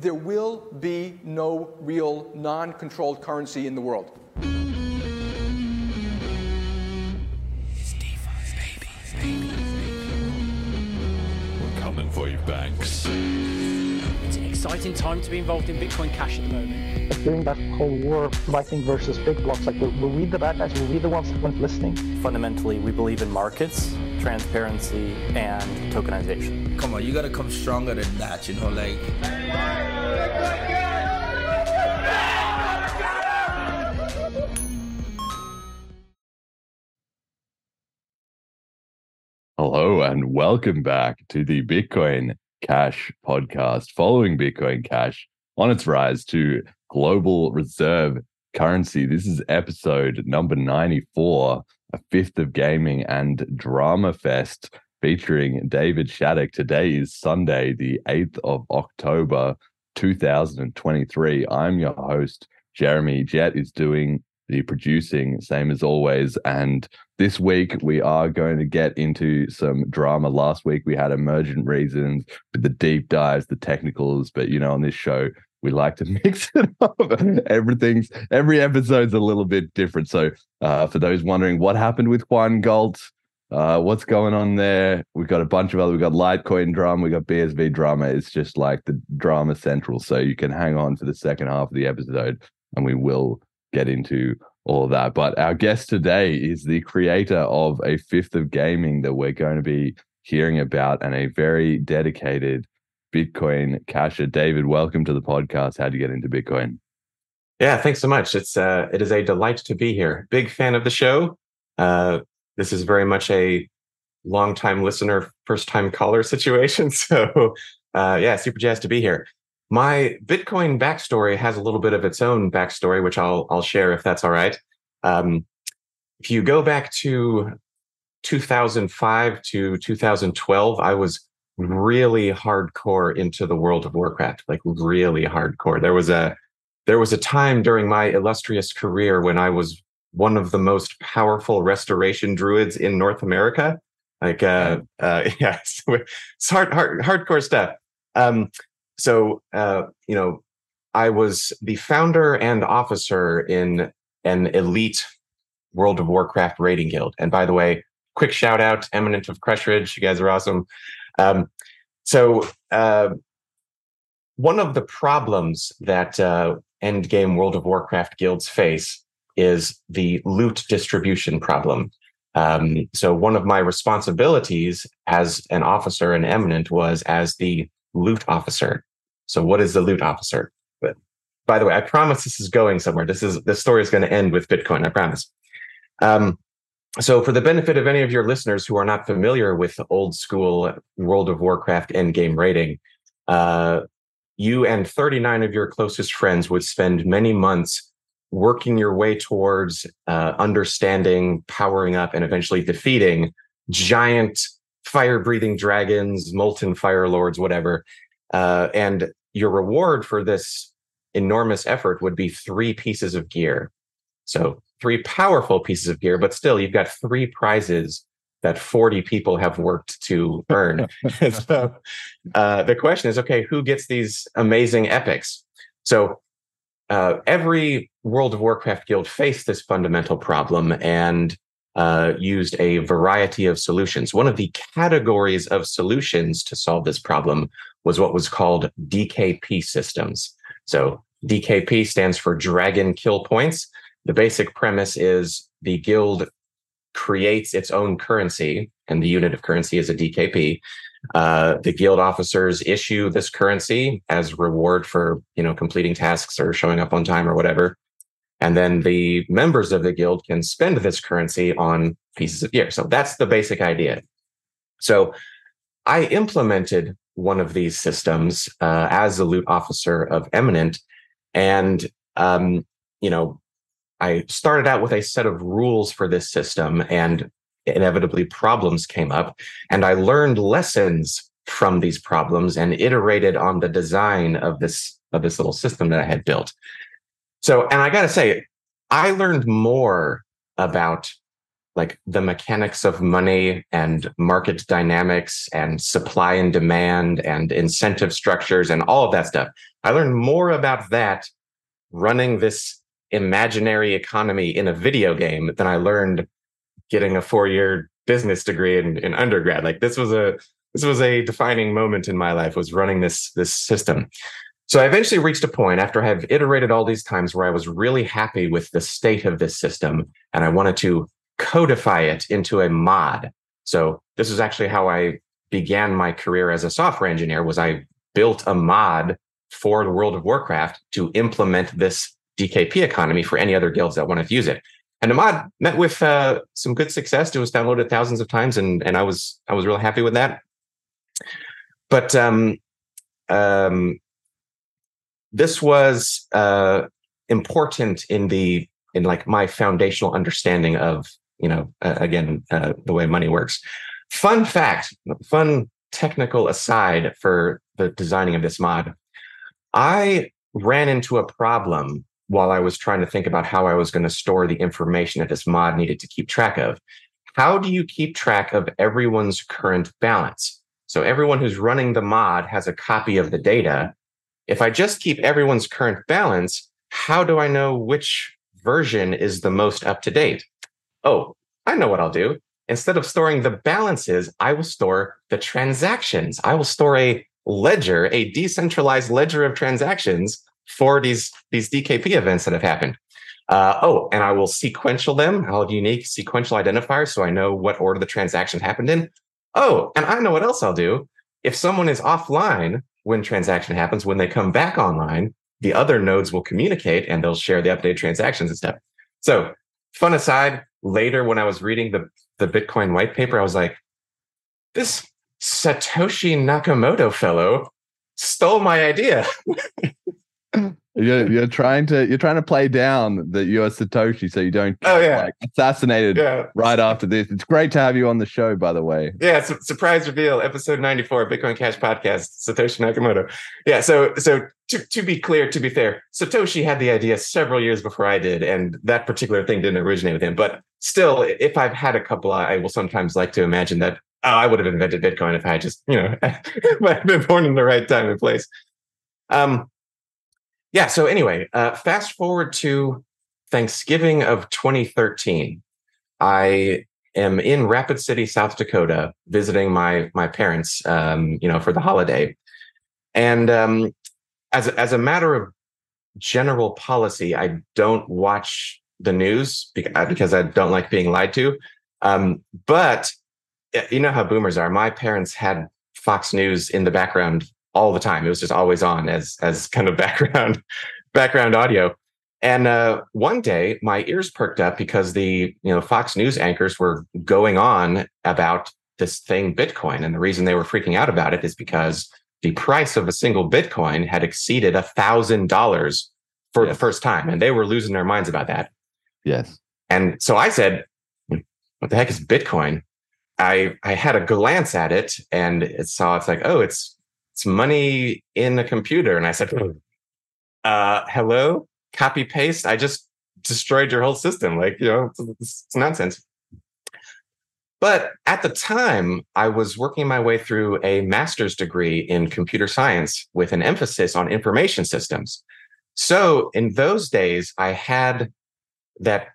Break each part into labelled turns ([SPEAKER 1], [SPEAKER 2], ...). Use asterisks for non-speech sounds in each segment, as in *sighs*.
[SPEAKER 1] there will be no real non controlled currency in the world.
[SPEAKER 2] We're coming for you, banks.
[SPEAKER 3] It's an exciting time to be involved in Bitcoin Cash at the moment.
[SPEAKER 4] during that whole war of Lightning versus big blocks, like were, were we the bad guys? Were we the ones that weren't listening?
[SPEAKER 5] Fundamentally, we believe in markets, transparency, and tokenization.
[SPEAKER 6] Come on, you gotta come stronger than that, you know, like.
[SPEAKER 2] Hello and welcome back to the Bitcoin Cash podcast, following Bitcoin Cash on its rise to global reserve currency. This is episode number 94, a fifth of gaming and drama fest featuring David Shattuck. Today is Sunday, the 8th of October, 2023. I'm your host, Jeremy. Jet is doing the producing, same as always. And this week we are going to get into some drama. Last week we had emergent reasons the deep dives, the technicals, but you know, on this show, we like to *laughs* mix it up. Everything's every episode's a little bit different. So uh, for those wondering what happened with Juan Galt, uh, what's going on there? We've got a bunch of other. We've got Litecoin drama. We've got BSV drama. It's just like the drama central. So you can hang on for the second half of the episode, and we will get into all of that. But our guest today is the creator of a fifth of gaming that we're going to be hearing about, and a very dedicated Bitcoin casher. David, welcome to the podcast. How do you get into Bitcoin?
[SPEAKER 7] Yeah, thanks so much. It's uh, it is a delight to be here. Big fan of the show. Uh, this is very much a long time listener, first time caller *laughs* situation. So, uh, yeah, super jazzed to be here. My Bitcoin backstory has a little bit of its own backstory, which I'll I'll share if that's all right. Um, if you go back to 2005 to 2012, I was really hardcore into the World of Warcraft, like really hardcore. There was a there was a time during my illustrious career when I was one of the most powerful restoration druids in North America. Like, uh, uh, *laughs* yeah, it's hard, hard, hardcore stuff. Um, so, uh, you know, I was the founder and officer in an elite World of Warcraft raiding guild. And by the way, quick shout out, Eminent of Crushridge. You guys are awesome. Um, so, uh, one of the problems that uh, endgame World of Warcraft guilds face is the loot distribution problem. Um, so, one of my responsibilities as an officer in Eminent was as the loot officer. So, what is the loot officer? But by the way, I promise this is going somewhere. This is this story is going to end with Bitcoin. I promise. Um, so, for the benefit of any of your listeners who are not familiar with old school World of Warcraft endgame raiding, uh, you and 39 of your closest friends would spend many months working your way towards uh, understanding, powering up, and eventually defeating giant fire breathing dragons, molten fire lords, whatever. Uh, and your reward for this enormous effort would be three pieces of gear. So, three powerful pieces of gear, but still, you've got three prizes that 40 people have worked to earn. *laughs* so, uh, the question is okay, who gets these amazing epics? So, uh, every World of Warcraft guild faced this fundamental problem and uh, used a variety of solutions. One of the categories of solutions to solve this problem was what was called DKP systems. So DKP stands for Dragon Kill Points. The basic premise is the guild creates its own currency, and the unit of currency is a DKP. Uh, the guild officers issue this currency as reward for you know completing tasks or showing up on time or whatever. And then the members of the guild can spend this currency on pieces of gear. So that's the basic idea. So I implemented one of these systems uh, as a loot officer of Eminent. And, um, you know, I started out with a set of rules for this system, and inevitably problems came up. And I learned lessons from these problems and iterated on the design of this of this little system that I had built. So, and I got to say, I learned more about like the mechanics of money and market dynamics and supply and demand and incentive structures and all of that stuff. I learned more about that running this imaginary economy in a video game than I learned getting a four year business degree in, in undergrad. Like this was a this was a defining moment in my life was running this this system. So I eventually reached a point after I have iterated all these times where I was really happy with the state of this system and I wanted to codify it into a mod. So this is actually how I began my career as a software engineer was I built a mod for the World of Warcraft to implement this DKP economy for any other guilds that wanted to use it. And the mod met with uh, some good success. It was downloaded thousands of times, and and I was I was really happy with that. But um, um, this was uh, important in the in like my foundational understanding of you know uh, again uh, the way money works. Fun fact, fun technical aside for the designing of this mod, I ran into a problem while I was trying to think about how I was going to store the information that this mod needed to keep track of. How do you keep track of everyone's current balance? So everyone who's running the mod has a copy of the data. If I just keep everyone's current balance, how do I know which version is the most up to date? Oh, I know what I'll do. Instead of storing the balances, I will store the transactions. I will store a ledger, a decentralized ledger of transactions for these these DKP events that have happened. Uh, oh, and I will sequential them. I'll have unique sequential identifiers so I know what order the transaction happened in. Oh, and I know what else I'll do. If someone is offline when transaction happens, when they come back online, the other nodes will communicate and they'll share the updated transactions and stuff. So, fun aside, later when I was reading the, the Bitcoin white paper, I was like, this Satoshi Nakamoto fellow stole my idea. *laughs*
[SPEAKER 2] You're, you're trying to you're trying to play down that you're Satoshi so you don't
[SPEAKER 7] oh yeah
[SPEAKER 2] like, assassinated
[SPEAKER 7] yeah.
[SPEAKER 2] right after this. It's great to have you on the show, by the way.
[SPEAKER 7] Yeah, su- surprise reveal, episode 94, Bitcoin Cash podcast, Satoshi Nakamoto. Yeah, so so to, to be clear, to be fair, Satoshi had the idea several years before I did, and that particular thing didn't originate with him. But still, if I've had a couple, I will sometimes like to imagine that oh, I would have invented Bitcoin if I had just, you know, *laughs* if I had been born in the right time and place. Um, yeah. So anyway, uh, fast forward to Thanksgiving of 2013. I am in Rapid City, South Dakota, visiting my my parents, um, you know, for the holiday. And um, as as a matter of general policy, I don't watch the news uh, because I don't like being lied to. Um, but you know how boomers are. My parents had Fox News in the background all the time. It was just always on as as kind of *laughs* background background audio. And uh, one day, my ears perked up because the you know Fox News anchors were going on about this thing Bitcoin, and the reason they were freaking out about it is because the price of a single Bitcoin had exceeded a thousand dollars for yes. the first time, and they were losing their minds about that.
[SPEAKER 2] Yes.
[SPEAKER 7] And so I said, "What the heck is Bitcoin?" I I had a glance at it and it saw it's like, oh, it's it's money in a computer. And I said, uh, hello, copy paste. I just destroyed your whole system. Like, you know, it's, it's nonsense. But at the time, I was working my way through a master's degree in computer science with an emphasis on information systems. So in those days, I had that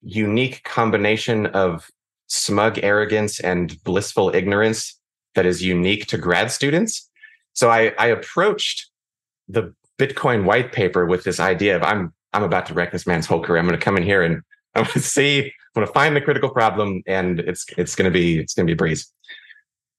[SPEAKER 7] unique combination of smug arrogance and blissful ignorance that is unique to grad students. So I, I approached the Bitcoin white paper with this idea of I'm I'm about to wreck this man's whole career. I'm going to come in here and *laughs* I'm going to see, I'm going to find the critical problem, and it's it's going to be it's going to be a breeze.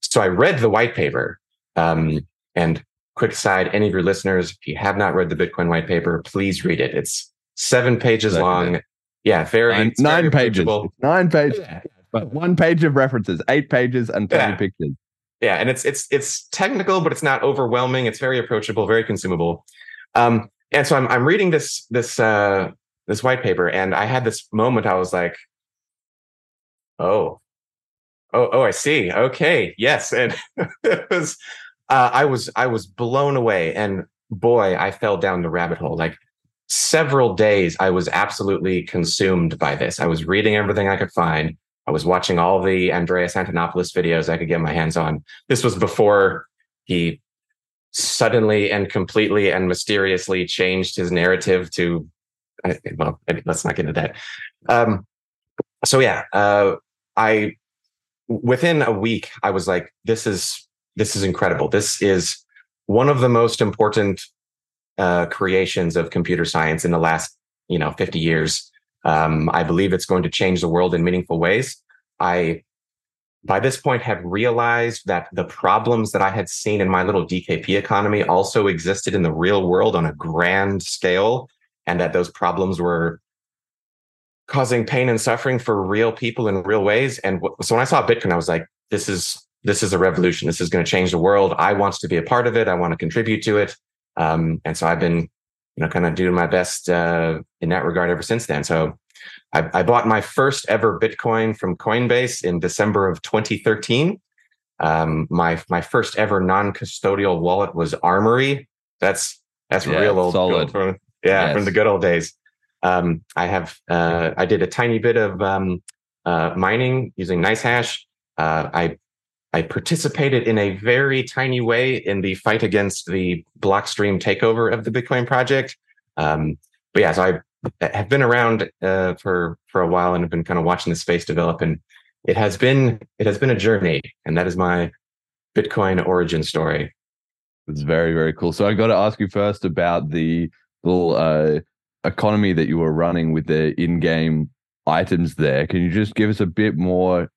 [SPEAKER 7] So I read the white paper. Um, and quick side, any of your listeners, if you have not read the Bitcoin white paper, please read it. It's seven pages long. Yeah, very
[SPEAKER 2] nine, nine pages. Nine pages. Yeah. But one page of references, eight pages, and 20 yeah. pictures
[SPEAKER 7] yeah and it's it's it's technical but it's not overwhelming. It's very approachable very consumable. Um, and so I'm, I'm reading this this uh, this white paper and i had this moment i was like oh. Oh oh i see. Okay yes. And *laughs* it was uh, i was i was blown away and boy i fell down the rabbit hole. Like several days i was absolutely consumed by this. I was reading everything i could find I was watching all the Andreas Antonopoulos videos I could get my hands on. This was before he suddenly and completely and mysteriously changed his narrative to well let's not get into that. Um, so yeah uh, i within a week i was like this is this is incredible. This is one of the most important uh, creations of computer science in the last you know 50 years um, i believe it's going to change the world in meaningful ways i by this point had realized that the problems that I had seen in my little DKP economy also existed in the real world on a grand scale, and that those problems were causing pain and suffering for real people in real ways. And so when I saw Bitcoin, I was like, this is this is a revolution. This is going to change the world. I want to be a part of it. I want to contribute to it. Um, and so I've been, you know, kind of doing my best uh, in that regard ever since then. So I, I, bought my first ever Bitcoin from Coinbase in December of 2013. Um, my my first ever non-custodial wallet was Armory. That's that's yeah, real old
[SPEAKER 2] solid.
[SPEAKER 7] From, yeah, yes. from the good old days. Um, I have uh, I did a tiny bit of um, uh, mining using NiceHash. Uh, I I participated in a very tiny way in the fight against the Blockstream takeover of the Bitcoin project. Um, but yeah, so I have been around uh, for for a while and have been kind of watching the space develop, and it has been it has been a journey, and that is my Bitcoin origin story.
[SPEAKER 2] It's very very cool. So I got to ask you first about the little uh, economy that you were running with the in-game items there. Can you just give us a bit more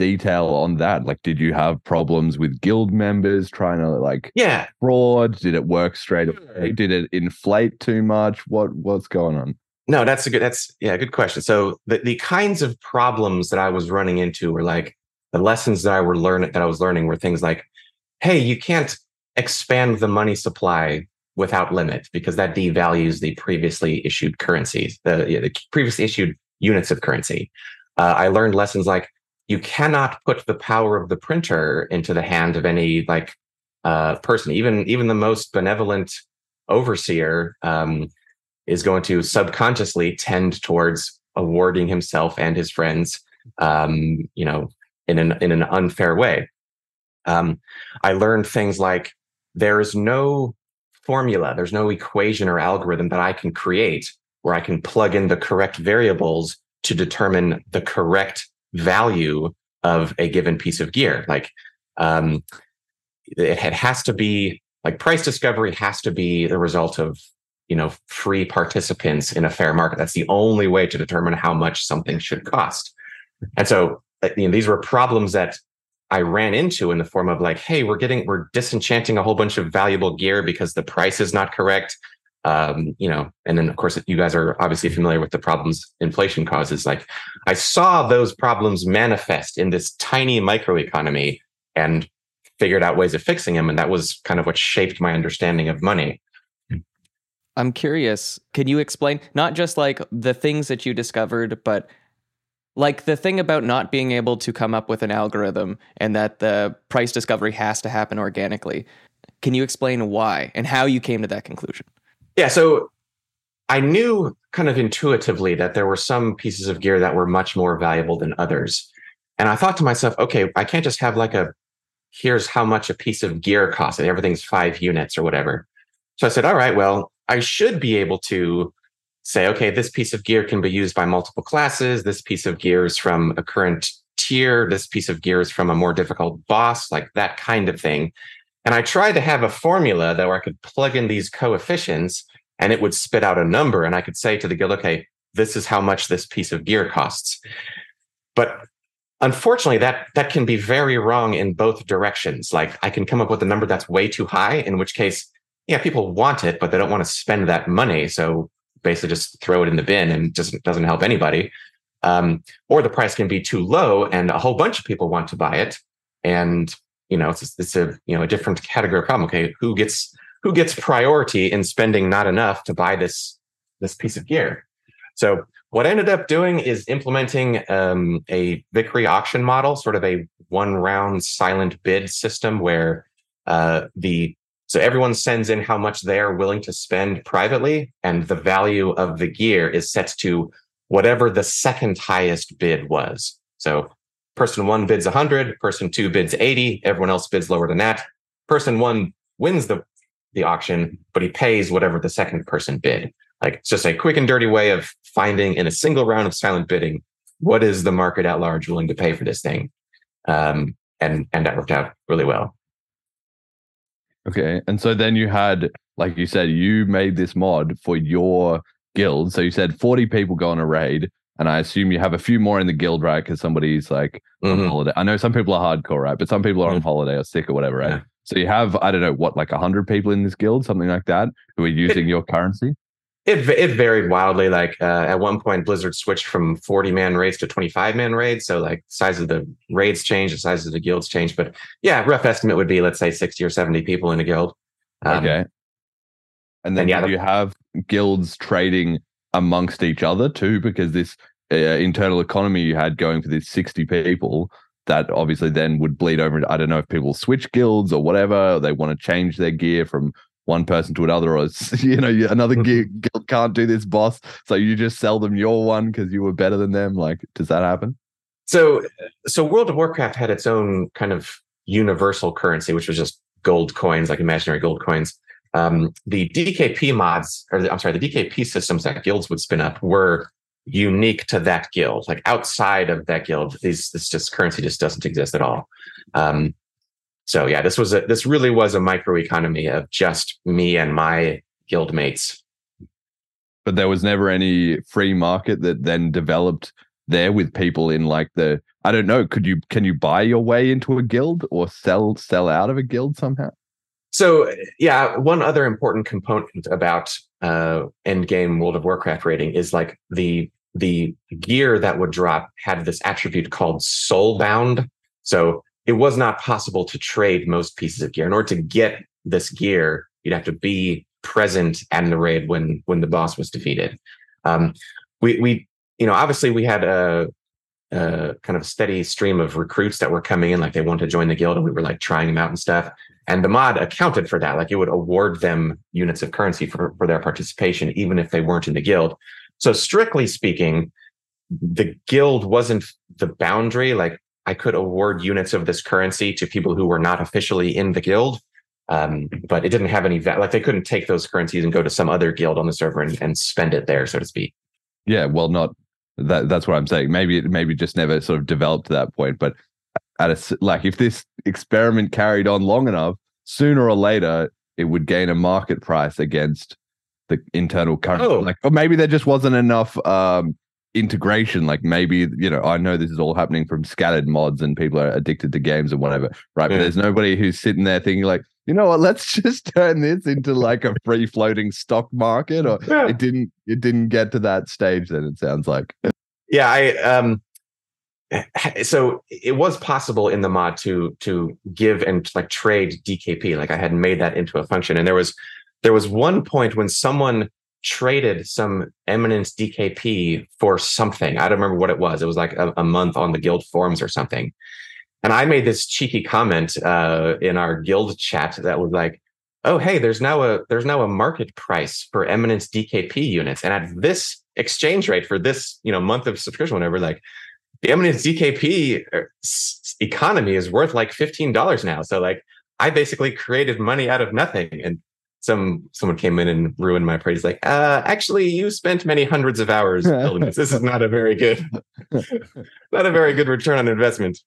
[SPEAKER 2] detail on that? Like, did you have problems with guild members trying to like
[SPEAKER 7] yeah
[SPEAKER 2] fraud? Did it work straight away? Did it inflate too much? What what's going on?
[SPEAKER 7] No, that's a good. That's yeah, good question. So the the kinds of problems that I was running into were like the lessons that I were learning that I was learning were things like, hey, you can't expand the money supply without limit because that devalues the previously issued currencies, the, the previously issued units of currency. Uh, I learned lessons like you cannot put the power of the printer into the hand of any like uh, person, even even the most benevolent overseer. Um, is going to subconsciously tend towards awarding himself and his friends, um, you know, in an in an unfair way. Um, I learned things like there is no formula, there's no equation or algorithm that I can create where I can plug in the correct variables to determine the correct value of a given piece of gear. Like um, it has to be like price discovery has to be the result of you know free participants in a fair market. That's the only way to determine how much something should cost. And so uh, you know these were problems that i ran into in the form of like hey we're getting we're disenchanting a whole bunch of valuable gear because the price is not correct um, you know and then of course you guys are obviously familiar with the problems inflation causes like i saw those problems manifest in this tiny microeconomy and figured out ways of fixing them and that was kind of what shaped my understanding of money
[SPEAKER 8] I'm curious, can you explain not just like the things that you discovered, but like the thing about not being able to come up with an algorithm and that the price discovery has to happen organically. Can you explain why and how you came to that conclusion?
[SPEAKER 7] Yeah, so I knew kind of intuitively that there were some pieces of gear that were much more valuable than others. And I thought to myself, okay, I can't just have like a here's how much a piece of gear costs and everything's five units or whatever. So I said, all right, well, I should be able to say, okay, this piece of gear can be used by multiple classes. This piece of gear is from a current tier. This piece of gear is from a more difficult boss, like that kind of thing. And I tried to have a formula that where I could plug in these coefficients and it would spit out a number. And I could say to the guild, okay, this is how much this piece of gear costs. But unfortunately, that that can be very wrong in both directions. Like I can come up with a number that's way too high, in which case yeah, people want it, but they don't want to spend that money. So basically just throw it in the bin and just doesn't help anybody. Um, or the price can be too low and a whole bunch of people want to buy it. And, you know, it's, it's a, you know, a different category of problem. Okay. Who gets, who gets priority in spending not enough to buy this, this piece of gear? So what I ended up doing is implementing um, a Vickrey auction model, sort of a one round silent bid system where uh, the so everyone sends in how much they are willing to spend privately, and the value of the gear is set to whatever the second highest bid was. So person one bids 100, person two bids 80, everyone else bids lower than that. Person one wins the, the auction, but he pays whatever the second person bid. Like it's just a quick and dirty way of finding in a single round of silent bidding what is the market at large willing to pay for this thing. Um, and and that worked out really well.
[SPEAKER 2] Okay. And so then you had, like you said, you made this mod for your guild. So you said 40 people go on a raid. And I assume you have a few more in the guild, right? Because somebody's like on
[SPEAKER 7] Mhm.
[SPEAKER 2] holiday. I know some people are hardcore, right? But some people are on
[SPEAKER 7] Mhm.
[SPEAKER 2] holiday or sick or whatever, right?
[SPEAKER 7] Yeah.
[SPEAKER 2] So you have, I don't know, what, like 100 people in this guild, something like that, who are using your currency?
[SPEAKER 7] It it varied wildly. Like uh, at one point, Blizzard switched from forty man raids to twenty five man raids. So like size of the raids changed, the size of the guilds changed. But yeah, rough estimate would be let's say sixty or seventy people in a guild. Um,
[SPEAKER 2] okay. And then
[SPEAKER 7] and yeah,
[SPEAKER 2] do you have guilds trading amongst each other too? Because this uh, internal economy you had going for these 60 people, that obviously then would bleed over. into- I don't know if people switch guilds or whatever, or they want to change their gear from one person to another, or *laughs* you know, another gear, guild can't do this, boss. So you just sell them your one because you were better than them. Like, does that happen?
[SPEAKER 7] So so World of Warcraft had its own kind of universal currency, which was just gold coins, like imaginary gold coins. Um, the DKP mods, or the, I'm sorry, the DKP systems that guilds would spin up were unique to that guild. Like outside of that guild, these this just currency just doesn't exist at all. Um, so yeah, this was a this really was a micro economy of just me and my guild mates.
[SPEAKER 2] But there was never any free market that then developed there with people in like the I don't know. Could you can you buy your way into a guild or sell sell out of a guild somehow?
[SPEAKER 7] So yeah, one other important component about uh, end game World of Warcraft rating is like the the gear that would drop had this attribute called soulbound. So it was not possible to trade most pieces of gear. In order to get this gear, you'd have to be present at the raid when when the boss was defeated. Um, we we you know obviously we had a, a kind of steady stream of recruits that were coming in, like they wanted to join the guild, and we were like trying them out and stuff. And the mod accounted for that. Like it would award them units of currency for, for their participation, even if they weren't in the guild. So strictly speaking, the guild wasn't the boundary. Like I could award units of this currency to people who were not officially in the guild. Um, but it didn't have any va- like they couldn't take those currencies and go to some other guild on the server and, and spend it there, so to speak.
[SPEAKER 2] Yeah, well, not that. That's what I'm saying. Maybe it maybe just never sort of developed to that point. But at a like, if this experiment carried on long enough, sooner or later it would gain a market price against the internal current.
[SPEAKER 7] Oh.
[SPEAKER 2] Like, or maybe there just wasn't enough um, integration. Like maybe you know, I know this is all happening from scattered mods and people are addicted to games and whatever, right? But there's nobody who's sitting there thinking like. You know what? Let's *laughs* just turn this into like a free floating stock market, or
[SPEAKER 7] Yeah.
[SPEAKER 2] it didn't it didn't get to that stage then it sounds like
[SPEAKER 7] Yeah, I um *sighs* so it was possible in the mod to to give and like trade DKP. Like I had made that into a function. And there was there was one point when someone traded some eminence DKP for something. I don't remember what it was. It was like a, a month on the guild forums or something. And I made this cheeky comment uh, in our guild chat that was like, "Oh, hey, there's now a there's now a market price for eminence DKP units, and at this exchange rate for this you know month of subscription, whatever, like the eminence DKP uh, economy is worth like fifteen dollars now. So like, I basically created money out of nothing, and some someone came in and ruined my praise. He's like, uh, actually, you spent many hundreds of hours *laughs* building this. This is not a very good, *laughs* not a very good return on investment.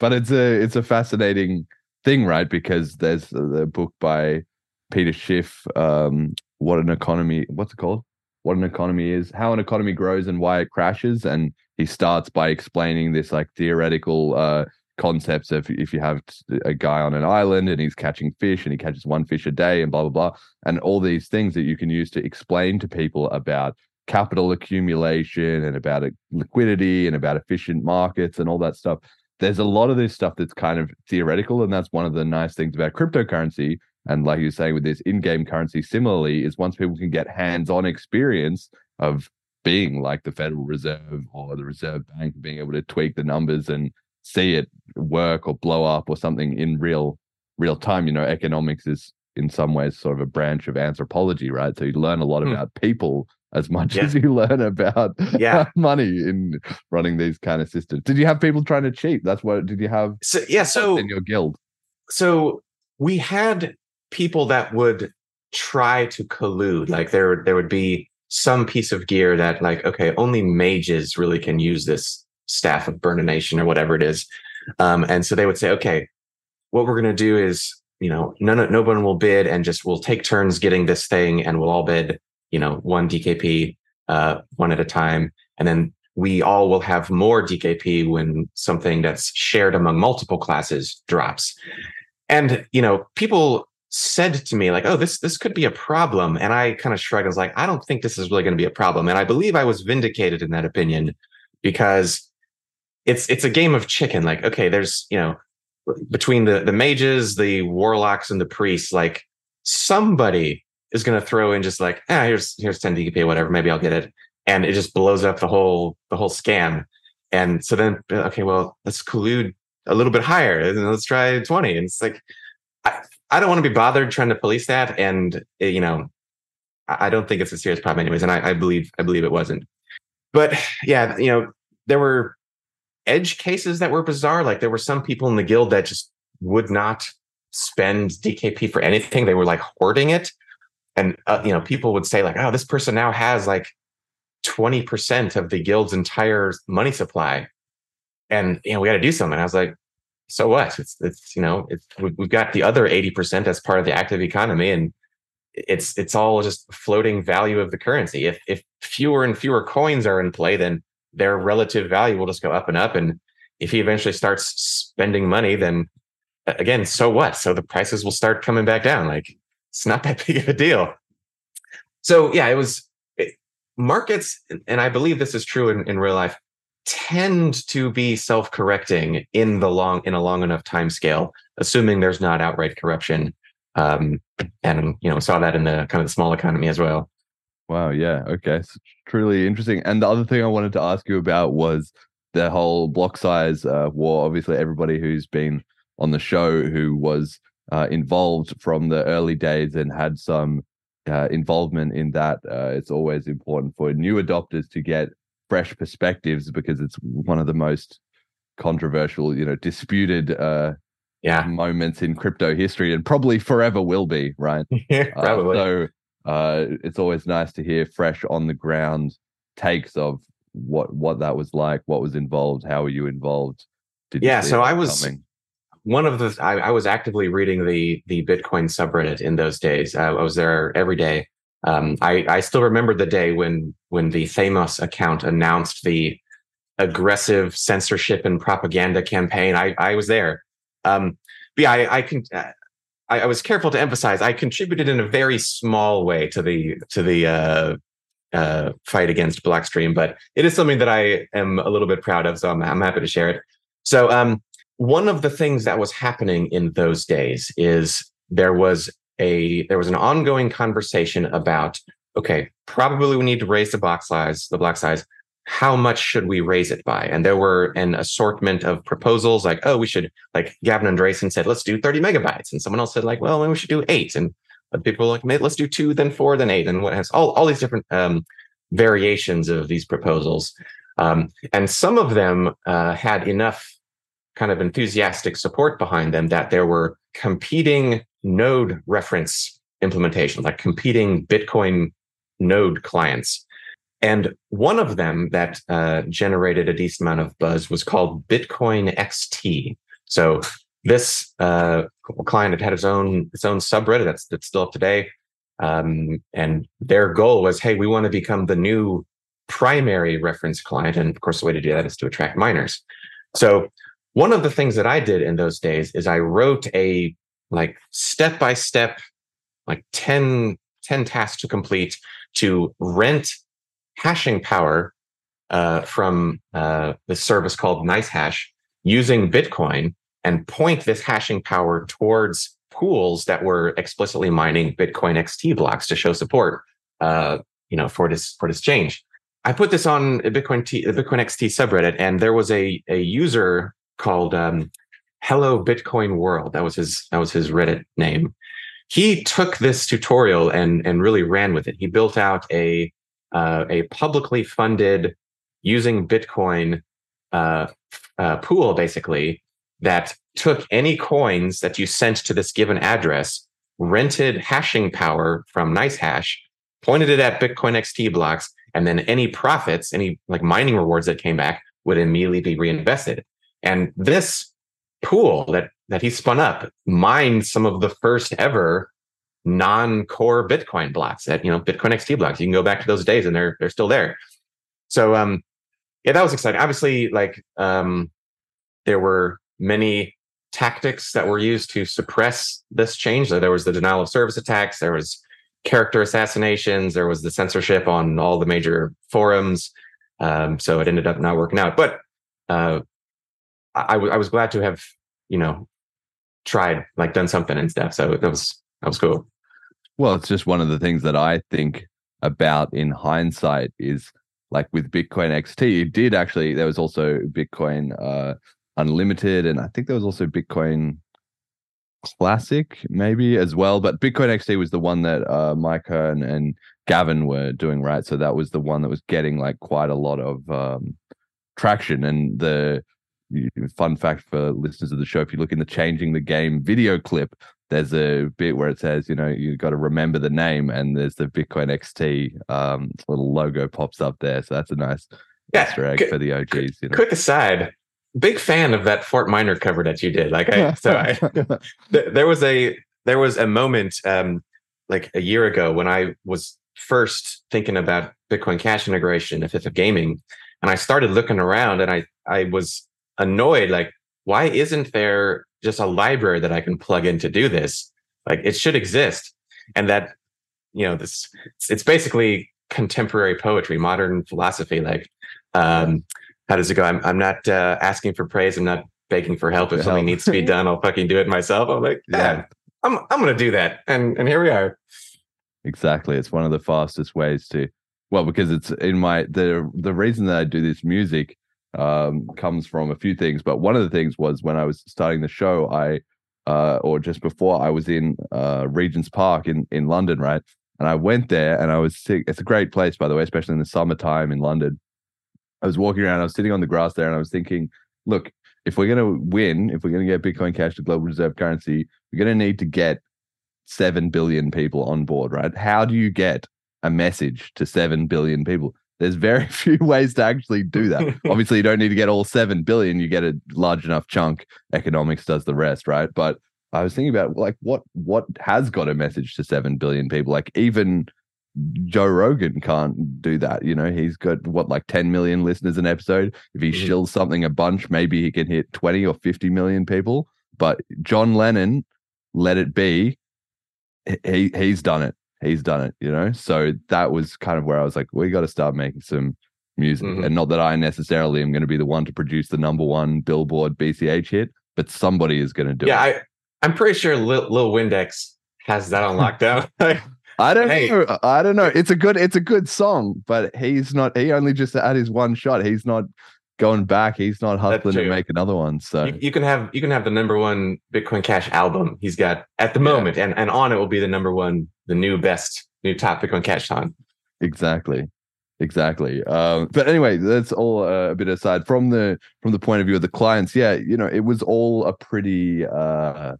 [SPEAKER 2] but it's a it's a fascinating thing right because there's the, the book by peter schiff um what an economy what's it called what an economy is how an economy grows and why it crashes and he starts by explaining this like theoretical uh concepts of if you have a guy on an island and he's catching fish and he catches one fish a day and blah blah blah and all these things that you can use to explain to people about capital accumulation and about liquidity and about efficient markets and all that stuff. There's a lot of this stuff that's kind of theoretical and that's one of the nice things about cryptocurrency. And like you're saying with this in-game currency similarly is once people can get hands-on experience of being like the federal reserve or the reserve bank being able to tweak the numbers and see it work or blow up or something in real real time you know economics is in some ways sort of a branch of anthropology right so you learn a lot
[SPEAKER 7] Hmm.
[SPEAKER 2] about people as much
[SPEAKER 7] Yeah.
[SPEAKER 2] as you *laughs* learn about
[SPEAKER 7] Yeah. *laughs*
[SPEAKER 2] money in running these kind of systems. Did you have people trying to cheat? That's what did you have
[SPEAKER 7] So yeah, so
[SPEAKER 2] in your guild?
[SPEAKER 7] so we had people that would try to collude like there there would be some piece of gear that like okay only mages really can use this staff of Burn a Nation or whatever it is. Um, and so they would say okay what we're going to do is you know none of, no one will bid and just we'll take turns getting this thing and we'll all bid you know one dkp uh, one at a time. And then we all will have more dkp when something that's shared among multiple classes drops. And you know people said to me like oh this this could be a problem. And i kind of shrugged i was like i don't think this is really going to be a problem. And i believe i was vindicated in that opinion because it's it's a game of chicken like okay there's you know between the the mages the warlocks and the priests like somebody is going to throw in just like ah here's here's 10 dkp whatever maybe i'll get it and it just blows up the whole the whole scam. And so then okay well let's collude a little bit higher and let's try 20 and it's like i, I don't want to be bothered trying to police that and eh, you know i I don't think it's a serious problem anyways and I, I believe i believe it wasn't. But yeah you know there were edge cases that were bizarre like there were some people in the guild that just would not spend dkp for anything. They were like hoarding it. And uh, you know people would say like oh this person now has like 20% of the guild's entire money supply. And you know we got to do something. I was like so what? It's it's you know it's we- we've got the other 80% as part of the active economy and it's it's all just floating value of the currency. If if fewer and fewer coins are in play then their relative value will just go up and up. And if he eventually starts spending money then again so what? So the prices will start coming back down. Like it's not *laughs* that big of a deal. So yeah it was it, markets and i believe this is true in, in real life tend to be self-correcting in the long in a long enough time scale assuming there's not outright corruption. Um and you know saw that in the kind of the small economy as well
[SPEAKER 2] Wow, yeah, okay. It's truly interesting. And the other thing I wanted to ask you about was the whole block size uh, war. Obviously, everybody who's been on the show who was uh, involved from the early days and had some uh, involvement in that, uh, it's always important for new adopters to get fresh perspectives because it's one of the most controversial, you know, disputed uh,
[SPEAKER 7] yeah
[SPEAKER 2] moments in crypto history and probably forever will be, right? *laughs* Uh,
[SPEAKER 7] probably
[SPEAKER 2] so uh, it's always nice to hear fresh on the ground takes of what what that was like, what was involved, how were you involved? Did
[SPEAKER 7] Yeah, so I was-
[SPEAKER 2] coming?
[SPEAKER 7] one of the I, I was actively reading the the Bitcoin subreddit in those days. I, I was there every day. Um, I I still remember the day when when the theymos account announced the aggressive censorship and propaganda campaign. I I was there. Um, but yeah, I I can. I, I was careful to emphasize I contributed in a very small way to the to the uh, uh, fight against Blockstream, but it is something that I am a little bit proud of. So I'm, I'm happy to share it. So um, one of the things that was happening in those days is there was a there was an ongoing conversation about okay probably we need to raise the block size the block size how much should we raise it by? And there were an assortment of proposals like oh we should like gavin andresen said let's do 30 megabytes. And someone else said like well maybe we should do eight. And people were like "Maybe let's do two then four then eight. And what has all, all these different um, variations of these proposals. Um, and some of them uh, had enough kind of enthusiastic support behind them that there were competing node reference implementations, like competing Bitcoin node clients. And one of them that uh, generated a decent amount of buzz was called Bitcoin XT. So this uh, client had had its own its own subreddit that's that's still up today, um, and their goal was, hey, we want to become the new primary reference client, and of course, the way to do that is to attract miners. So one of the things that I did in those days is I wrote a like step by step, like 10, 10 tasks to complete to rent hashing power uh, from uh, the service called NiceHash using Bitcoin and point this hashing power towards pools that were explicitly mining Bitcoin XT blocks to show support, uh, you know, for this for this change. I put this on Bitcoin T, the Bitcoin XT subreddit, and there was a a user called um, Hello Bitcoin World. That was his that was his Reddit name. He took this tutorial and and really ran with it. He built out a uh, a publicly funded using Bitcoin uh, uh, pool, basically, that took any coins that you sent to this given address, rented hashing power from NiceHash, pointed it at Bitcoin XT blocks, and then any profits, any like mining rewards that came back would immediately be reinvested. And this pool that that he spun up mined some of the first ever non-core Bitcoin blocks that you know Bitcoin XT blocks. You can go back to those days and they're they're still there. So um yeah, that was exciting. Obviously, like um there were many tactics that were used to suppress this change. There was the denial of service attacks, there was character assassinations, there was the censorship on all the major forums. Um, so it ended up not working out. But uh, I, I was glad to have, you know, tried, like done something and stuff. So that was that was cool.
[SPEAKER 2] Well, it's just one of the things that I think about in hindsight is like with Bitcoin XT, it did actually. There was also Bitcoin uh, Unlimited, and I think there was also Bitcoin Classic, maybe as well. But Bitcoin XT was the one that uh, Micah and, and Gavin were doing, right? So that was the one that was getting like quite a lot of um, traction. And the fun fact for listeners of the show: if you look in the changing the game video clip, there's a bit where it says, you know, you've got to remember the name, and there's the Bitcoin XT um, little logo pops up there. So that's a nice
[SPEAKER 7] Yeah,
[SPEAKER 2] Easter egg for the OGs. You know.
[SPEAKER 7] Quick aside, big fan of that Fort Minor cover that you did. Like I so I *laughs* th- there was a there was a moment um like a year ago when I was first thinking about Bitcoin Cash integration at Fifth of Gaming, and I started looking around, and I I was annoyed like why isn't there just a library that I can plug in to do this? Like it should exist, and that you know this it's, basically contemporary poetry, modern philosophy. Like um how does it go? I'm I'm not uh, asking for praise. I'm not begging for help. If
[SPEAKER 2] For
[SPEAKER 7] something
[SPEAKER 2] help.
[SPEAKER 7] needs to be *laughs* done, I'll fucking do it myself. I'm like,
[SPEAKER 2] Yeah.
[SPEAKER 7] yeah, I'm I'm gonna do that, and and here we are.
[SPEAKER 2] Exactly. It's one of the fastest ways to well, because it's in my the the reason that I do this music um comes from a few things, but one of the things was when I was starting the show, I uh or just before I was in uh Regent's Park in in London, right? And I went there and I was sick. It's a great place, by the way, especially in the summertime in London. I was walking around, I was sitting on the grass there, and I was thinking, look, if we're gonna win, if we're gonna get Bitcoin Cash to global reserve currency, we're gonna need to get 7 billion people on board, right? How do you get a message to 7 billion people? There's very *laughs* few ways to actually do that. *laughs* Obviously, you don't need to get all 7 billion, you get a large enough chunk. Economics does the rest, right? But I was thinking about like what what has got a message to 7 billion people? Like even Joe Rogan can't do that. You know, he's got what like 10 million listeners an episode. If he
[SPEAKER 7] Mhm.
[SPEAKER 2] shills something a bunch, maybe he can hit 20 or 50 million people. But John Lennon, let it be, he he's done it. He's done it, you know. So that was kind of where I was like, we got to start making some music,
[SPEAKER 7] Mhm.
[SPEAKER 2] and not that I necessarily am going to be the one to produce the number one Billboard BCH hit, but somebody is going to do
[SPEAKER 7] yeah,
[SPEAKER 2] it.
[SPEAKER 7] I I'm pretty sure Lil, Lil Windex has that on lockdown. *laughs*
[SPEAKER 2] I, don't
[SPEAKER 7] Hey.
[SPEAKER 2] know. I don't know. It's a good it's a good song, but he's not. He only just had his one shot. He's not going back. He's not hustling to make another one. So
[SPEAKER 7] you, you can have you can have the number one Bitcoin Cash album he's got at the
[SPEAKER 2] Yeah.
[SPEAKER 7] moment, and and on it will be the number one, the new best, new top Bitcoin Cash song.
[SPEAKER 2] exactly exactly um but anyway that's all uh, a bit aside from the from the point of view of the clients yeah you know it was all a pretty uh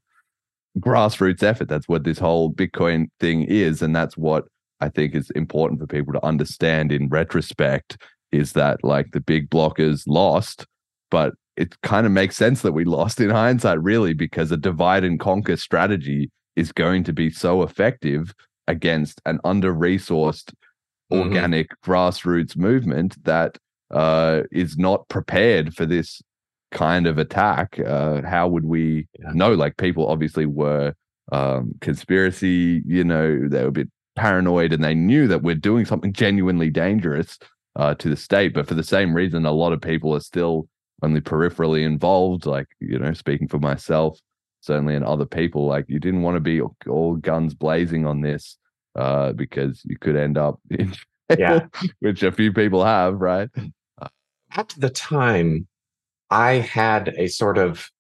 [SPEAKER 2] grassroots effort that's what this whole bitcoin thing is and that's what i think is important for people to understand in retrospect is that like the big blockers lost but it kind of makes sense that we lost in hindsight really because a divide and conquer strategy is going to be so effective against an under resourced
[SPEAKER 7] Mhm.
[SPEAKER 2] organic grassroots movement that uh, is not prepared for this kind of attack. Uh, how would we
[SPEAKER 7] Yeah.
[SPEAKER 2] know? Like people obviously were um, conspiracy, you know, they were a bit paranoid and they knew that we're doing something genuinely dangerous uh, to the state. But for the same reason, a lot of people are still only peripherally involved. Like, you know, speaking for myself, certainly, and other people, like you didn't want to be all, guns blazing on this uh, because you could end up *laughs* in jail,
[SPEAKER 7] Yeah.
[SPEAKER 2] which a few people have, right?
[SPEAKER 7] At the time, I had a sort of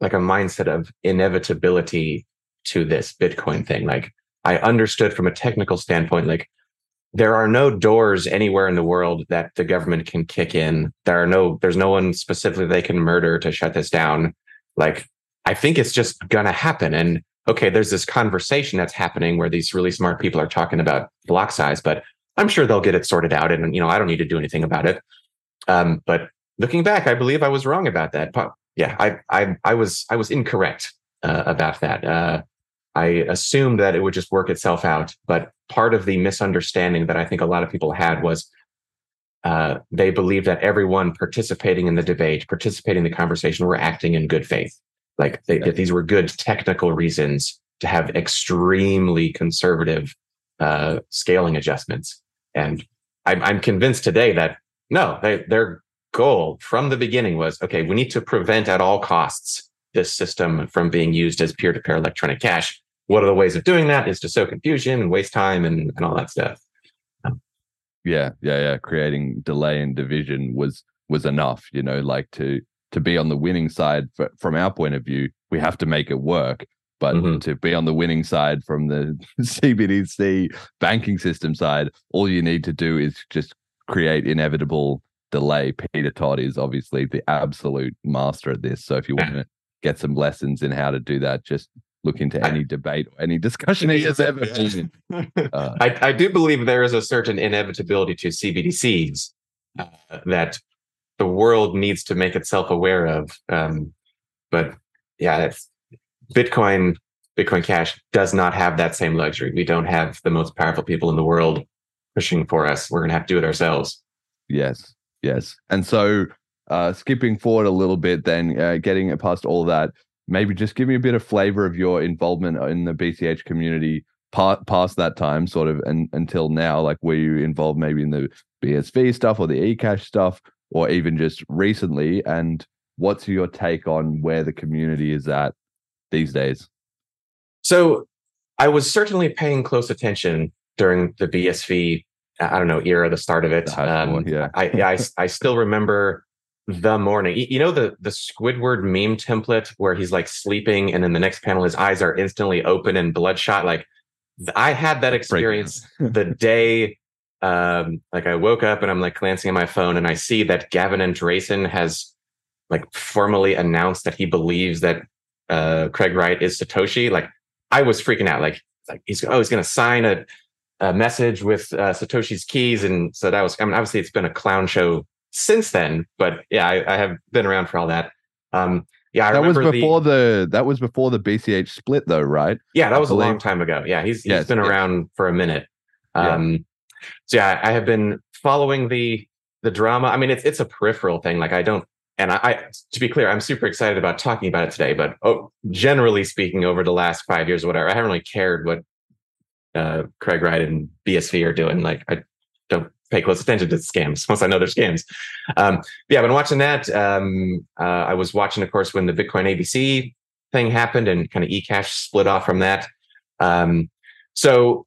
[SPEAKER 7] like a mindset of inevitability to this Bitcoin thing. Like I understood from a technical standpoint, like there are no doors anywhere in the world that the government can kick in. There are no, there's no one specifically they can murder to shut this down. Like, I think it's just gonna happen. And okay, there's this conversation that's happening where these really smart people are talking about block size, but I'm sure they'll get it sorted out. And you know, I don't need to do anything about it. Um, but looking back, I believe I was wrong about that. Yeah, I I I was I was incorrect uh, about that. Uh, I assumed that it would just work itself out, but part of the misunderstanding that I think a lot of people had was uh, they believed that everyone participating in the debate, participating in the conversation, were acting in good faith. Like they, that these were good technical reasons to have extremely conservative uh, scaling adjustments. And I'm, I'm convinced today that no, they, their goal from the beginning was okay, we need to prevent at all costs this system from being used as peer to peer electronic cash. What are the ways of doing that? Is to sow confusion and waste time and, and all that stuff.
[SPEAKER 2] yeah yeah yeah creating delay and division was was enough you know like to to be on the winning side for, from our point of view we have to make it work but
[SPEAKER 7] Mhm.
[SPEAKER 2] to be on the winning side from the *laughs* cbdc banking system side all you need to do is just create inevitable delay peter todd is obviously the absolute master at this so if you want to get some lessons in how to do that just look into any debate or any discussion he has ever been in *laughs* uh,
[SPEAKER 7] I, I do believe there is a certain inevitability to CBDCs uh, that the world needs to make itself aware of. Um, but yeah, it's, Bitcoin, Bitcoin Cash does not have that same luxury. We don't have the most powerful people in the world pushing for us. We're going to have to do it ourselves.
[SPEAKER 2] Yes, yes. And so, uh, skipping forward a little bit, then uh, getting past all that, maybe just give me a bit of flavor of your involvement in the BCH community pa- past that time, sort of, and until now. Like, were you involved maybe in the BSV stuff or the eCash stuff, or even just recently? And what's your take on where the community is at these days?
[SPEAKER 7] So I was certainly paying close attention during the BSV, I don't know, era, the start of it.
[SPEAKER 2] Hash war, um, yeah.
[SPEAKER 7] I, yeah, I, I still remember the morning. You, know the the Squidward meme template where he's like sleeping, and in the next panel his eyes are instantly open and bloodshot. Like I had that experience *laughs* the day. Um, like I woke up and I'm like glancing at my phone, and I see that Gavin Andresen has like formally announced that he believes that uh, Craig Wright is Satoshi. Like I was freaking out. Like like he's oh he's going to sign a a message with uh, Satoshi's keys, and so that was. I mean, obviously, it's been a clown show since then, but yeah, I, I have been around for all that. Um, yeah, I
[SPEAKER 2] that was before
[SPEAKER 7] the,
[SPEAKER 2] the that was before the BCH split, though, right?
[SPEAKER 7] yeah, that was a long time ago. Yeah, he's he's
[SPEAKER 2] Yes,
[SPEAKER 7] been
[SPEAKER 2] yes.
[SPEAKER 7] around for a minute.
[SPEAKER 2] Yeah.
[SPEAKER 7] Um, so yeah, I have been following the the drama. I mean, it's it's a peripheral thing. Like I don't, and I, I to be clear, I'm super excited about talking about it today. But oh, generally speaking, over the last five years or whatever, I haven't really cared what uh, Craig Wright and BSV are doing. Like I don't pay close attention to scams once I know they're scams. Um, yeah, I've been watching that. Um, uh, I was watching, of course, when the Bitcoin ABC thing happened and kind of eCash split off from that. Um, so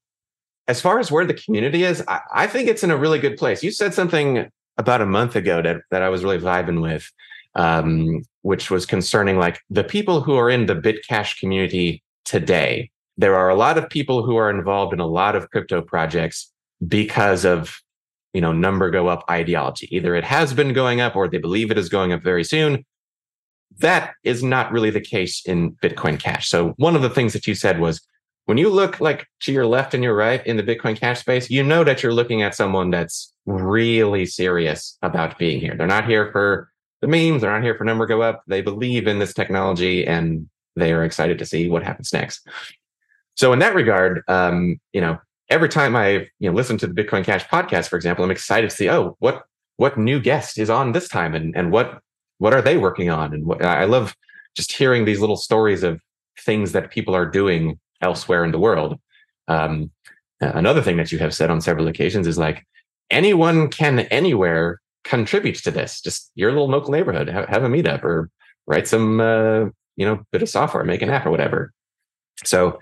[SPEAKER 7] as far as where the community is, I, I think it's in a really good place. You said something about a month ago that, that I was really vibing with, um, which was concerning like the people who are in the Bitcash community today. There are a lot of people who are involved in a lot of crypto projects because of you know number go up ideology. Either it has been going up or they believe it is going up very soon. That is not really the case in Bitcoin Cash. So one of the things that you said was when you look like to your left and your right in the Bitcoin Cash space, you know that you're looking at someone that's really serious about being here. They're not here for the memes. They're not here for number go up. They believe in this technology and they are excited to see what happens next. So in that regard, um, you know, every time I you know listen to the Bitcoin Cash podcast, for example, I'm excited to see oh what what new guest is on this time and and what what are they working on and what I love just hearing these little stories of things that people are doing elsewhere in the world. Um, another thing that you have said on several occasions is like anyone can anywhere contribute to this. Just your little local neighborhood, have, have a meetup or write some uh, you know bit of software, make an app or whatever. So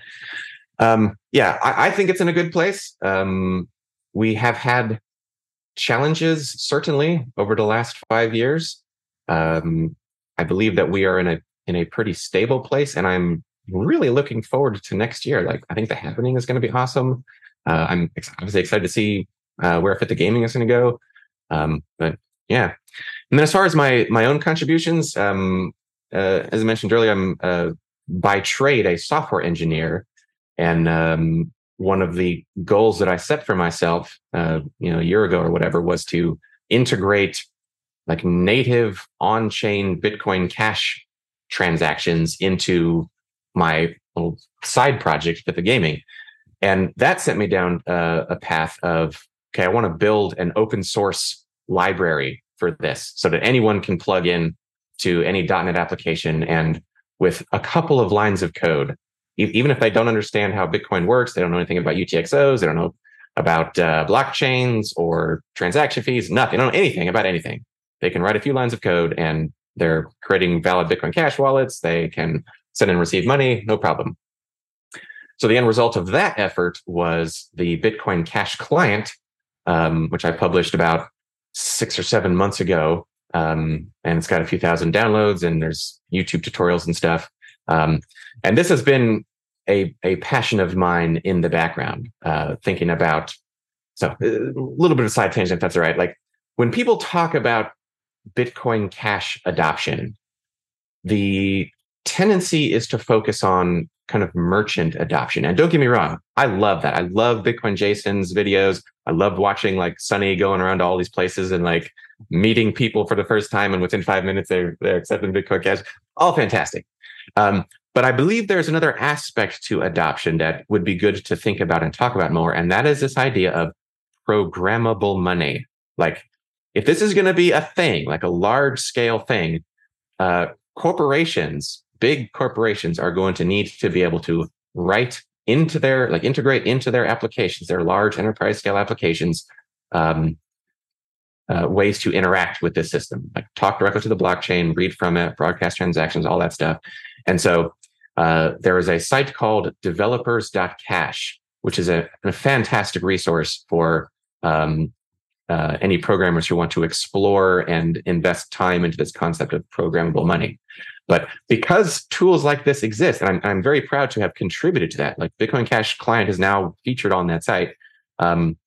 [SPEAKER 7] um, yeah, I, I think it's in a good place. Um, we have had challenges certainly over the last five years. Um, I believe that we are in a in a pretty stable place, and I'm really looking forward to next year. Like I think the happening is going to be awesome. Uh, I'm obviously excited to see uh, where Fifth of Gaming is going to go. Um, but yeah, and then as far as my my own contributions, um, uh, as I mentioned earlier, I'm uh, by trade a software engineer, and um, one of the goals that I set for myself, uh, you know, a year ago or whatever, was to integrate like native on-chain Bitcoin Cash transactions into my little side project Fifth of Gaming, and that sent me down uh, a path of okay, I want to build an open source library for this so that anyone can plug in to any .NET application and with a couple of lines of code, even if they don't understand how Bitcoin works, they don't know anything about UTXOs, they don't know about uh, blockchains or transaction fees, nothing, they don't know anything about anything. They can write a few lines of code and they're creating valid Bitcoin Cash wallets. They can send and receive money, no problem. So the end result of that effort was the Bitcoin Cash client, um, which I published about six or seven months ago. Um, and it's got a few thousand downloads and there's YouTube tutorials and stuff. Um, and this has been a, a passion of mine in the background, uh, thinking about, so a little bit of side tangent, if that's all right. Like when people talk about Bitcoin Cash adoption, the tendency is to focus on kind of merchant adoption. And don't get me wrong, I love that. I love Bitcoin Jason's videos. I love watching like Sunny going around to all these places and like meeting people for the first time. And within five minutes, they're, they're accepting Bitcoin Cash. All fantastic. Um, but I believe there's another aspect to adoption that would be good to think about and talk about more. And that is this idea of programmable money. Like, if this is going to be a thing, like a large scale thing, uh, corporations big corporations are going to need to be able to write into their like integrate into their applications their large enterprise scale applications um, uh, ways to interact with this system like talk directly to the blockchain read from it broadcast transactions all that stuff and so uh, there is a site called developers.cash which is a, a fantastic resource for um, uh, any programmers who want to explore and invest time into this concept of programmable money but because tools like this exist, and I'm, I'm very proud to have contributed to that, like Bitcoin Cash Client is now featured on that site. Um,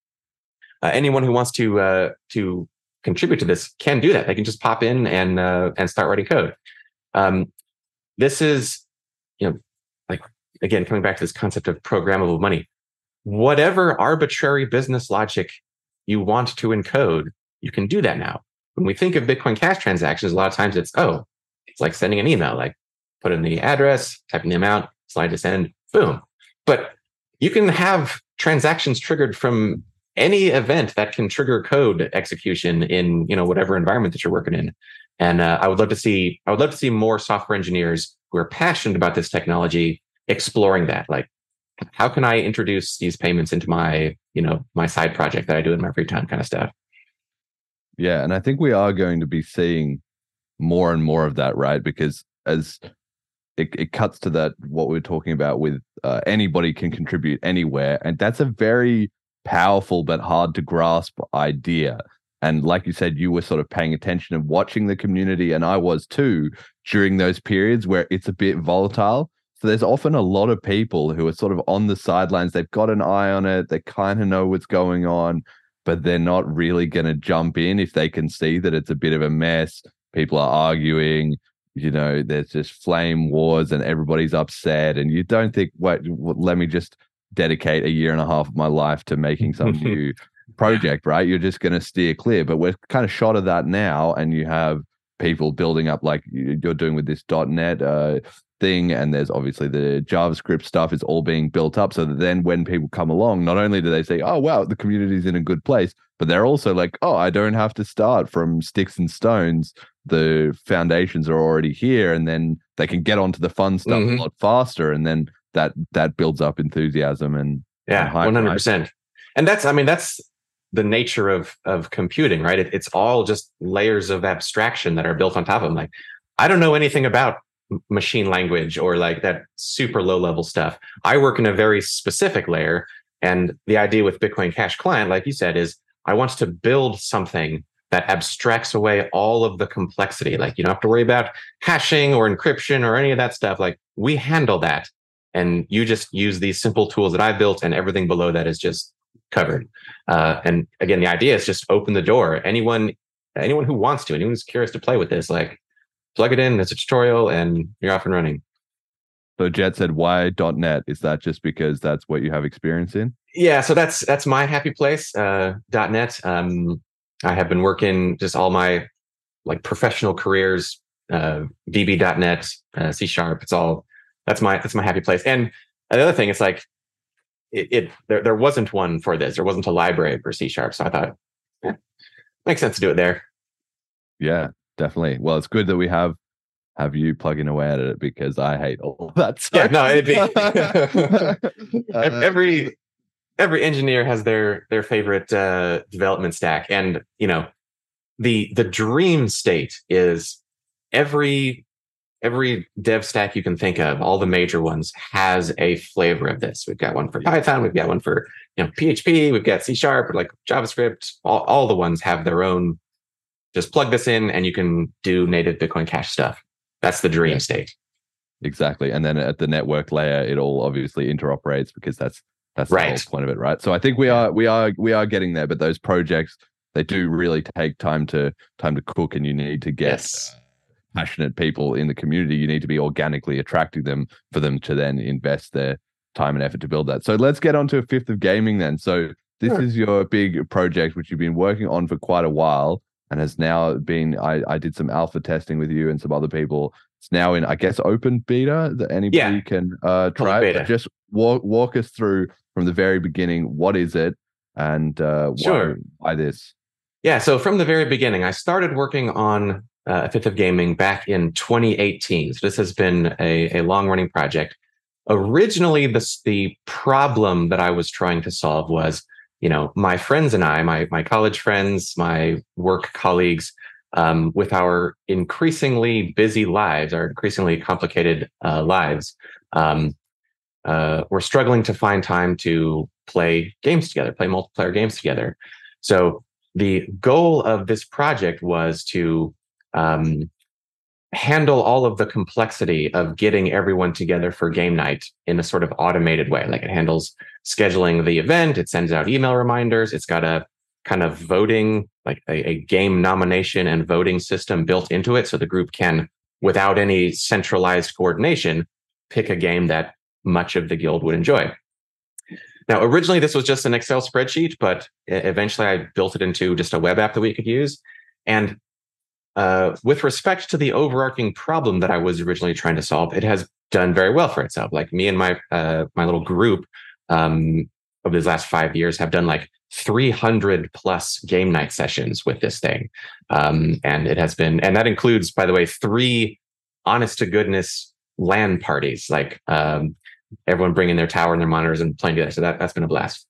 [SPEAKER 7] uh, anyone who wants to uh, to contribute to this can do that. They can just pop in and uh, and start writing code. Um, this is, you know, like again coming back to this concept of programmable money. Whatever arbitrary business logic you want to encode, you can do that now. When we think of Bitcoin Cash transactions, a lot of times it's oh, it's like sending an email, like put in the address, typing the amount, slide to send, boom. But you can have transactions triggered from any event that can trigger code execution in you know whatever environment that you're working in. And uh, I would love to see I would love to see more software engineers who are passionate about this technology exploring that. Like, how can I introduce these payments into my you know my side project that I do in my free time, kind of stuff.
[SPEAKER 2] Yeah, and I think we are going to be seeing more and more of that, right? Because as it, it cuts to that, what we are talking about with uh, anybody can contribute anywhere. And that's a very powerful but hard to grasp idea. And like you said, you were sort of paying attention and watching the community, and I was too during those periods where it's a bit volatile. So there's often a lot of people who are sort of on the sidelines. They've got an eye on it. They kind of know what's going on, but they're not really going to jump in if they can see that it's a bit of a mess people are arguing you know there's just flame wars and everybody's upset and you don't think wait let me just dedicate a year and a half of my life to making some *laughs* new project right? You're just going to steer clear but we're kind of shot of that now and you have people building up like you're doing with this .NET uh, thing and there's obviously the javascript stuff is all being built up so that then when people come along not only do they say oh wow the community's in a good place but they're also like oh i don't have to start from sticks and stones. The foundations are already here and then they can get onto the fun stuff mm-hmm. a lot faster and then that that builds up enthusiasm and
[SPEAKER 7] yeah 100% and that's i mean that's the nature of of computing right it, it's all just layers of abstraction that are built on top of them like i don't know anything about machine language or like that super low level stuff i work in a very specific layer and the idea with bitcoin cash client like you said is i want to build something that abstracts away all of the complexity. Like you don't have to worry about hashing or encryption or any of that stuff. Like we handle that. And you just use these simple tools that I built, and everything below that is just covered. Uh, and again, the idea is just open the door. Anyone, anyone who wants to, anyone who's curious to play with this, like plug it in. There's a tutorial, and you're off and running.
[SPEAKER 2] So Jet said, "Why .NET? Is that just because that's what you have experience in?"
[SPEAKER 7] Yeah, so that's that's my happy place. Uh, .NET. Um, I have been working just all my like professional careers, uh, VB.NET, uh, C Sharp. It's all that's my that's my happy place. And another thing, it's like it, it there there wasn't one for this. There wasn't a library for C Sharp, so I thought yeah, makes sense to do it there.
[SPEAKER 2] Yeah, definitely. Well, it's good that we have have you plugging away at it because I hate all that.
[SPEAKER 7] Yeah,
[SPEAKER 2] stuff.
[SPEAKER 7] no, it'd be *laughs* *laughs* every every engineer has their their favorite uh, development stack, and you know the the dream state is every every dev stack you can think of, all the major ones, has a flavor of this. We've got one for Python, we've got one for you know PHP, we've got C sharp, like JavaScript. All all the ones have their own. Just plug this in, and you can do native Bitcoin Cash stuff. That's the dream
[SPEAKER 2] Yeah.
[SPEAKER 7] state.
[SPEAKER 2] exactly. And then at the network layer, it all obviously interoperates because that's that's the
[SPEAKER 7] Right.
[SPEAKER 2] whole point of it, right? So I think we are we are we are getting there, but those projects they do really take time to time to cook, and you need to get
[SPEAKER 7] Yes.
[SPEAKER 2] Passionate people in the community. You need to be organically attracting them for them to then invest their time and effort to build that. So let's get on to a fifth of gaming then. So this
[SPEAKER 7] Sure.
[SPEAKER 2] is your big project which you've been working on for quite a while and has now been I, I did some alpha testing with you and some other people. It's now in I guess open beta that anybody
[SPEAKER 7] Yeah.
[SPEAKER 2] can uh try.
[SPEAKER 7] beta.
[SPEAKER 2] Just walk walk us through from the very beginning. What is it and uh why, why this?
[SPEAKER 7] Yeah, so from the very beginning, I started working on uh, Fifth of Gaming back in 2018. So this has been a, a long running project. Originally, the problem that I was trying to solve was, you know, my friends and I, my my college friends, my work colleagues, um, with our increasingly busy lives, our increasingly complicated uh, lives, um, uh, we're struggling to find time to play games together, play multiplayer games together. So the goal of this project was to um, handle all of the complexity of getting everyone together for game night in a sort of automated way. Like it handles scheduling the event, it sends out email reminders, it's got a kind of voting, like a, a game nomination and voting system built into it. So the group can, without any centralized coordination, pick a game that much of the guild would enjoy. Now, originally, this was just an Excel spreadsheet, but eventually I built it into just a web app that we could use. And uh, with respect to the overarching problem that I was originally trying to solve, it has done very well for itself. Like me and my uh, my little group um, over these last five years have done like 300 plus game night sessions with this thing, um, and it has been, and that includes, by the way, three honest to goodness LAN parties. Like um, everyone bringing their tower and their monitors and playing together. So that, that's been a blast.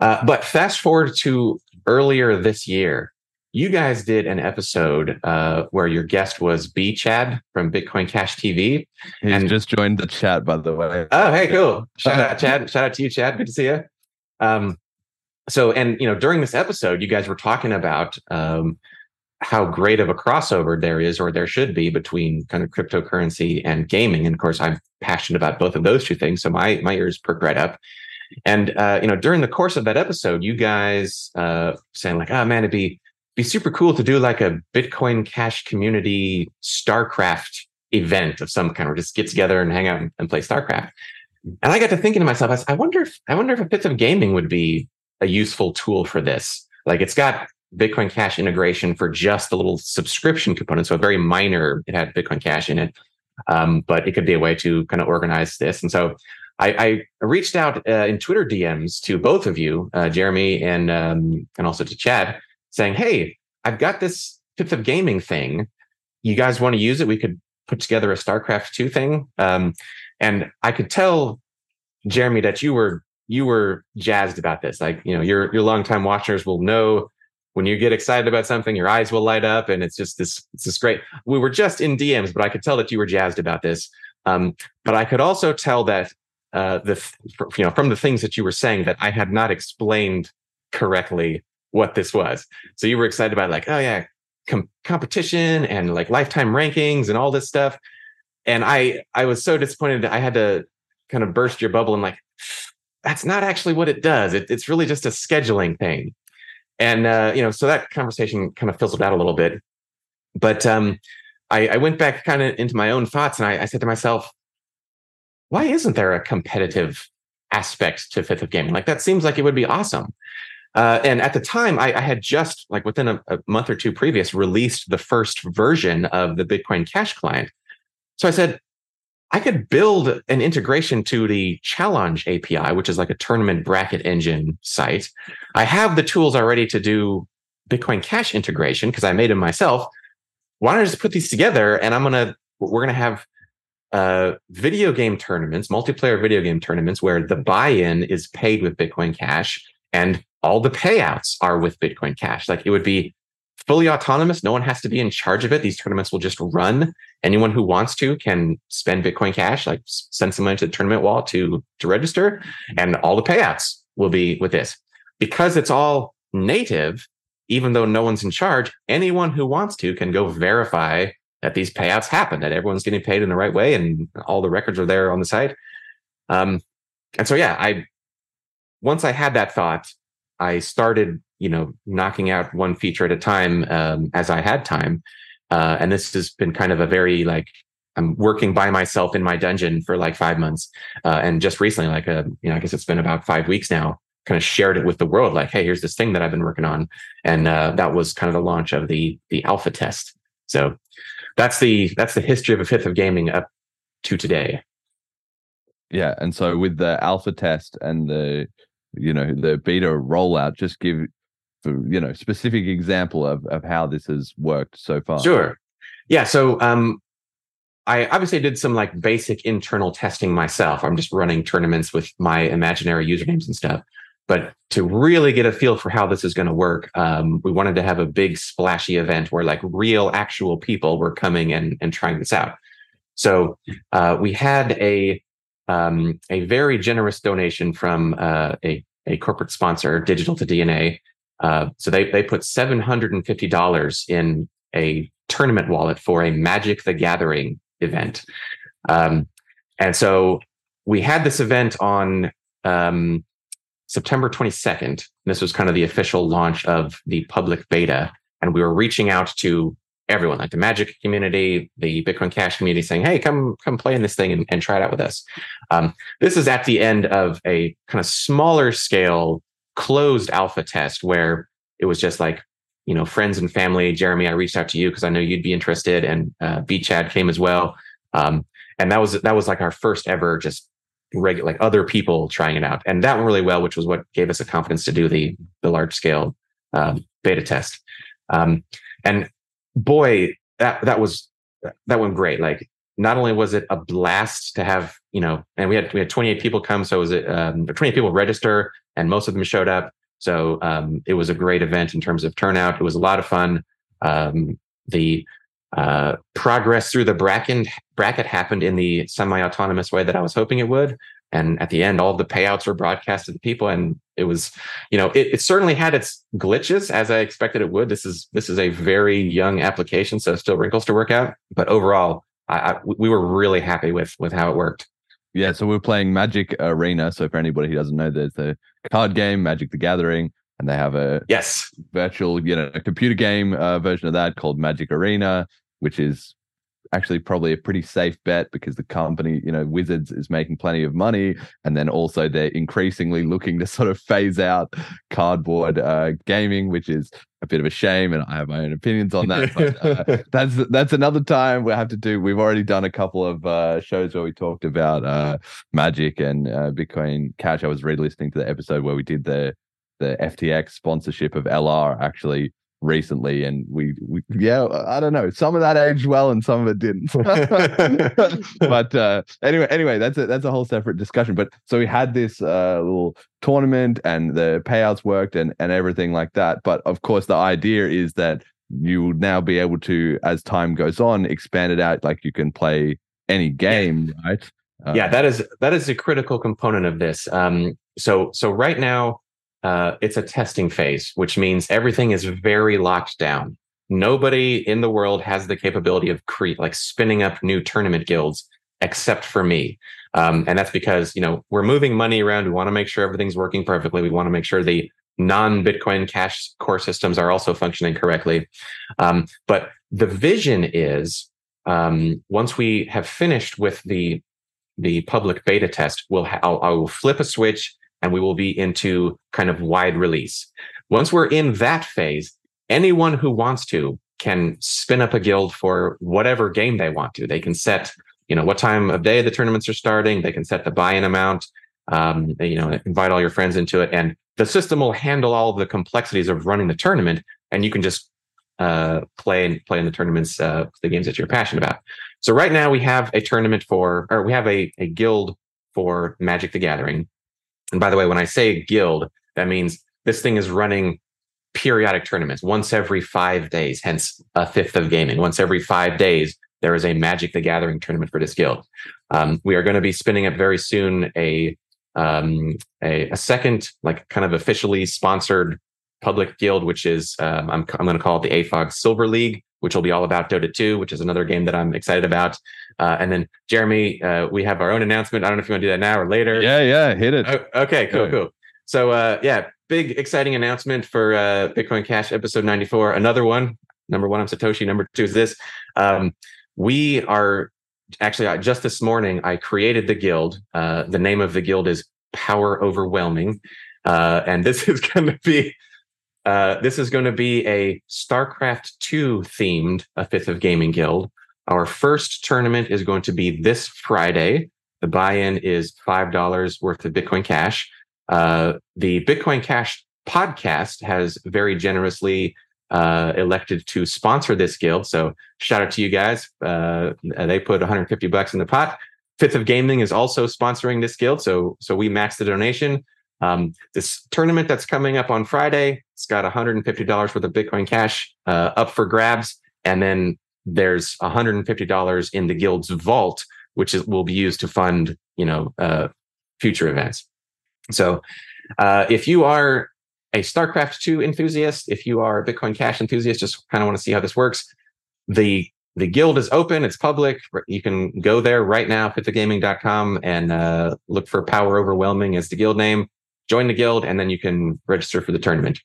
[SPEAKER 7] Uh, but fast forward to earlier this year, you guys did an episode uh, where your guest was B Chad from Bitcoin Cash TV.
[SPEAKER 2] He's
[SPEAKER 7] And-
[SPEAKER 2] just joined the chat, by the way.
[SPEAKER 7] Oh, hey, cool. Shout out, Chad. Shout out to you, Chad. Good to see you. Um, so, and you know, during this episode, you guys were talking about um, how great of a crossover there is, or there should be, between kind of cryptocurrency and gaming. And of course, I'm passionate about both of those two things, so my my ears perked right up. And uh, you know, during the course of that episode, you guys uh, saying like, "Oh man, it'd be be super cool to do like a Bitcoin Cash community StarCraft event of some kind, or just get together and hang out and, play StarCraft." And I got to thinking to myself, I wonder if I wonder if a fifth of gaming would be a useful tool for this. Like it's got Bitcoin Cash integration for just the little subscription component, so a very minor. It had Bitcoin Cash in it, um, but it could be a way to kind of organize this. And so I, I reached out uh, in Twitter DMs to both of you, uh, Jeremy and um, and also to Chad, saying, "Hey, I've got this Fifth of Gaming thing. You guys want to use it? We could put together a StarCraft two thing." Um, and I could tell Jeremy that you were you were jazzed about this. Like you know, your your longtime watchers will know when you get excited about something, your eyes will light up, and it's just this it's this great. We were just in DMs, but I could tell that you were jazzed about this. Um, but I could also tell that uh, the you know from the things that you were saying that I had not explained correctly what this was. So you were excited about like, oh yeah, com- competition and like lifetime rankings and all this stuff. And I I was so disappointed that I had to kind of burst your bubble and like, that's not actually what it does. It, it's really just a scheduling thing. And uh, you know, so that conversation kind of fizzled out a little bit. But um, I, I went back kind of into my own thoughts, and I, I said to myself, why isn't there a competitive aspect to Fifth of Gaming? Like that seems like it would be awesome. Uh, and at the time, I, I had just like within a, a, month or two previous released the first version of the Bitcoin Cash client. So I said, I could build an integration to the Challonge API, which is like a tournament bracket engine site. I have the tools already to do Bitcoin Cash integration because I made them myself. Why don't I just put these together and I'm gonna we're gonna have uh, video game tournaments, multiplayer video game tournaments, where the buy-in is paid with Bitcoin Cash and all the payouts are with Bitcoin Cash. Like it would be fully autonomous. No one has to be in charge of it. These tournaments will just run. Anyone who wants to can spend Bitcoin Cash, like send some money to the tournament wall to to register, and all the payouts will be with this. Because it's all native, even though no one's in charge, anyone who wants to can go verify that these payouts happen, that everyone's getting paid in the right way, and all the records are there on the site. Um, and so, yeah, I once I had that thought, I started, you know, knocking out one feature at a time um, as I had time. Uh, and this has been kind of a very like I'm working by myself in my dungeon for like five months, uh, and just recently, like a uh, you know, I guess it's been about five weeks now. Kind of shared it with the world, like, hey, here's this thing that I've been working on, and uh, that was kind of the launch of the the alpha test. So that's the that's the history of a fifth of gaming up to today.
[SPEAKER 2] Yeah, and so with the alpha test and the you know the beta rollout just give you know specific example of of how this has worked so far.
[SPEAKER 7] Sure. Yeah so um i obviously did some like basic internal testing myself. I'm just running tournaments with my imaginary usernames and stuff. But to really get a feel for how this is going to work um, we wanted to have a big splashy event where like real actual people were coming and and trying this out. So uh, we had a um, a very generous donation from uh, a, a corporate sponsor, Digital to DNA. Uh, so they, they put $750 in a tournament wallet for a Magic the Gathering event. Um, and so we had this event on um, September 22nd. This was kind of the official launch of the public beta. And we were reaching out to everyone, like the Magic community, the Bitcoin Cash community, saying, "Hey, come come play in this thing and, and try it out with us." Um, this is at the end of a kind of smaller scale closed alpha test where it was just like you know friends and family. Jeremy, I reached out to you because I know you'd be interested, and uh, B Chad came as well. Um, and that was that was like our first ever just regular like other people trying it out, and that went really well, which was what gave us the confidence to do the the large scale um, beta test. Um, and boy, that that was that went great. Like not only was it a blast to have, you know, and we had we had 28 people come, so it was um, 28 people register, and most of them showed up. So um, it was a great event in terms of turnout. It was a lot of fun. Um, the uh, progress through the bracket bracket happened in the semi-autonomous way that I was hoping it would. And at the end, all the payouts were broadcast to the people, and it was, you know, it, it, certainly had its glitches as I expected it would. This is this is a very young application, so still wrinkles to work out. But overall, I, I, we were really happy with with how it worked.
[SPEAKER 2] Yeah, so we're playing Magic Arena. So for anybody who doesn't know, there's the card game Magic the Gathering, and they have a
[SPEAKER 7] yes
[SPEAKER 2] virtual, you know, computer game uh, version of that called Magic Arena, which is actually probably a pretty safe bet because the company, you know, Wizards is making plenty of money, and then also they're increasingly looking to sort of phase out cardboard uh, gaming, which is a bit of a shame, and I have my own opinions on that. But, uh, *laughs* that's that's another time we have to do. We've already done a couple of uh, shows where we talked about uh, Magic and uh, Bitcoin Cash. I was re-listening to the episode where we did the the FTX sponsorship of LR actually recently and we, we, yeah i don't know some of that aged well and some of it didn't. *laughs* But uh anyway anyway that's a that's a whole separate discussion. But so we had this uh little tournament and the payouts worked and and everything like that. But of course the idea is that you will now be able to as time goes on expand it out. Like you can play any game yeah. right?
[SPEAKER 7] Uh, yeah that is that is a critical component of this. Um so so right now uh, it's a testing phase, which means everything is very locked down. Nobody in the world has the capability of create like spinning up new tournament guilds except for me. Um, and that's because, you know, we're moving money around. We want to make sure everything's working perfectly. We want to make sure the non-Bitcoin cash core systems are also functioning correctly. Um, but the vision is um, once we have finished with the the public beta test, we'll ha- I'll, I will flip a switch and we will be into kind of wide release. Once we're in that phase, anyone who wants to can spin up a guild for whatever game they want to. They can set, you know, what time of day the tournaments are starting. They can set the buy-in amount. Um, you know, invite all your friends into it, and the system will handle all of the complexities of running the tournament, and you can just uh, play and play in the tournaments, uh, the games that you're passionate about. So right now we have a tournament for, or we have a, a guild for Magic the Gathering. And by the way, when I say guild, that means this thing is running periodic tournaments once every five days, hence a fifth of gaming. Once every five days, there is a Magic the Gathering tournament for this guild. Um, we are going to be spinning up very soon a, um, a, a second, like kind of officially sponsored public guild, which is um, I'm I'm going to call it the AFOG Silver League, which will be all about Dota 2, which is another game that I'm excited about. Uh, and then Jeremy, uh, we have our own announcement. I don't know if you want to do that now or later.
[SPEAKER 2] Yeah, yeah, hit it.
[SPEAKER 7] Oh, okay, cool, cool. So uh, yeah, big exciting announcement for uh, Bitcoin Cash episode 94. Another one. Number one, I'm Satoshi. Number two is this. Um, we are actually uh, just this morning. I created the guild. Uh, the name of the guild is Power Overwhelming, uh, and this *laughs* is going to be uh, this is going to be a StarCraft 2 themed a fifth of gaming guild. Our first tournament is going to be this Friday. The buy-in is five dollars worth of Bitcoin Cash. Uh, the Bitcoin Cash podcast has very generously uh, elected to sponsor this guild. So shout out to you guys. Uh, they put 150 bucks in the pot. Fifth of Gaming is also sponsoring this guild. So so we match the donation. Um, this tournament that's coming up on Friday, it's got $150 worth of Bitcoin Cash uh, up for grabs, and then there's $150 in the guild's vault, which is, will be used to fund you know uh, future events. So uh, if you are a StarCraft 2 enthusiast, if you are a Bitcoin Cash enthusiast, just kind of want to see how this works, the the guild is open, it's public. You can go there right now, fifthofgaming.com, and uh, look for Power Overwhelming as the guild name. Join the guild, and then you can register for the tournament.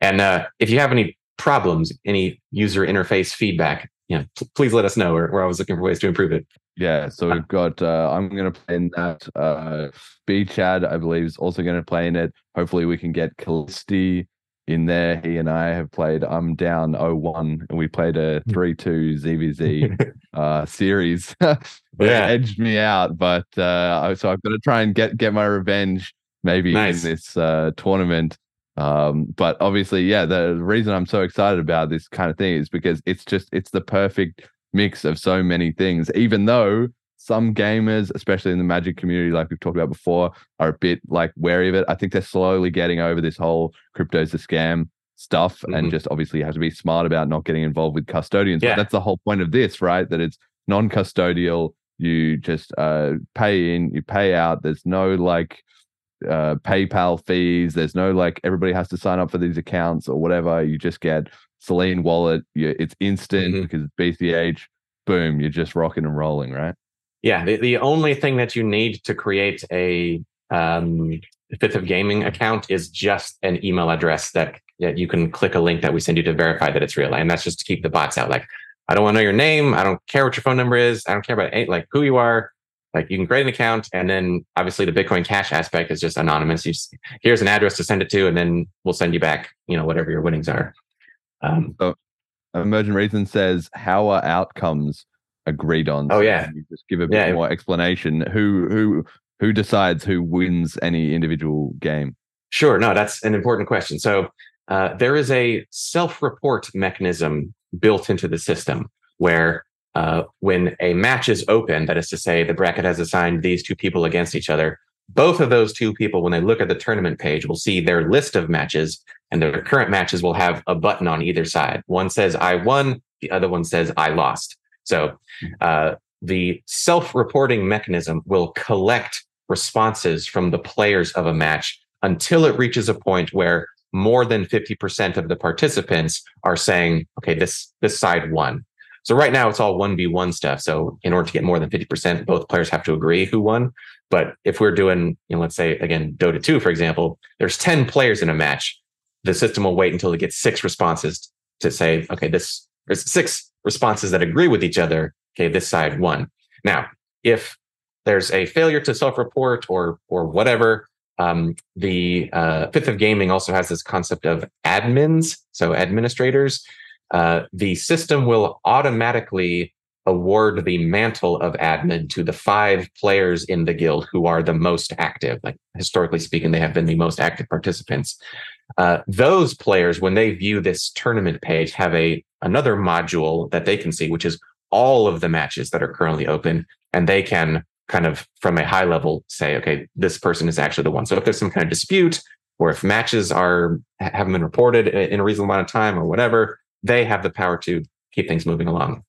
[SPEAKER 7] And uh, if you have any problems, any user interface feedback, you know, p- please let us know. We're, we're always looking for ways to improve it.
[SPEAKER 2] Yeah, so we've got. Uh, I'm going to play in that. Uh, B Chad, I believe, is also going to play in it. Hopefully, we can get Kallisti in there. He and I have played. I'm down 0-1, and we played a three-two ZVZ *laughs* uh, series. *laughs* yeah,
[SPEAKER 7] Yeah.
[SPEAKER 2] edged me out, but uh, so I've got to try and get get my revenge maybe
[SPEAKER 7] Nice.
[SPEAKER 2] in this uh, tournament. Um, but obviously, yeah, the reason I'm so excited about this kind of thing is because it's just it's the perfect mix of so many things. Even though some gamers, especially in the Magic community, like we've talked about before, are a bit like wary of it. I think they're slowly getting over this whole crypto's a scam stuff, and
[SPEAKER 7] Mhm.
[SPEAKER 2] just obviously have to be smart about not getting involved with custodians.
[SPEAKER 7] Yeah.
[SPEAKER 2] But that's the whole point of this, right? That it's non-custodial. You just uh, pay in, you pay out. There's no like uh, PayPal fees. There's no like everybody has to sign up for these accounts or whatever. You just get Selene wallet. You, it's instant
[SPEAKER 7] Mhm.
[SPEAKER 2] because it's BCH. Boom, you're just rocking and rolling, right?
[SPEAKER 7] Yeah, the, the only thing that you need to create a um, Fifth of Gaming account is just an email address that, that you can click a link that we send you to verify that it's real. And that's just to keep the bots out. Like, I don't want to know your name. I don't care what your phone number is. I don't care about like who you are. Like you can create an account, and then obviously the Bitcoin Cash aspect is just anonymous. You just, here's an address to send it to, and then we'll send you back, you know, whatever your winnings are. Um,
[SPEAKER 2] Emergent Reason says, "How are outcomes agreed on?"
[SPEAKER 7] Oh, yeah.
[SPEAKER 2] you just give a bit
[SPEAKER 7] Yeah.
[SPEAKER 2] more explanation. Who who who decides who wins any individual game?
[SPEAKER 7] Sure. No, that's an important question. So uh, there is a self-report mechanism built into the system where uh, when a match is open, that is to say, the bracket has assigned these two people against each other. Both of those two people, when they look at the tournament page, will see their list of matches, and their current matches will have a button on either side. One says "I won," the other one says "I lost." So uh, the self-reporting mechanism will collect responses from the players of a match until it reaches a point where more than 50% of the participants are saying, okay, this, this side won. So right now it's all 1v1 stuff. So in order to get more than 50%, both players have to agree who won. But if we're doing, you know, let's say again, Dota 2, for example, there's 10 players in a match. The system will wait until it gets six responses to say, okay, this there's six responses that agree with each other. Okay, this side won. Now, if there's a failure to self-report or or whatever, um, the uh, Fifth of Gaming also has this concept of admins, so administrators. Uh, the system will automatically award the mantle of admin to the five players in the guild who are the most active. Like historically speaking, they have been the most active participants. Uh, those players, when they view this tournament page, have a another module that they can see, which is all of the matches that are currently open, and they can kind of from a high level say, okay, this person is actually the one. So if there's some kind of dispute, or if matches are haven't been reported in a reasonable amount of time, or whatever, they have the power to keep things moving along.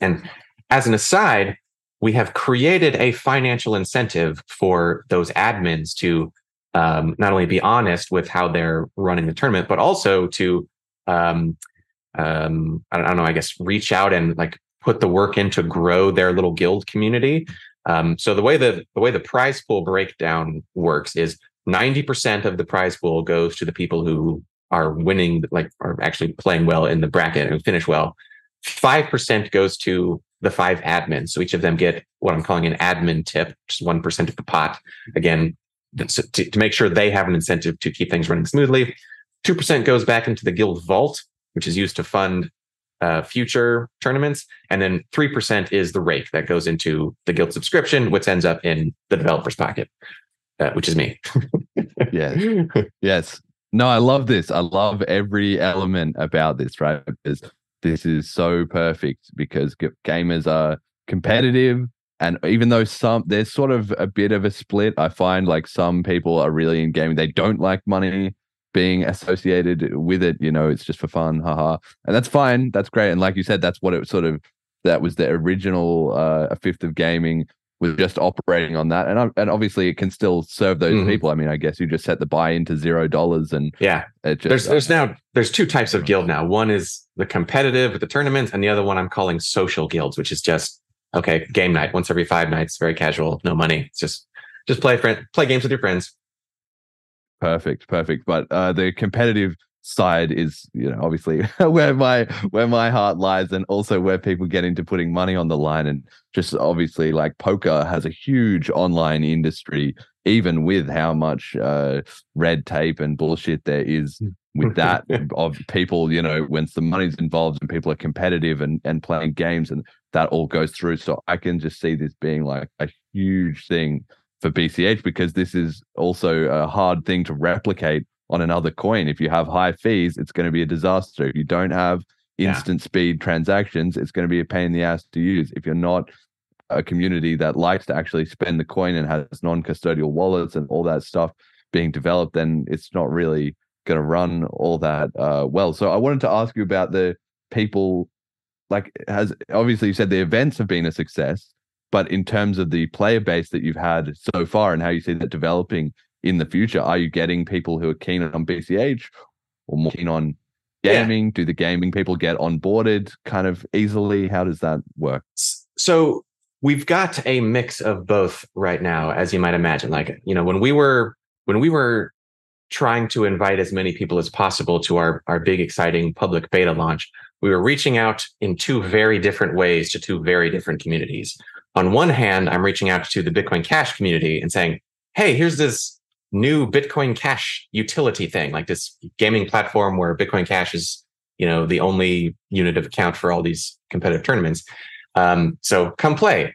[SPEAKER 7] And as an aside, we have created a financial incentive for those admins to um, not only be honest with how they're running the tournament, but also to, um, um, I, don't, I, don't, know, I guess reach out and like put the work in to grow their little guild community. Um, so the way the the way the prize pool breakdown works is 90% of the prize pool goes to the people who are winning, like are actually playing well in the bracket and finish well. 5% goes to the five admins. So each of them get what I'm calling an admin tip, just 1% of the pot. Again, to, to make sure they have an incentive to keep things running smoothly. 2% goes back into the guild vault, which is used to fund uh, future tournaments. And then 3% is the rake that goes into the guild subscription, which ends up in the developer's pocket, uh, which is me. *laughs*
[SPEAKER 2] yes. Yes. No, I love this. I love every element about this, right? Because this is so perfect because gamers are competitive and even though some there's sort of a bit of a split i find like some people are really in gaming they don't like money being associated with it you know it's just for fun haha and that's fine that's great and like you said that's what it sort of that was the original uh a fifth of gaming was just operating on that, and and obviously it can still serve those mm-hmm. people. I mean, I guess you just set the buy into zero dollars, and
[SPEAKER 7] yeah, just, there's there's now there's two types of guild now. One is the competitive with the tournaments, and the other one I'm calling social guilds, which is just okay, game night once every five nights, very casual, no money. It's just just play friend play games with your friends.
[SPEAKER 2] Perfect, perfect. But uh, the competitive side is you know obviously *laughs* where my where my heart lies and also where people get into putting money on the line and just obviously like poker has a huge online industry even with how much uh, red tape and bullshit there is with *laughs* that of people you know when some money's involved and people are competitive and and playing games and that all goes through. So i can just see this being like a huge thing for bch because this is also a hard thing to replicate on another coin. If you have high fees, it's going to be a disaster. If you don't have instant yeah. speed transactions, it's going to be a pain in the ass to use. If you're not a community that likes to actually spend the coin and has non-custodial wallets and all that stuff being developed, then it's not really going to run all that uh, well. So I wanted to ask you about the people. Like, has obviously you said the events have been a success, but in terms of the player base that you've had so far and how you see that developing in the future? Are you getting people who are keen on BCH or more keen on gaming? Yeah. Do the gaming people get onboarded kind of easily? How does that work?
[SPEAKER 7] So we've got a mix of both right now, as you might imagine. Like, you know, when we were when we were trying to invite as many people as possible to our, our big exciting public beta launch, we were reaching out in two very different ways to two very different communities. On one hand, I'm reaching out to the Bitcoin Cash community and saying, hey, here's this new Bitcoin Cash utility thing, like this gaming platform where Bitcoin Cash is, you know, the only unit of account for all these competitive tournaments. Um, so come play.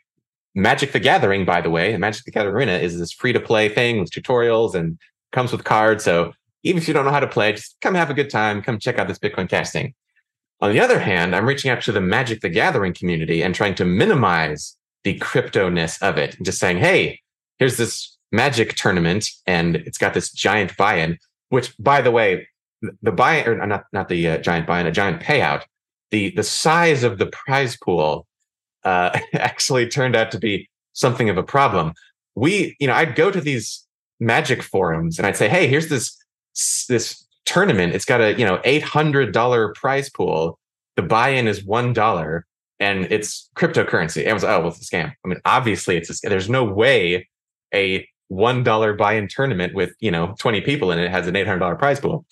[SPEAKER 7] Magic the Gathering, by the way, Magic the Gathering Arena is this free to play thing with tutorials and comes with cards. So even if you don't know how to play, just come have a good time. Come check out this Bitcoin Cash thing. On the other hand, I'm reaching out to the Magic the Gathering community and trying to minimize the crypto ness of it. Just saying, hey, here's this magic tournament and it's got this giant buy-in which by the way the buy or not not the uh, giant buy-in a giant payout the the size of the prize pool uh, *laughs* actually turned out to be something of a problem we you know i'd go to these magic forums and i'd say hey here's this this tournament it's got a you know $800 prize pool the buy-in is $1 and it's cryptocurrency. Everyone's like, oh, well, it's a scam. I mean, obviously, it's a. There's no way a one dollar buy-in tournament with you know 20 people and it has an $800 prize pool.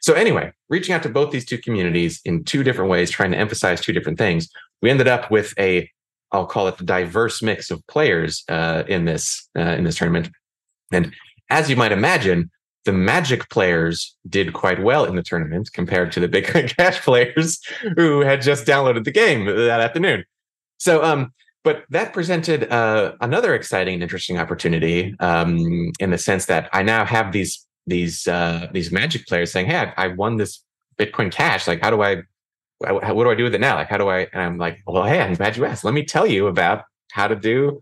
[SPEAKER 7] So anyway, reaching out to both these two communities in two different ways, trying to emphasize two different things, we ended up with a I'll call it the diverse mix of players uh, in this uh, in this tournament. And as you might imagine, the Magic players did quite well in the tournament compared to the Bitcoin *laughs* Cash players who had just downloaded the game that afternoon. So, um, but that presented uh, another exciting and interesting opportunity um, in the sense that I now have these these uh, these Magic players saying, "Hey, I, I won this Bitcoin Cash. Like, how do I what do I do with it now? Like, how do I? And I'm like, well, hey, I'm glad you asked. Let me tell you about how to do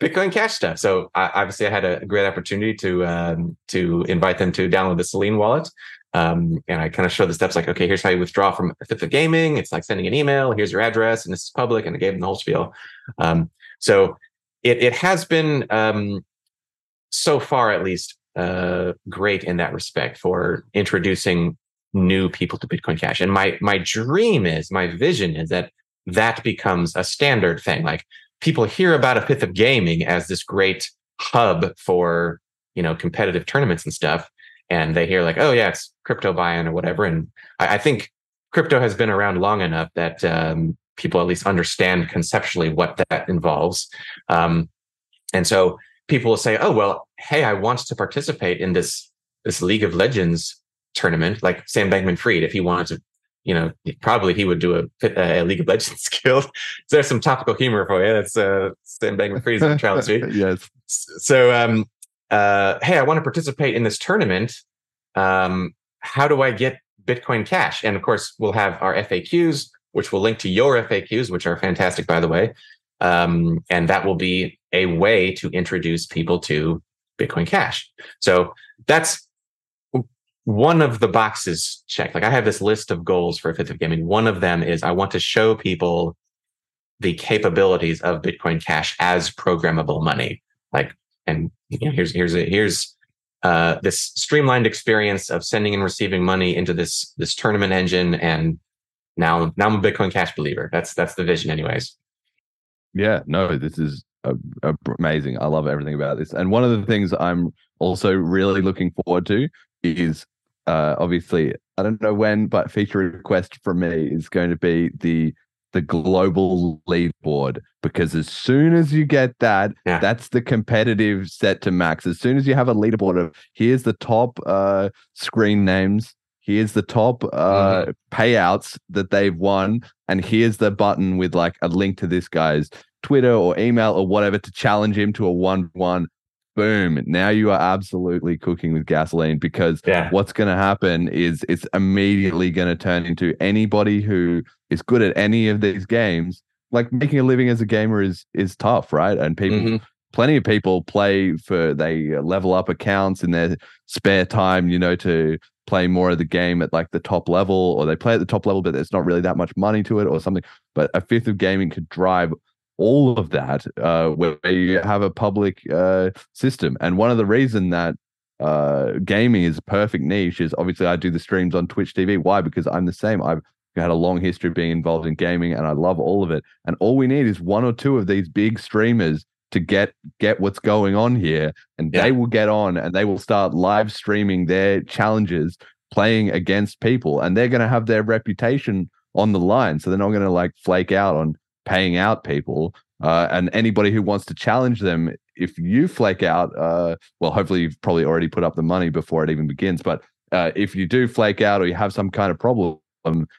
[SPEAKER 7] Bitcoin Cash stuff. So I, obviously, I had a great opportunity to um, to invite them to download the Selene wallet. Um, and I kind of showed the steps like, okay, here's how you withdraw from of Gaming. It's like sending an email. Here's your address, and this is public. And I gave them the whole spiel. Um, so it it has been um, so far, at least, uh, great in that respect for introducing new people to Bitcoin Cash. And my my dream is, my vision is that that becomes a standard thing. Like people hear about a fifth of gaming as this great hub for you know competitive tournaments and stuff, and they hear like, oh yeah, it's crypto buy-in or whatever. And I, I think crypto has been around long enough that um, people at least understand conceptually what that involves. Um, and so people will say, oh well, hey, I want to participate in this this League of Legends tournament, like Sam Bankman Fried, if he wanted to, you know, probably he would do a, a League of Legends *laughs* guild. so there's some topical humor for you. That's uh, Sam Bankman Fried's *laughs* Charles
[SPEAKER 2] yes.
[SPEAKER 7] So, um, uh, hey, I want to participate in this tournament. Um, how do I get Bitcoin Cash? And of course, we'll have our FAQs, which will link to your FAQs, which are fantastic, by the way. Um, and that will be a way to introduce people to Bitcoin Cash. So that's one of the boxes checked. Like I have this list of goals for Fifth of Gaming. One of them is I want to show people the capabilities of Bitcoin Cash as programmable money. Like, and you know, here's here's a, here's uh, this streamlined experience of sending and receiving money into this this tournament engine, and now now I'm a Bitcoin Cash believer. That's that's the vision, anyways.
[SPEAKER 2] Yeah, no, this is a, a amazing. I love everything about this, and one of the things I'm also really looking forward to is uh, obviously I don't know when, but feature request from me is going to be the the global leaderboard because as soon as you get that, yeah. that's the competitive set to max. As soon as you have a leaderboard of here's the top uh, screen names, here's the top uh, mm. payouts that they've won, and here's the button with like a link to this guy's Twitter or email or whatever to challenge him to a one one boom now you are absolutely cooking with gasoline because yeah. what's going to happen is it's immediately going to turn into anybody who is good at any of these games like making a living as a gamer is is tough right and people mm-hmm. plenty of people play for they level up accounts in their spare time you know to play more of the game at like the top level or they play at the top level but there's not really that much money to it or something but a fifth of gaming could drive all of that uh, where you have a public uh, system. And one of the reason that uh, gaming is a perfect niche is obviously I do the streams on Twitch TV. Why? Because I'm the same. I've had a long history of being involved in gaming and I love all of it. And all we need is one or two of these big streamers to get get what's going on here and yeah. they will get on and they will start live streaming their challenges playing against people and they're going to have their reputation on the line so they're not going to like flake out on paying out people. Uh, and anybody who wants to challenge them, if you flake out, uh, well, hopefully you've probably already put up the money before it even begins. But uh, if you do flake out or you have some kind of problem,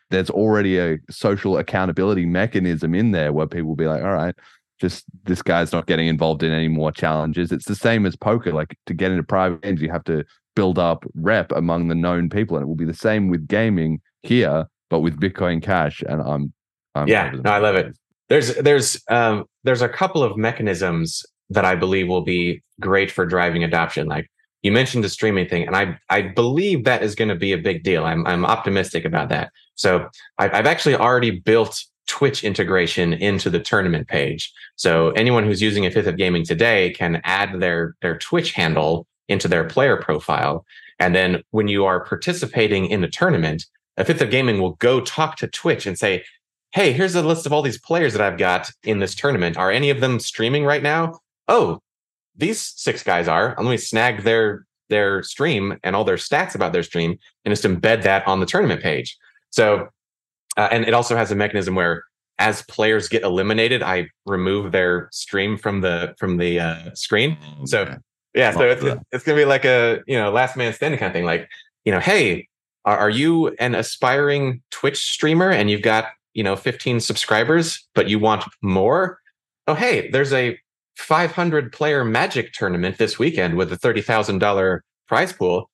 [SPEAKER 2] there's already a social accountability mechanism in there where people will be like, all right, just this guy's not getting involved in any more challenges. It's the same as poker. Like to get into private games, you have to build up rep among the known people. And it will be the same with gaming here, but with Bitcoin Cash. And I'm, I'm
[SPEAKER 7] yeah, no, I love it there's there's um, there's a couple of mechanisms that I believe will be great for driving adoption. Like you mentioned the streaming thing, and I I believe that is going to be a big deal. I'm I'm optimistic about that. So I've, I've actually already built Twitch integration into the tournament page. So anyone who's using a fifth of gaming today can add their their Twitch handle into their player profile, and then when you are participating in a tournament, a fifth of gaming will go talk to Twitch and say, hey, here's a list of all these players that I've got in this tournament. Are any of them streaming right now? Oh, these six guys are. Let me snag their their stream and all their stats about their stream and just embed that on the tournament page. So, uh, and it also has a mechanism where as players get eliminated, I remove their stream from the from the uh, screen. So yeah, so it's, it's gonna be like a you know last man standing kind of thing. Like you know, hey, are, are you an aspiring Twitch streamer and you've got you know 15 subscribers, but you want more? Oh, hey, there's a 500 player Magic tournament this weekend with a thirty thousand dollar prize pool.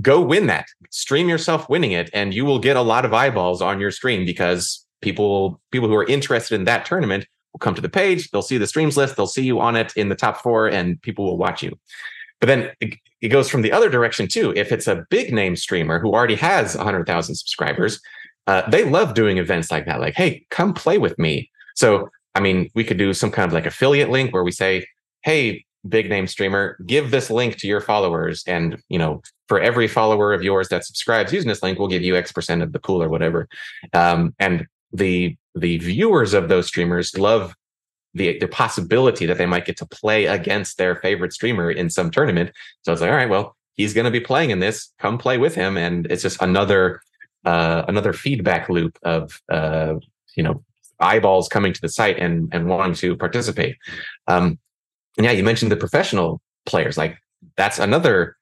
[SPEAKER 7] Go win that. Stream yourself winning it, and you will get a lot of eyeballs on your stream because people people who are interested in that tournament will come to the page. They'll see the streams list. They'll see you on it in the top four, and people will watch you. But then it goes from the other direction too. If it's a big name streamer who already has 100,000 subscribers, uh, they love doing events like that. Like, hey, come play with me. So, I mean, we could do some kind of like affiliate link where we say, hey, big name streamer, give this link to your followers. And, you know, for every follower of yours that subscribes using this link, we'll give you X percent of the pool or whatever. Um, and the the viewers of those streamers love the the possibility that they might get to play against their favorite streamer in some tournament. So it's like, all right, well, he's going to be playing in this. Come play with him, and it's just another uh, another feedback loop of uh, you know eyeballs coming to the site and and wanting to participate. Um, and yeah, you mentioned the professional players. Like that's another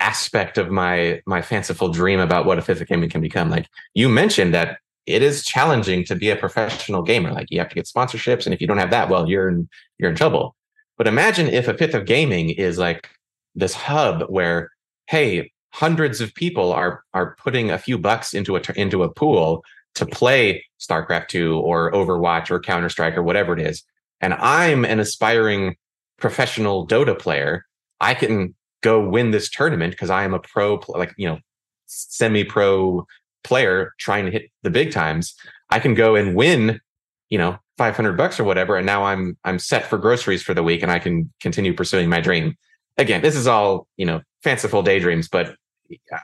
[SPEAKER 7] aspect of my my fanciful dream about what a fifth of gaming can become. Like you mentioned that it is challenging to be a professional gamer. Like you have to get sponsorships, and if you don't have that, well, you're in you're in trouble. But imagine if a fifth of gaming is like this hub where, hey, hundreds of people are are putting a few bucks into a into a pool to play StarCraft 2 or Overwatch or Counter Strike or whatever it is, and I'm an aspiring professional Dota player. I can go win this tournament because I am a pro, like you know, semi-pro player trying to hit the big times, I can go and win, you know, 500 bucks or whatever. And now I'm, I'm set for groceries for the week and I can continue pursuing my dream. Again, this is all, you know, fanciful daydreams, but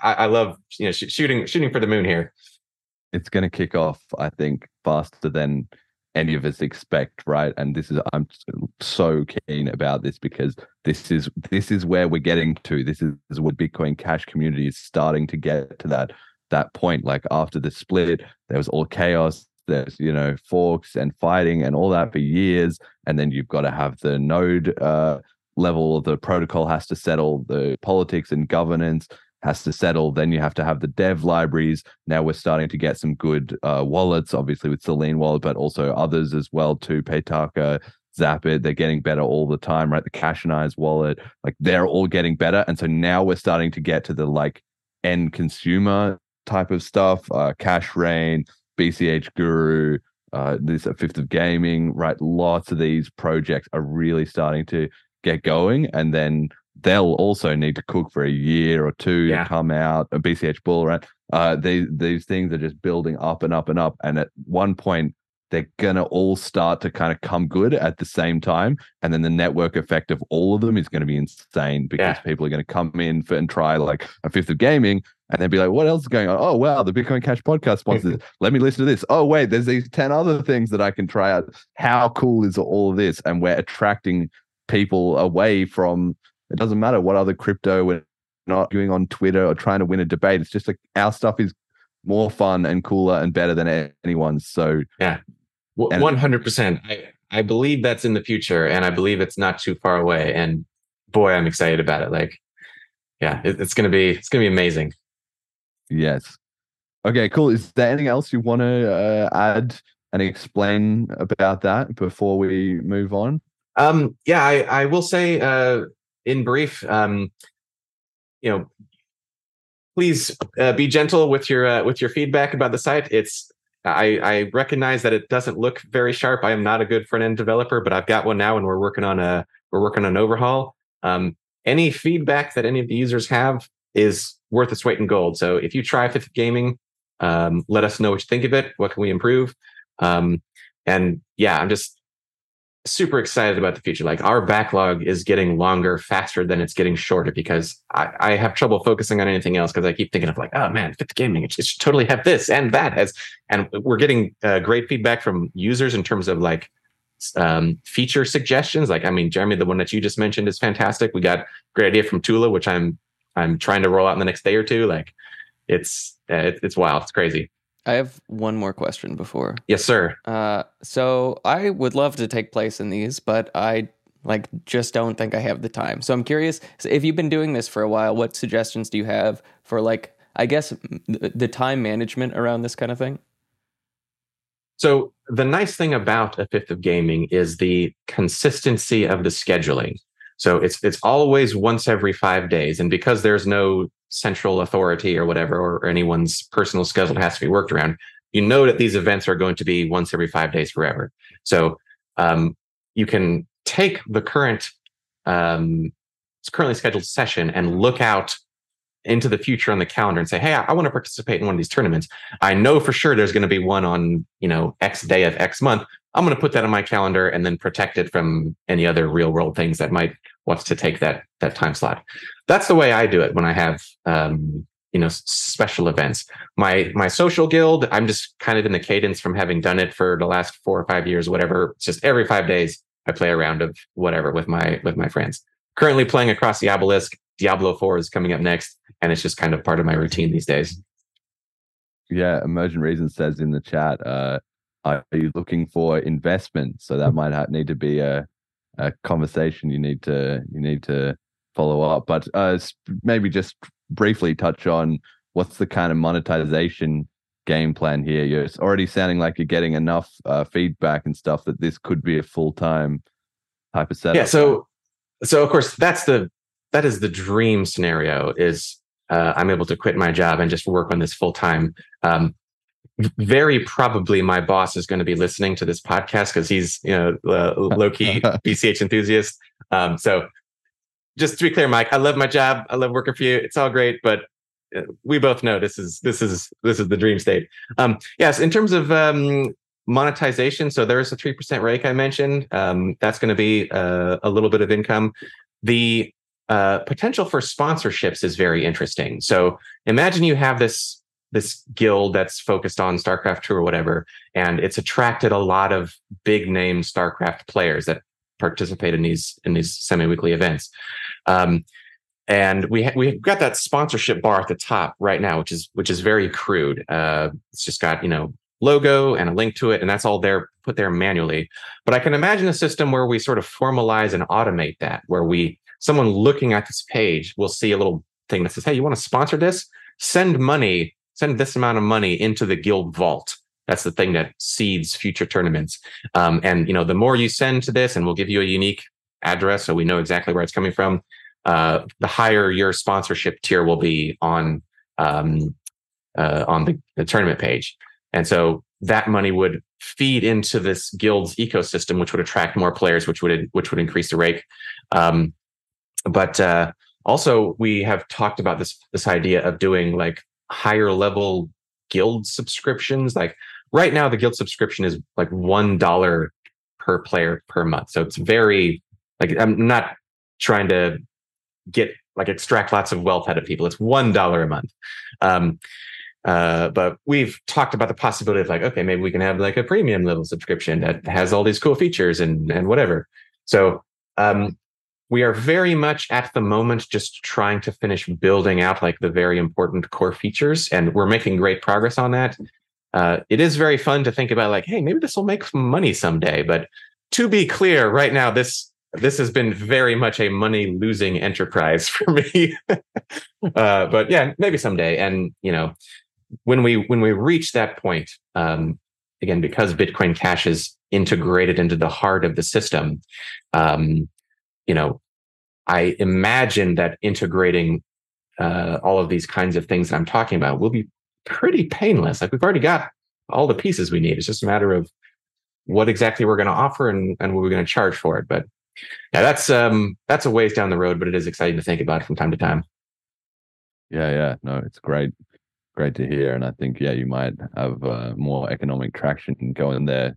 [SPEAKER 7] I, I love, you know, sh- shooting, shooting for the moon here.
[SPEAKER 2] It's going to kick off, I think, faster than any of us expect, right? And this is I'm so keen about this because this is this is where we're getting to. This is, what Bitcoin Cash community is starting to get to that that point like after the split there was all chaos there's you know forks and fighting and all that for years and then you've got to have the node uh, level the protocol has to settle the politics and governance has to settle then you have to have the dev libraries now we're starting to get some good uh, wallets obviously with selene wallet but also others as well too Paytaca Zapit, they're getting better all the time, right? The Cashonize wallet, like they're all getting better. And so now we're starting to get to the like end consumer type of stuff. Uh, Cash Rain, BCH Guru, uh, this a Fifth of Gaming, right? Lots of these projects are really starting to get going, and then they'll also need to cook for a year or two yeah. to come out. A BCH Bull, right? Uh, these these things are just building up and up and up, and at one point they're gonna all start to kind of come good at the same time, and then the network effect of all of them is going to be insane because yeah. people are going to come in for, and try like a fifth of gaming, and then be like, "What else is going on? Oh wow, the Bitcoin Cash podcast sponsors. *laughs* Let me listen to this. Oh wait, there's these ten other things that I can try out. How cool is all of this? And we're attracting people away from. It doesn't matter what other crypto we're not doing on Twitter or trying to win a debate. It's just like our stuff is more fun and cooler and better than anyone's. So
[SPEAKER 7] yeah, one hundred percent. I I believe that's in the future, and I believe it's not too far away. And boy, I'm excited about it. Like, yeah, it, it's gonna be it's gonna be amazing.
[SPEAKER 2] Yes. Okay, cool. Is there anything else you want to uh, add and explain about that before we move on?
[SPEAKER 7] Um, yeah, I, I will say uh, in brief, um, you know, please uh, be gentle with your uh, with your feedback about the site. It's I, I recognize that it doesn't look very sharp. I am not a good front end developer, but I've got one now, and we're working on a we're working on an overhaul. Um, any feedback that any of the users have is worth its weight in gold. So if you try Fifth Gaming, um, let us know what you think of it. What can we improve? Um, and yeah, I'm just super excited about the future. Like our backlog is getting longer faster than it's getting shorter because I, I have trouble focusing on anything else because I keep thinking of like, oh man, fifth gaming, it, should totally have this and that as, and we're getting uh, great feedback from users in terms of like um, feature suggestions. Like, I mean, Jeremy, the one that you just mentioned is fantastic. We got great idea from Tula, which I'm I'm trying to roll out in the next day or two. Like, it's uh, it, it's wild. It's crazy.
[SPEAKER 8] I have one more question before.
[SPEAKER 7] Yes, sir.
[SPEAKER 8] Uh, so I would love to take place in these, but I like just don't think I have the time. So I'm curious if you've been doing this for a while. What suggestions do you have for like I guess the time management around this kind of thing?
[SPEAKER 7] So the nice thing about a fifth of gaming is the consistency of the scheduling. So it's it's always once every five days, and because there's no central authority or whatever, or anyone's personal schedule has to be worked around, you know that these events are going to be once every five days forever. So um, you can take the current um, currently scheduled session and look out into the future on the calendar and say, hey, I, I want to participate in one of these tournaments. I know for sure there's going to be one on, you know, X day of X month. I'm going to put that on my calendar and then protect it from any other real world things that might want to take that that time slot. That's the way I do it when I have um, you know special events. My my social guild, I'm just kind of in the cadence from having done it for the last four or five years, whatever. It's just every five days I play a round of whatever with my with my friends. Currently playing across the obelisk. Diablo 4 is coming up next and it's just kind of part of my routine these days.
[SPEAKER 2] Yeah, Emergent Reason says in the chat, uh, are you looking for investment? So that might have, need to be a, a conversation you need to you need to follow up. But uh, maybe just briefly touch on what's the kind of monetization game plan here. You're already sounding like you're getting enough uh, feedback and stuff that this could be a full time type of setup.
[SPEAKER 7] Yeah. So so of course that's the that is the dream scenario is uh, I'm able to quit my job and just work on this full time. Um, very probably my boss is going to be listening to this podcast because he's you know uh, *laughs* low key BCH enthusiast. Um, so just to be clear, Mike, I love my job. I love working for you. It's all great, but uh, we both know this is this is this is the dream state. Um, yes, in terms of um, monetization, so there is a three percent rake I mentioned. Um, that's going to be uh, a little bit of income. The uh, potential for sponsorships is very interesting. So imagine you have this this guild that's focused on StarCraft 2 or whatever, and it's attracted a lot of big name StarCraft players that participate in these in these semi-weekly events. Um, and we ha- we've got that sponsorship bar at the top right now, which is which is very crude. Uh, it's just got you know logo and a link to it, and that's all there put there manually. But I can imagine a system where we sort of formalize and automate that, where we someone looking at this page will see a little thing that says, Hey, you want to sponsor this? Send money, send this amount of money into the guild vault. That's the thing that seeds future tournaments. Um, and you know, the more you send to this, and we'll give you a unique address so we know exactly where it's coming from, uh, the higher your sponsorship tier will be on um, uh, on the, the tournament page. And so that money would feed into this guild's ecosystem, which would attract more players, which would which would increase the rake. Um, but uh, also we have talked about this this idea of doing like higher level guild subscriptions like right now the guild subscription is like one dollar per player per month. So it's very like i'm not trying to get like extract lots of wealth out of people. It's one dollar a month. Um uh, but we've talked about the possibility of like okay maybe we can have like a premium level subscription that has all these cool features and and whatever. So um we are very much at the moment just trying to finish building out like the very important core features and we're making great progress on that. Uh, it is very fun to think about like hey maybe this will make money someday but to be clear right now this this has been very much a money losing enterprise *laughs* for me. Uh, but yeah maybe someday. And you know when we when we reach that point um, again because bitcoin cash is integrated into the heart of the system um, you know, I imagine that integrating uh, all of these kinds of things that I'm talking about will be pretty painless. Like we've already got all the pieces we need. It's just a matter of what exactly we're going to offer and, and what we're going to charge for it. But yeah, that's um that's a ways down the road, but it is exciting to think about from time to time.
[SPEAKER 2] Yeah, yeah, no, it's great, great to hear, and I think yeah, you might have uh, more economic traction going there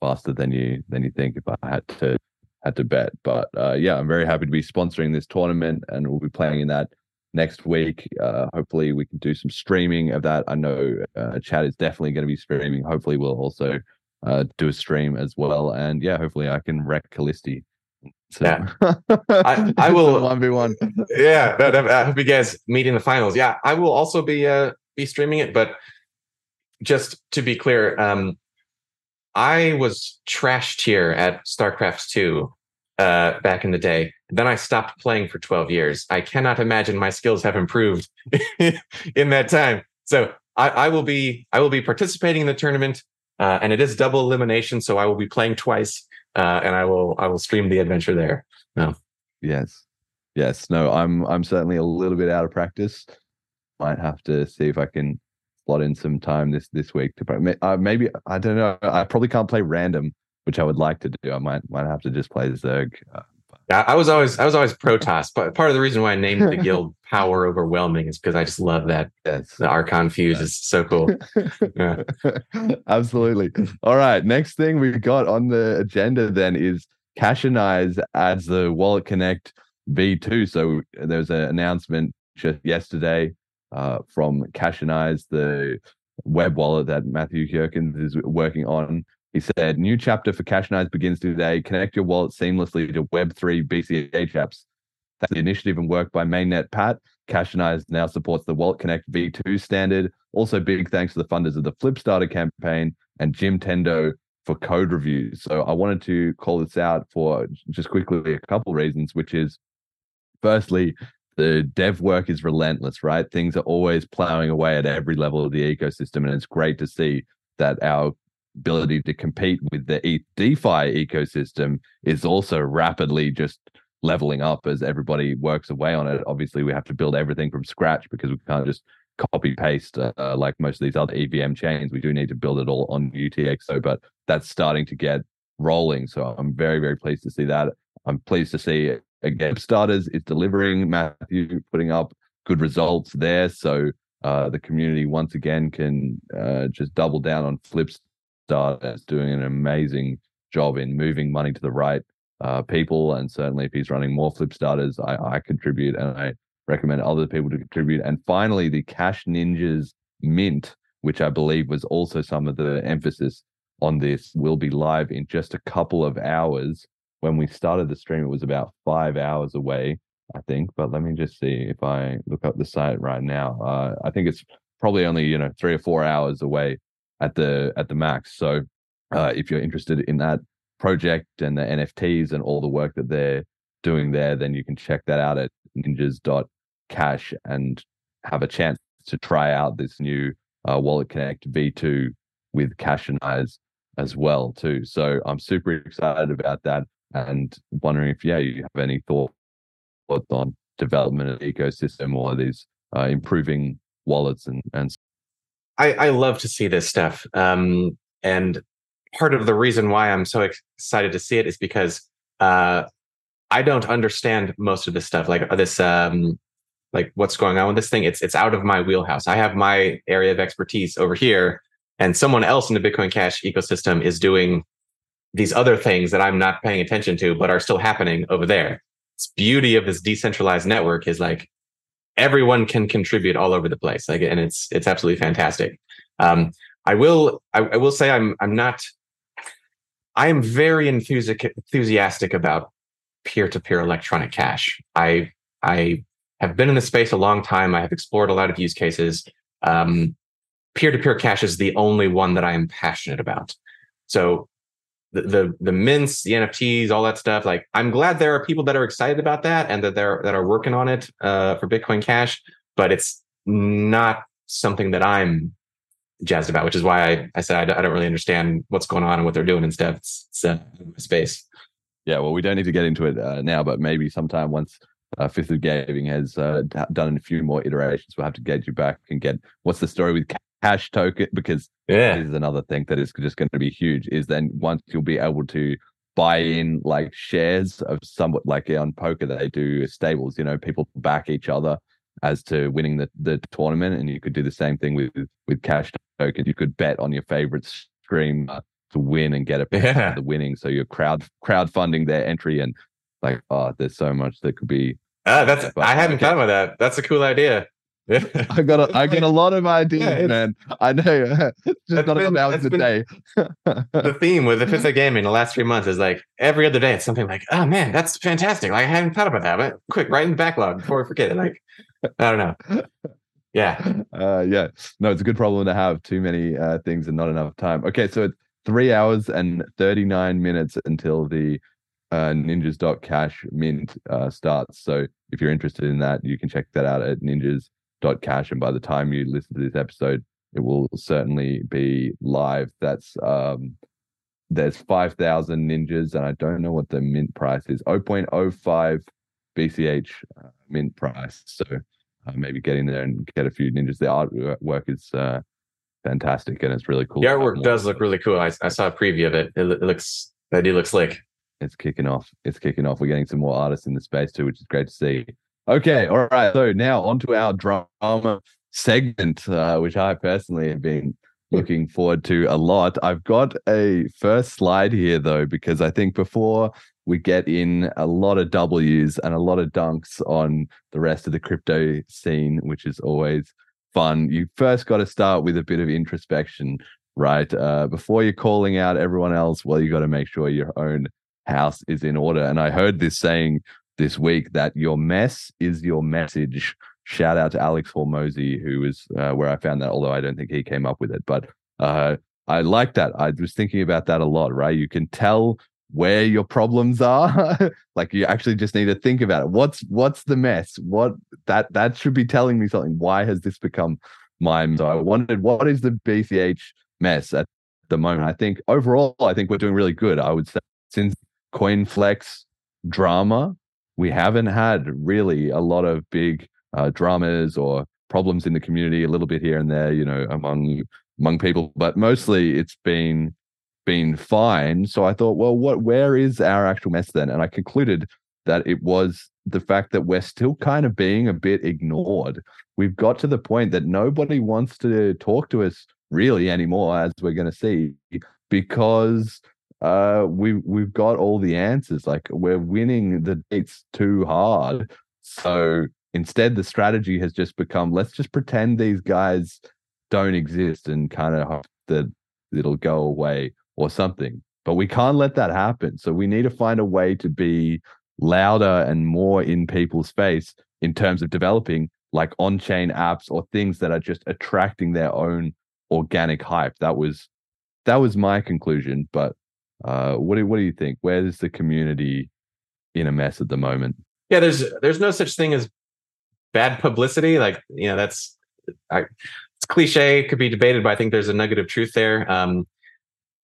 [SPEAKER 2] faster than you than you think if I had to had to bet. But uh, yeah, I'm very happy to be sponsoring this tournament, and we'll be playing in that next week. Uh, hopefully, we can do some streaming of that. I know uh, Chad is definitely going to be streaming. Hopefully, we'll also uh, do a stream as well, and yeah, hopefully, I can wreck Kallisti. So,
[SPEAKER 7] Yeah. I- *laughs* I will-
[SPEAKER 2] one v one.
[SPEAKER 7] yeah, that, that- I hope you guys meet in the finals. Yeah, I will also be uh be streaming it, but just to be clear, um I was trashed here at StarCraft 2 uh back in the day. Then I stopped playing for 12 years. I cannot imagine my skills have improved *laughs* in that time. So I, I will be I will be participating in the tournament, uh, and it is double elimination, so I will be playing twice, uh, and I will I will stream the adventure there. No.
[SPEAKER 2] Yes. Yes. No, I'm I'm certainly a little bit out of practice. Might have to see if I can slot in some time this this week to. Uh, maybe I don't know. I probably can't play random, which I would like to do. I might might have to just play Zerg. Uh,
[SPEAKER 7] Yeah, I was always I was always Protoss, but part of the reason why I named the *laughs* guild Power Overwhelming is because I just love that
[SPEAKER 2] yes.
[SPEAKER 7] the Archon fuse is so cool. *laughs* Yeah.
[SPEAKER 2] Absolutely. All right. Next thing we got on the agenda then is Cashonize adds the Wallet Connect V2. So there's an announcement just yesterday uh, from Cashonize, the web wallet that Mathieu Geukens is working on. He said, New chapter for Cashonize begins today. Connect your wallet seamlessly to Web3 BCH apps. That's the initiative and work by Mainnet Pat. Cashonize now supports the Wallet Connect V2 standard. Also, big thanks to the funders of the Flipstarter campaign and Jimtendo for code reviews. So I wanted to call this out for just quickly a couple reasons, which is firstly, the dev work is relentless, right? Things are always plowing away at every level of the ecosystem. And it's great to see that our ability to compete with the DeFi ecosystem is also rapidly just leveling up as everybody works away on it. Obviously, we have to build everything from scratch because we can't just copy paste uh, like most of these other EVM chains. We do need to build it all on UTXO, but that's starting to get rolling. So I'm very, very pleased to see that. I'm pleased to see again starters is delivering. Matthew putting up good results there. So uh, the community once again can uh, just double down on Flipstarters doing an amazing job in moving money to the right uh, people. And certainly, if he's running more Flipstarters, I, I contribute and I recommend other people to contribute. And finally, the Cash Ninjas Mint, which I believe was also some of the emphasis on this, will be live in just a couple of hours. When we started the stream, it was about five hours away, I think. But let me just see if I look up the site right now. Uh, I think it's probably only you know three or four hours away at the at the max. So uh, if you're interested in that project and the NFTs and all the work that they're doing there, then you can check that out at ninjas.cash and have a chance to try out this new uh, Wallet Connect V2 with Cashonize as well too. So I'm super excited about that and wondering if yeah you have any thoughts on development of the ecosystem or these uh, improving wallets and and
[SPEAKER 7] I, I love to see this stuff. Um, and part of the reason why I'm so excited to see it is because uh, I don't understand most of this stuff, like this, um, like what's going on with this thing. It's it's out of my wheelhouse. I have my area of expertise over here, and someone else in the Bitcoin Cash ecosystem is doing these other things that I'm not paying attention to, but are still happening over there. It's beauty of this decentralized network is like everyone can contribute all over the place. Like and it's it's absolutely fantastic. Um i will I, I will say i'm i'm not i am very enthusiastic enthusiastic about peer-to-peer electronic cash i i have been in the space a long time. I have explored a lot of use cases. Um peer-to-peer cash is the only one that i am passionate about. So the, the the mints, the NFTs, all that stuff. Like, I'm glad there are people that are excited about that and that they're that are working on it uh, for Bitcoin Cash. But it's not something that I'm jazzed about, which is why I, I said I, don't- really understand what's going on and what they're doing stuff. It's, it's uh, space.
[SPEAKER 2] yeah well we don't need to get into it uh, now but maybe sometime once uh, fifth of gaming has uh, d- done a few more iterations we'll have to get you back and get what's the story with cash token because
[SPEAKER 7] Yeah.
[SPEAKER 2] this is another thing that is just going to be huge is then once you'll be able to buy in like shares of somewhat like on poker they do stables you know people back each other as to winning the, the tournament and you could do the same thing with with cash tokens you could bet on your favorite stream to win and get a piece
[SPEAKER 7] Yeah.
[SPEAKER 2] of the winning. So you're crowd crowdfunding their entry and like, oh, there's so much that could be.
[SPEAKER 7] Ah, that's
[SPEAKER 2] But-
[SPEAKER 7] I haven't
[SPEAKER 2] okay.
[SPEAKER 7] thought about that. That's a cool idea. Yeah. *laughs*
[SPEAKER 2] I got a, I get a lot of ideas,
[SPEAKER 7] Yeah,
[SPEAKER 2] man. I know. *laughs* just not
[SPEAKER 7] been-
[SPEAKER 2] enough hours a day. *laughs*
[SPEAKER 7] the theme with a Fifth of Gaming the last three months is like every other day it's something like, oh man, that's fantastic. Like I hadn't thought about that. But quick, write in the backlog before I forget it. Like, I don't know. Yeah.
[SPEAKER 2] uh, yeah, no, it's a good problem to have. Too many uh, things and not enough time. Okay, so it's three hours and thirty nine minutes until the uh, ninjas.cash mint uh, starts. So if you're interested in that, you can check that out at ninjas.cash. And by the time you listen to this episode, it will certainly be live. That's um, there's five thousand ninjas, and I don't know what the mint price is. 0.05 BCH uh, mint price. So uh, maybe get in there and get a few ninjas. The artwork is uh, fantastic and it's really cool.
[SPEAKER 7] The artwork does look really cool. I, I saw a preview of it. It, it looks that it looks slick.
[SPEAKER 2] It's kicking off. It's kicking off. We're getting some more artists in the space too, which is great to see. Okay, all right. So now onto our drama segment, uh, which I personally have been looking forward to a lot. I've got a first slide here though, because I think before we get in a lot of W's and a lot of dunks on the rest of the crypto scene, which is always fun. You first got to start with a bit of introspection, right? Uh, before you're calling out everyone else, well, you got to make sure your own house is in order. And I heard this saying this week that your mess is your message. Shout out to Alex Hormozi, who is uh, where I found that, although I don't think he came up with it. But uh, I like that. I was thinking about that a lot, right? You can tell where your problems are. *laughs* like you actually just need to think about it. What's what's the mess? What that that should be telling me something. Why has this become my so I wondered what is the BCH mess at the moment? I think overall, I think we're doing really good. I would say since CoinFlex drama, we haven't had really a lot of big uh, dramas or problems in the community. A little bit here and there, you know, among among people, but mostly it's been been fine. So I thought, well, what where is our actual mess then? And I concluded that it was the fact that we're still kind of being a bit ignored. We've got to the point that nobody wants to talk to us really anymore, as we're going to see, because uh, we we've got all the answers. Like we're winning the dates too hard. So instead, the strategy has just become let's just pretend these guys don't exist and kind of hope that it'll go away or something. But we can't let that happen. So we need to find a way to be louder and more in people's face in terms of developing like on-chain apps or things that are just attracting their own organic hype. That was that was my conclusion. But uh, what do what do you think? Where is the community in a mess at the moment?
[SPEAKER 7] Yeah, there's there's no such thing as bad publicity. Like you know, that's I, it's cliche, could be debated, but I think there's a nugget of truth there. Um,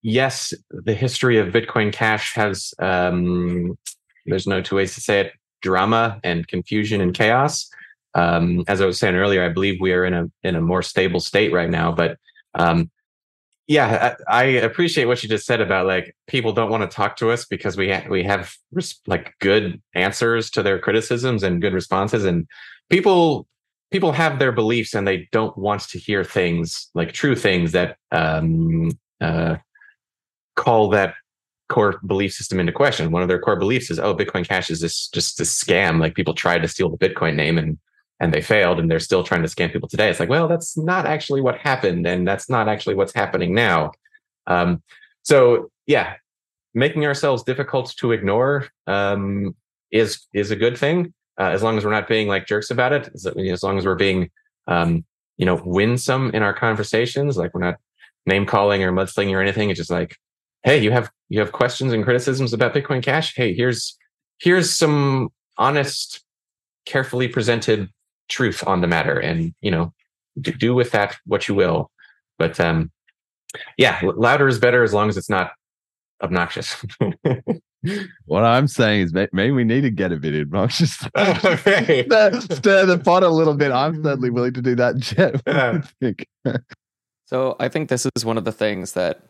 [SPEAKER 7] yes, the history of Bitcoin Cash has um, there's no two ways to say it: drama and confusion and chaos. Um, as I was saying earlier, I believe we are in a in a more stable state right now. But um, yeah, I, appreciate what you just said about like people don't want to talk to us because we ha- we have res- like good answers to their criticisms and good responses, and people people have their beliefs and they don't want to hear things like true things that um, uh, call that core belief system into question. One of their core beliefs is, oh, Bitcoin Cash is this just a scam. Like people tried to steal the Bitcoin name and and they failed, and they're still trying to scam people today. It's like, well, that's not actually what happened, and that's not actually what's happening now. Um, so yeah, making ourselves difficult to ignore um, is is a good thing uh, as long as we're not being like jerks about it. As, as long as we're being um, you know winsome in our conversations, like we're not name calling or mudslinging or anything. It's just like, hey, you have you have questions and criticisms about Bitcoin Cash. Hey, here's here's some honest, carefully presented truth on the matter, and you know, do, do with that what you will. But um, yeah, louder is better as long as it's not obnoxious. *laughs*
[SPEAKER 2] What I'm saying is maybe we need to get a bit obnoxious. *laughs*
[SPEAKER 7] Okay. *laughs*
[SPEAKER 2] stir, stir the pot a little bit. I'm certainly willing to do that, Jet. What do you think?
[SPEAKER 8] So I think this is one of the things that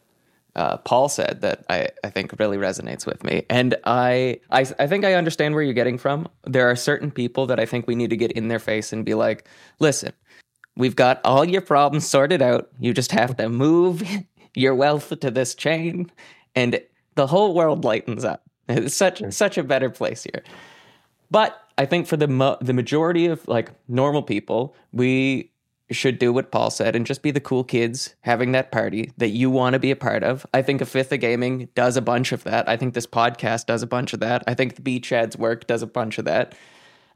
[SPEAKER 8] uh, Paul said that I, I think really resonates with me. And I, I I think I understand where you're getting from. There are certain people that I think we need to get in their face and be like, listen, we've got all your problems sorted out. You just have to move *laughs* your wealth to this chain, and the whole world lightens up. It's *laughs* such such a better place here. But I think for the mo- the majority of like normal people, we should do what Paul said and just be the cool kids having that party that you want to be a part of. I think a fifth of gaming does a bunch of that. I think this podcast does a bunch of that. I think the Beachheads work does a bunch of that.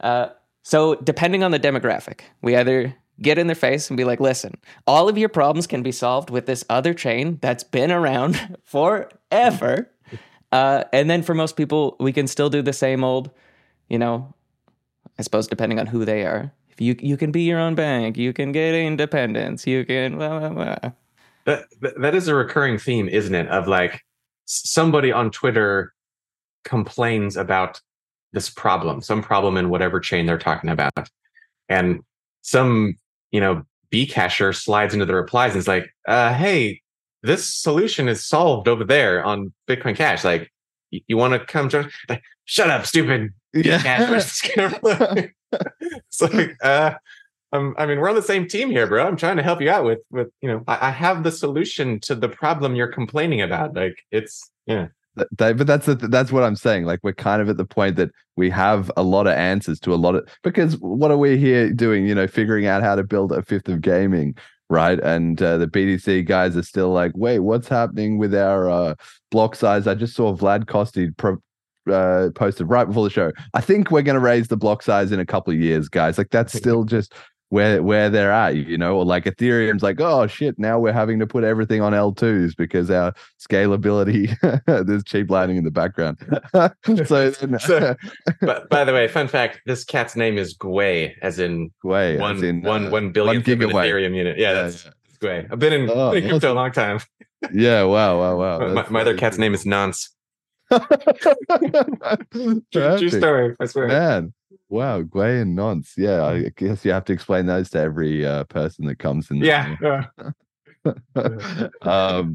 [SPEAKER 8] Uh, so depending on the demographic, we either get in their face and be like, listen, all of your problems can be solved with this other chain that's been around *laughs* forever. Uh, and then for most people, we can still do the same old, you know, I suppose depending on who they are. If you you can be your own bank, you can get independence, you can blah, blah, blah.
[SPEAKER 7] That, that- that is a recurring theme, isn't it? Of like somebody on Twitter complains about this problem, some problem in whatever chain they're talking about, and some you know B casher slides into the replies and is like, uh, "Hey, this solution is solved over there on Bitcoin Cash. Like, y- you want to come join?" Like, shut up, stupid
[SPEAKER 2] Yeah. *laughs* *laughs* *laughs*
[SPEAKER 7] It's like, uh, I'm, I mean, we're on the same team here, bro. I'm trying to help you out with, with, you know, I, I have the solution to the problem you're complaining about. Like, it's, yeah,
[SPEAKER 2] but that's the, that's what I'm saying. Like we're kind of at the point that we have a lot of answers to a lot of because what are we here doing? You know, figuring out how to build a fifth of gaming, right? And uh, the BTC guys are still like, wait, what's happening with our uh, block size? I just saw Vlad Costea pro- uh, posted right before the show. I think we're going to raise the block size in a couple of years, guys. Like that's still just where where they're at, you know, or like Ethereum's like, oh shit, now we're having to put everything on L2s because our scalability, *laughs* there's cheap lighting in the background. *laughs* so *laughs* then,
[SPEAKER 7] So- but by the way, fun fact: this cat's name is Gwei, as in
[SPEAKER 2] as
[SPEAKER 7] one
[SPEAKER 2] in,
[SPEAKER 7] one
[SPEAKER 2] uh,
[SPEAKER 7] one billion
[SPEAKER 2] gigabyte.
[SPEAKER 7] Ethereum unit. Yeah,
[SPEAKER 2] Yeah,
[SPEAKER 7] that's it's Gwei. I've been in,
[SPEAKER 2] Oh,
[SPEAKER 7] been in crypto a long time.
[SPEAKER 2] yeah, wow, wow, wow.
[SPEAKER 7] my, my other cat's name is
[SPEAKER 2] Nonce. *laughs*
[SPEAKER 7] True, story. I swear.
[SPEAKER 2] Man, wow, Gwei and Nonce. Yeah, I guess you have to explain those to every uh, person that comes in.
[SPEAKER 7] Yeah. yeah. *laughs*
[SPEAKER 2] um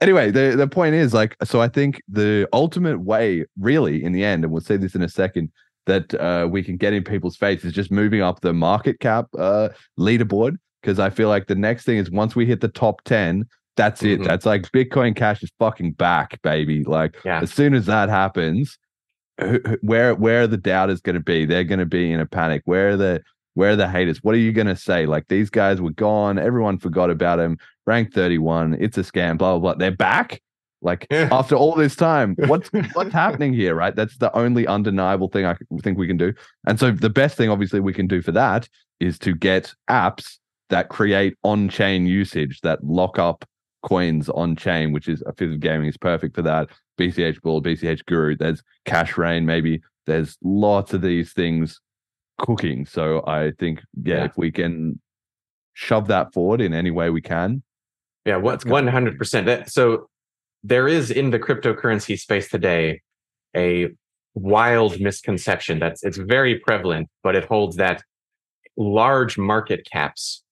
[SPEAKER 2] anyway the the point is like so i think the ultimate way really in the end and we'll see this in a second that uh we can get in people's face is just moving up the market cap uh leaderboard because i feel like the next thing is once we hit the top 10 that's it.
[SPEAKER 7] Mhm.
[SPEAKER 2] that's like bitcoin cash is fucking back baby. Like
[SPEAKER 7] Yeah.
[SPEAKER 2] as soon as that happens where where are the doubters going to be? They're going to be in a panic. Where are the where are the haters? What are you going to say? Like these guys were gone. Everyone forgot about them rank 31 it's a scam blah blah blah. They're back? Like
[SPEAKER 7] Yeah. *laughs*
[SPEAKER 2] after all this time what's what's happening here right? That's the only undeniable thing I think we can do. And so the best thing obviously we can do for that is to get apps that create on-chain usage that lock up coins on chain which is a fifth of gaming is perfect for that bch bull bch guru there's cash rain maybe there's lots of these things cooking so i think yeah,
[SPEAKER 7] Yeah.
[SPEAKER 2] if we can shove that forward in any way we can
[SPEAKER 7] Yeah, what's
[SPEAKER 2] That's good.
[SPEAKER 7] one hundred percent. So there is in the cryptocurrency space today a wild misconception that's it's very prevalent, but it holds that large market caps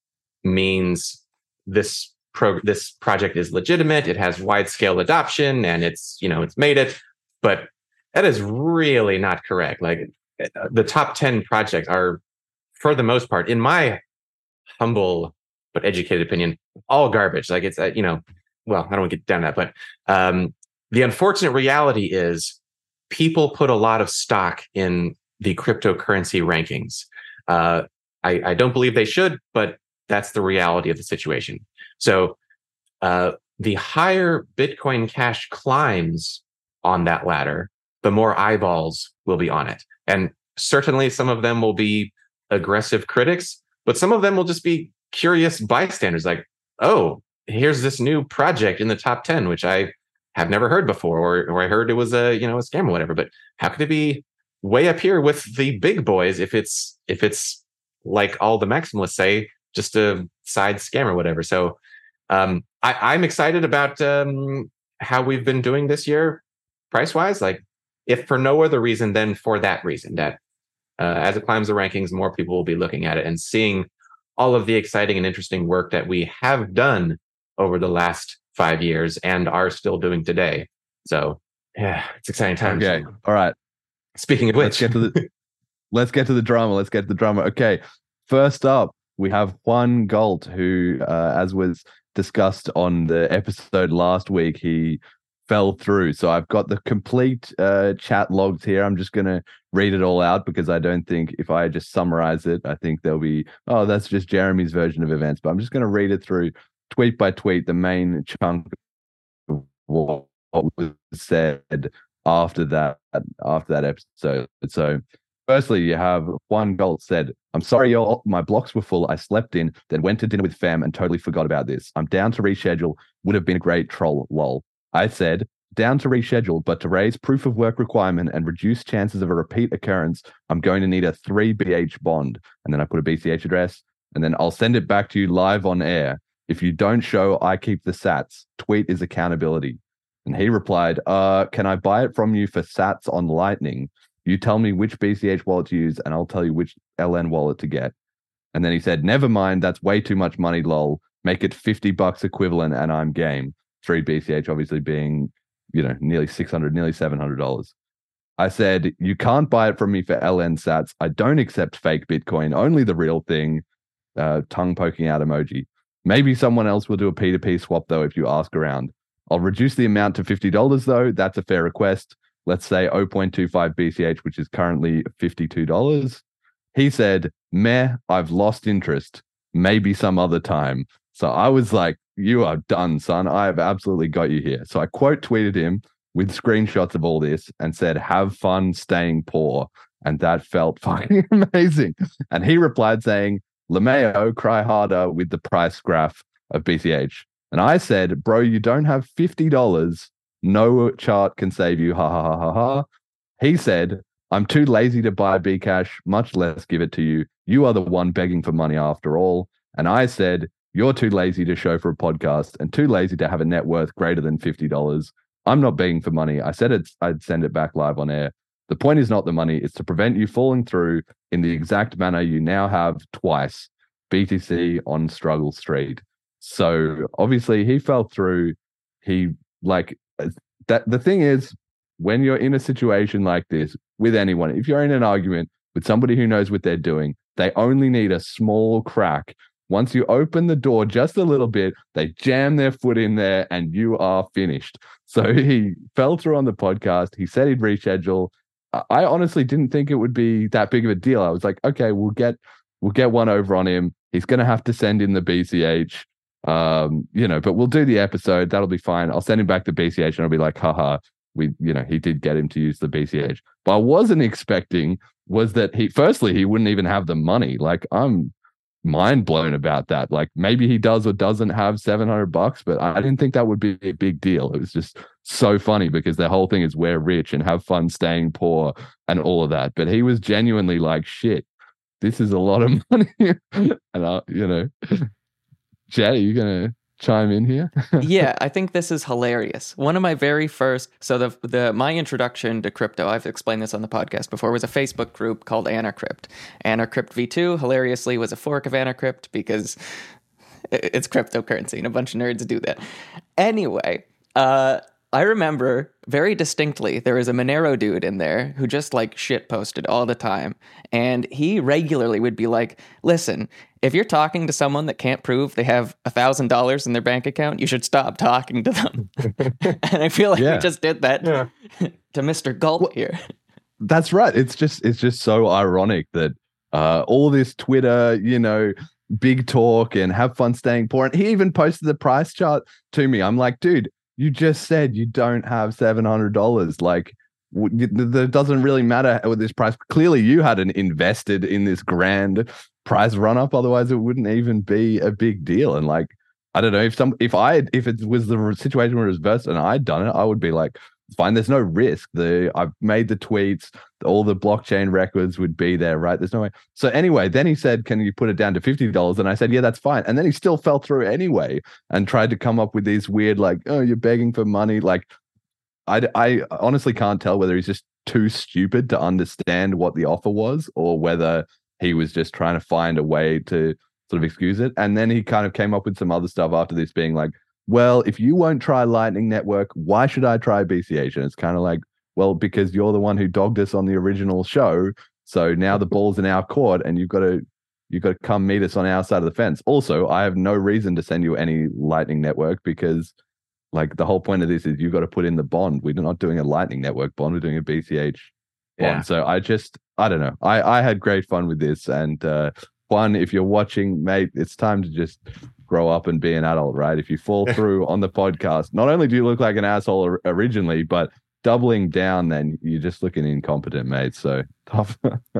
[SPEAKER 7] means this pro this project is legitimate, it has wide scale adoption, and it's you know it's made it. But that is really not correct. Like uh, the top ten projects are, for the most part, in my humble but educated opinion, all garbage. Like it's, uh, you know, well, I don't want to get down that, but um, the unfortunate reality is people put a lot of stock in the cryptocurrency rankings. Uh, I, I don't believe they should, but that's the reality of the situation. So uh, the higher Bitcoin Cash climbs on that ladder, the more eyeballs will be on it. And certainly some of them will be aggressive critics, but some of them will just be curious bystanders like, oh, here's this new project in the top 10, which I have never heard before, or, or I heard it was a, you know, a scam or whatever. But how could it be way up here with the big boys if it's if it's like all the maximalists say, just a side scam or whatever. So um I, I'm excited about um how we've been doing this year price wise. Like if for no other reason than for that reason, that uh, as it climbs the rankings, more people will be looking at it and seeing all of the exciting and interesting work that we have done over the last five years and are still doing today. So yeah, it's exciting times.
[SPEAKER 2] okay all right
[SPEAKER 7] Speaking of
[SPEAKER 2] let's
[SPEAKER 7] which,
[SPEAKER 2] get to the let's get to the drama let's get to the drama okay first up we have juan galt who uh, as was discussed on the episode last week, he fell through. So I've got the complete uh, chat logs here. I'm just going to read it all out because I don't think if I just summarize it, I think there'll be, oh, that's just Jeremy's version of events. But I'm just going to read it through tweet by tweet, the main chunk of what was said after that after that episode. So firstly, you have Juan Galt said, I'm sorry, y'all, my blocks were full. I slept in, then went to dinner with fam and totally forgot about this. I'm down to reschedule. Would have been a great troll, lol. I said, down to reschedule, but to raise proof of work requirement and reduce chances of a repeat occurrence, I'm going to need a 3BH bond. And then I put a BCH address, and then I'll send it back to you live on air. If you don't show, I keep the sats. Tweet is accountability. And he replied, uh, can I buy it from you for sats on Lightning? You tell me which BCH wallet to use, and I'll tell you which LN wallet to get. And then he said, never mind, that's way too much money, lol. Make it 50 bucks equivalent, and I'm game. Three BCH obviously being, you know, nearly 600, nearly $700. I said, you can't buy it from me for LN sats. I don't accept fake Bitcoin, only the real thing. Uh, tongue poking out emoji. Maybe someone else will do a P2P swap though if you ask around. I'll reduce the amount to $50 though. That's a fair request. Let's say 0.25 BCH, which is currently $52. He said, Meh, I've lost interest. Maybe some other time. So I was like, You are done, son. I have absolutely got you here. So I quote tweeted him with screenshots of all this and said, Have fun staying poor. And that felt *laughs* fucking amazing. And he replied saying, LeMayo, cry harder with the price graph of BCH. And I said, bro, you don't have $50. No chart can save you. Ha ha ha ha ha. He said, I'm too lazy to buy Bcash, much less give it to you. You are the one begging for money after all. And I said, You're too lazy to show for a podcast and too lazy to have a net worth greater than $50. I'm not begging for money. I said I'd send it back live on air. The point is not the money, it's to prevent you falling through in the exact manner you now have twice BTC on Struggle Street. So obviously he fell through. He like Uh, that. The thing is, when you're in a situation like this with anyone, if you're in an argument with somebody who knows what they're doing, they only need a small crack. Once you open the door just a little bit, they jam their foot in there and you are finished. *laughs* So he fell through on the podcast. He said he'd reschedule. I honestly didn't think it would be that big of a deal. I was like, okay, we'll get we'll get one over on him. He's going to have to send in the BCH, um, you know, but we'll do the episode. That'll be fine. I'll send him back the BCH, and I'll be like, haha, we, you know, he did get him to use the BCH. But I wasn't expecting was that he, firstly, he wouldn't even have the money. Like I'm mind blown about that. Like maybe he does or doesn't have 700 bucks, but I didn't think that would be a big deal. It was just so funny because the whole thing is we're rich and have fun staying poor and all of that. But he was genuinely like, shit, this is a lot of *laughs* money. and I, you know, Jay, are you to chime in here? *laughs*
[SPEAKER 8] yeah, I think this is hilarious. One of my very first so the the my introduction to crypto, I've explained this on the podcast before, was a Facebook group called Anarcrypt. Anarcrypt V2 hilariously was a fork of Anarcrypt because it's cryptocurrency and a bunch of nerds do that. Anyway, uh I remember very distinctly there was a Monero dude in there who just like shit posted all the time. And he regularly would be like, listen, if you're talking to someone that can't prove they have a thousand dollars in their bank account, you should stop talking to them. *laughs* and I feel like
[SPEAKER 2] Yeah.
[SPEAKER 8] we just did that
[SPEAKER 4] Yeah. *laughs*
[SPEAKER 8] to Mr. Galt here.
[SPEAKER 2] That's right. It's just it's just so ironic that uh, all this Twitter, you know, big talk and have fun staying poor. And he even posted the price chart to me. I'm like, dude, you just said you don't have seven hundred dollars. Like, w- y- it doesn't really matter with this price. Clearly, you hadn't invested in this grand price run up. Otherwise, it wouldn't even be a big deal. And like, I don't know if some if I if it was the situation where it was reversed and I'd done it, I would be like, fine. There's no risk. The I've made the tweets. All the blockchain records would be there, right? There's no way. So anyway, then he said, "Can you put it down to fifty dollars?" And I said, "Yeah, that's fine." And then he still fell through anyway and tried to come up with these weird, like, "Oh, you're begging for money." Like, I I honestly can't tell whether he's just too stupid to understand what the offer was, or whether he was just trying to find a way to sort of excuse it. And then he kind of came up with some other stuff after this, being like, well, if you won't try Lightning Network, why should I try BCH? And it's kind of like, well, because you're the one who dogged us on the original show. So now the ball's in our court and you've got to you've got to come meet us on our side of the fence. Also, I have no reason to send you any Lightning Network because, like, the whole point of this is you've got to put in the bond. We're not doing a Lightning Network bond. We're doing a BCH
[SPEAKER 7] Yeah.
[SPEAKER 2] bond. So I just, I don't know. I I had great fun with this. And uh, Juan, if you're watching, mate, it's time to just grow up and be an adult, right? If you fall *laughs* through on the podcast, not only do you look like an asshole or- originally, but doubling down, then you're just looking incompetent, mate. So *laughs* tough.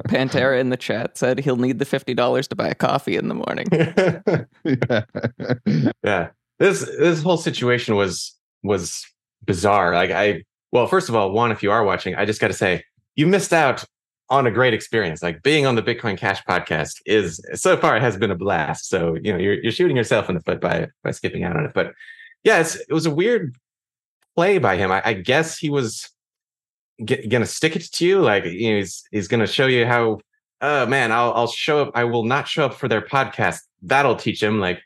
[SPEAKER 8] Pantera in the chat said he'll need the fifty dollars to buy a coffee in the morning. *laughs*
[SPEAKER 2] yeah.
[SPEAKER 7] yeah this this whole situation was was bizarre like i well first of all Juan if you are watching i just got to say you missed out on a great experience. Like being on the bitcoin cash podcast is so far it has been a blast. So you know you're, you're shooting yourself in the foot by by skipping out on it. But yeah it was a weird play by him. I, I guess he was gonna stick it to you. Like you know, he's he's gonna show you how oh man i'll i'll show up i will not show up for their podcast. That'll teach him like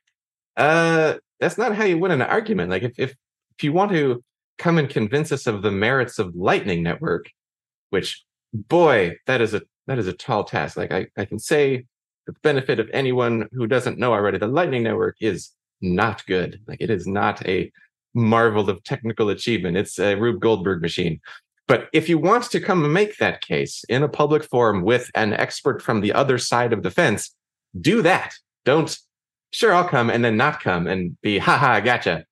[SPEAKER 7] uh that's not how you win an argument. Like if if, if you want to come and convince us of the merits of lightning network which boy that is a that is a tall task. Like i i can say the benefit of anyone who doesn't know already the lightning network is not good. Like it is not a marvel of technical achievement. It's a rube goldberg machine. But if you want to come make that case in a public forum with an expert from the other side of the fence do that. Don't sure i'll come and then not come and be haha gotcha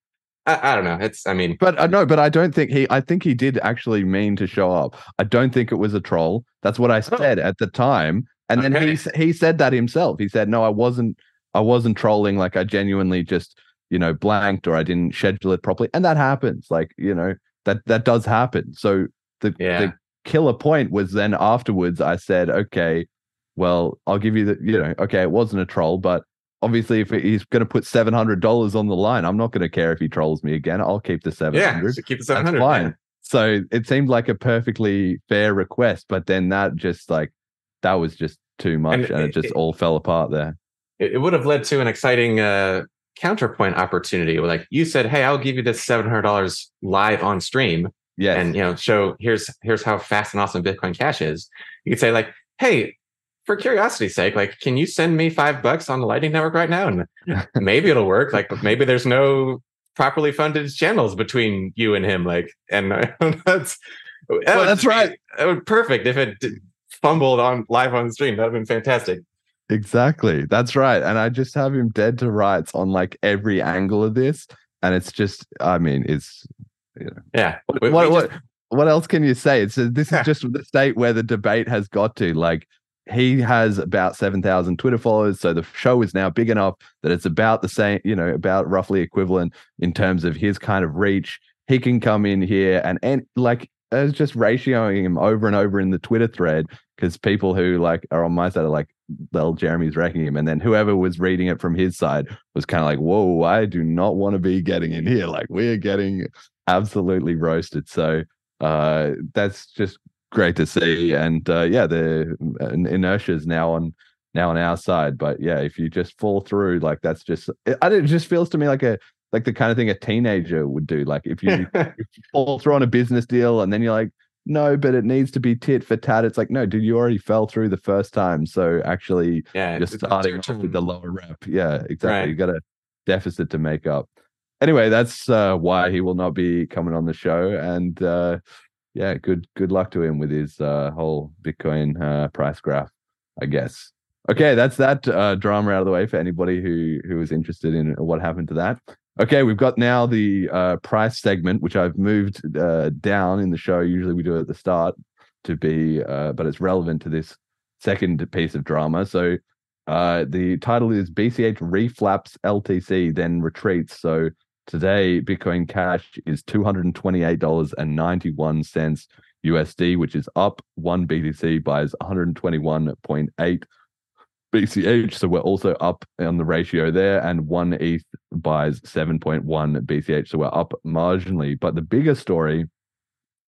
[SPEAKER 7] I, I don't know it's i mean
[SPEAKER 2] But uh, no, but I don't think he. I think he did actually mean to show up. I don't think it was a troll. That's what I
[SPEAKER 7] Oh.
[SPEAKER 2] said at the time. And then he he said that himself. He said, "No, I wasn't. I wasn't trolling. Like I genuinely just you know blanked or I didn't schedule it properly." And that happens. Like you know that that does happen. So the
[SPEAKER 7] Yeah.
[SPEAKER 2] the killer point was then afterwards. I said, "Okay, well, I'll give you the you know okay, it wasn't a troll, but." Obviously, if he's going to put seven hundred dollars on the line, I'm not going to care if he trolls me again. I'll keep the seven
[SPEAKER 7] yeah
[SPEAKER 2] hundred
[SPEAKER 7] so keep it
[SPEAKER 2] that's
[SPEAKER 7] 700
[SPEAKER 2] fine.
[SPEAKER 7] yeah.
[SPEAKER 2] So it seemed like a perfectly fair request, but then that just like that was just too much, and,
[SPEAKER 7] And
[SPEAKER 2] it,
[SPEAKER 7] it-
[SPEAKER 2] just
[SPEAKER 7] it-
[SPEAKER 2] all fell apart there.
[SPEAKER 7] it, would have led to an exciting uh, counterpoint opportunity. Like you said, hey, I'll give you this seven hundred dollars live on stream,
[SPEAKER 2] Yes,
[SPEAKER 7] and you know, show here's here's how fast and awesome Bitcoin Cash is. You could say like, hey, for curiosity's sake, like, can you send me five bucks on the Lightning Network right now, and maybe it'll work. Like, maybe there's no properly funded channels between you and him. Like, and *laughs* that's that
[SPEAKER 2] Well, that's
[SPEAKER 7] be-
[SPEAKER 2] right.
[SPEAKER 7] That would perfect if it fumbled on live on the stream. That would have been fantastic.
[SPEAKER 2] exactly. That's right. And I just have him dead to rights on like every angle of this, and it's just, I mean, it's
[SPEAKER 7] Yeah.
[SPEAKER 2] what
[SPEAKER 7] We-
[SPEAKER 2] what
[SPEAKER 7] we
[SPEAKER 2] what,
[SPEAKER 7] just-
[SPEAKER 2] what else can you say? It's uh,
[SPEAKER 7] this
[SPEAKER 2] is just the state where the debate has got to. Like he has about seven thousand Twitter followers, so the show is now big enough that it's about the same, you know, about roughly equivalent in terms of his kind of reach. He can come in here and and like I was just ratioing him over and over in the Twitter thread because people who like are on my side are like, well, Jeremy's wrecking him, and then whoever was reading it from his side was kind of like, whoa, I do not want to be getting in here. Like we're getting absolutely roasted. So uh, that's just great to see. And uh, yeah, the inertia is now on now on our side. But yeah, if you just fall through, like that's just it, I it just feels to me like a like the kind of thing a teenager would do. Like if you, if *laughs* you fall through on a business deal and then you're like, no, but it needs to be tit for tat. It's like, no, dude, you already fell through the first time. So actually,
[SPEAKER 7] yeah.
[SPEAKER 2] you're starting off with the lower rep. Yeah, exactly.
[SPEAKER 7] Right.
[SPEAKER 2] You got a deficit to make up. Anyway, that's uh, why he will not be coming on the show. And uh, yeah, good good luck to him with his uh, whole Bitcoin uh, price graph. I guess. Okay, that's that uh, drama out of the way for anybody who who is interested in what happened to that. Okay, we've got now the uh, price segment, which I've moved uh, down in the show. Usually we do it at the start to be, uh, but it's relevant to this second piece of drama. So uh, the title is BCH reflaps LTC, then retreats. So today, Bitcoin Cash is $228.91 USD, which is up. One BTC buys 121.8 BCH. So we're also up on the ratio there. And one ETH buys 7.1 BCH. So we're up marginally. But the bigger story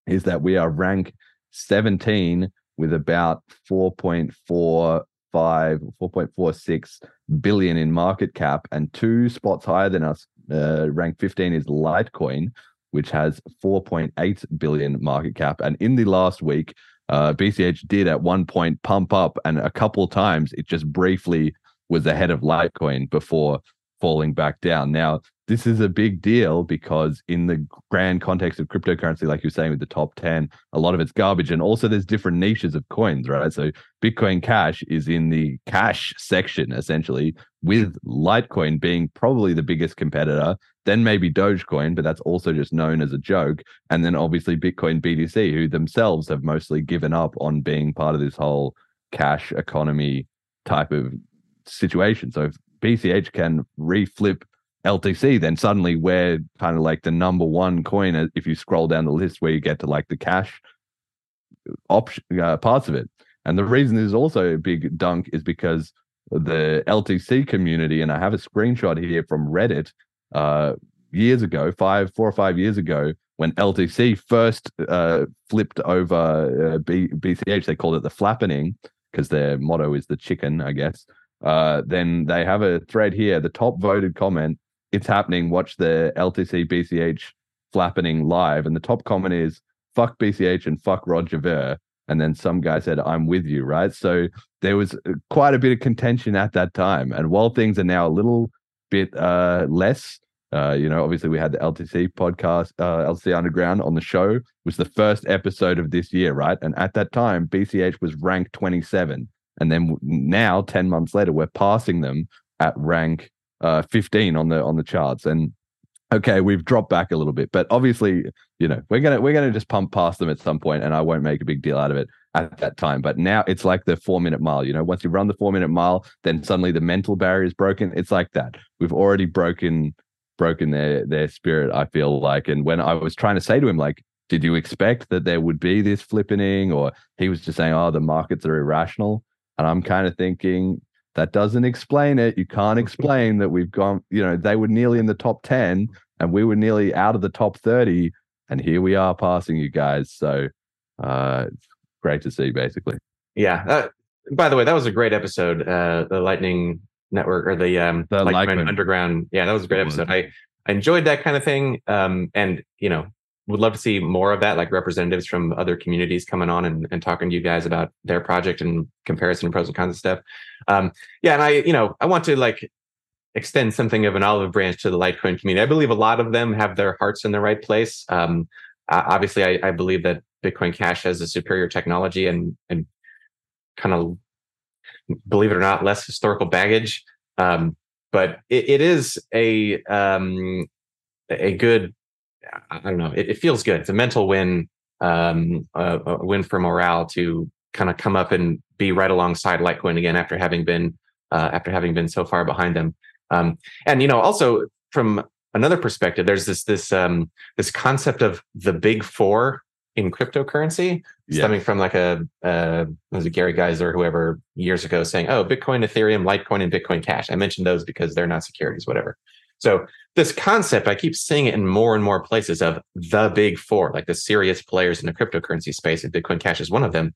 [SPEAKER 2] is that we are rank 17 with about 4.45 4.46 billion in market cap and two spots higher than us uh, rank 15 is litecoin which has 4.8 billion market cap. And in the last week uh, bch did at one point pump up and a couple times it just briefly was ahead of Litecoin before falling back down. Now, this is a big deal because in the grand context of cryptocurrency, like you're saying with the top 10, a lot of it's garbage. And also there's different niches of coins, right? So Bitcoin Cash is in the cash section, essentially, with Litecoin being probably the biggest competitor, then maybe Dogecoin, but that's also just known as a joke. And then obviously Bitcoin BTC, who themselves have mostly given up on being part of this whole cash economy type of situation. So BCH can reflip LTC, then suddenly we're kind of like the number one coin uh, if you scroll down the list where you get to like the cash option uh, parts of it. And the reason this is also a big dunk is because the LTC community, and I have a screenshot here from Reddit uh, years ago, five, four or five years ago, when LTC first uh, flipped over uh, B- BCH, they called it the flappening because their motto is the chicken, I guess. Uh, then they have a thread here. The top voted comment, it's happening. Watch the LTC BCH flappening live. And the top comment is, fuck BCH and fuck Roger Ver. And then some guy said, I'm with you, right? So there was uh, quite a bit of contention at that time. And while things are now a little bit uh, less, uh, you know, obviously we had the LTC podcast, uh, LTC Underground on the show, it was the first episode of this year, right? And at that time, BCH was ranked 27. And then now, 10 months later, we're passing them at rank uh, 15 on the on the charts. And okay, we've dropped back a little bit, but obviously, you know, we're gonna we're gonna just pump past them at some point, and I won't make a big deal out of it at that time. But now it's like the four minute mile. You know, once you run the four minute mile, then suddenly the mental barrier is broken. It's like that. We've already broken broken their their spirit. I feel like, and when I was trying to say to him, like, did you expect that there would be this flippening, or he was just saying, oh, the markets are irrational. And I'm kind of thinking that doesn't explain it. You can't *laughs* explain that we've gone, you know, they were nearly in the top 10 and we were nearly out of the top 30. And here we are passing you guys. So uh, it's great to see, basically.
[SPEAKER 7] Yeah. Uh, by the way, that was a great episode. Uh, the Lightning Network or the, um,
[SPEAKER 2] The
[SPEAKER 7] Lightning Underground. Yeah, that was a great episode. I, I enjoyed that kind of thing. Um, and, you know, would love to see more of that, like representatives from other communities coming on and, and talking to you guys about their project and comparison and pros and cons and stuff. Um, yeah, and I, you know, I want to like extend something of an olive branch to the Litecoin community. I believe a lot of them have their hearts in the right place. Um, obviously, I, I believe that Bitcoin Cash has a superior technology and and kind of believe it or not, less historical baggage. Um, but it, it is a um, a good I don't know. It, it feels good. It's a mental win, um, a, a win for morale to kind of come up and be right alongside Litecoin again after having been uh, after having been so far behind them. Um, and you know, also from another perspective, there's this this um, this concept of the big four in cryptocurrency,
[SPEAKER 2] Yeah.
[SPEAKER 7] stemming from like a uh, was it Gary Geiser or whoever years ago saying, "Oh, Bitcoin, Ethereum, Litecoin, and Bitcoin Cash." I mentioned those because they're not securities, whatever. So this concept, I keep seeing it in more and more places of the big four, like the serious players in the cryptocurrency space, and Bitcoin Cash is one of them.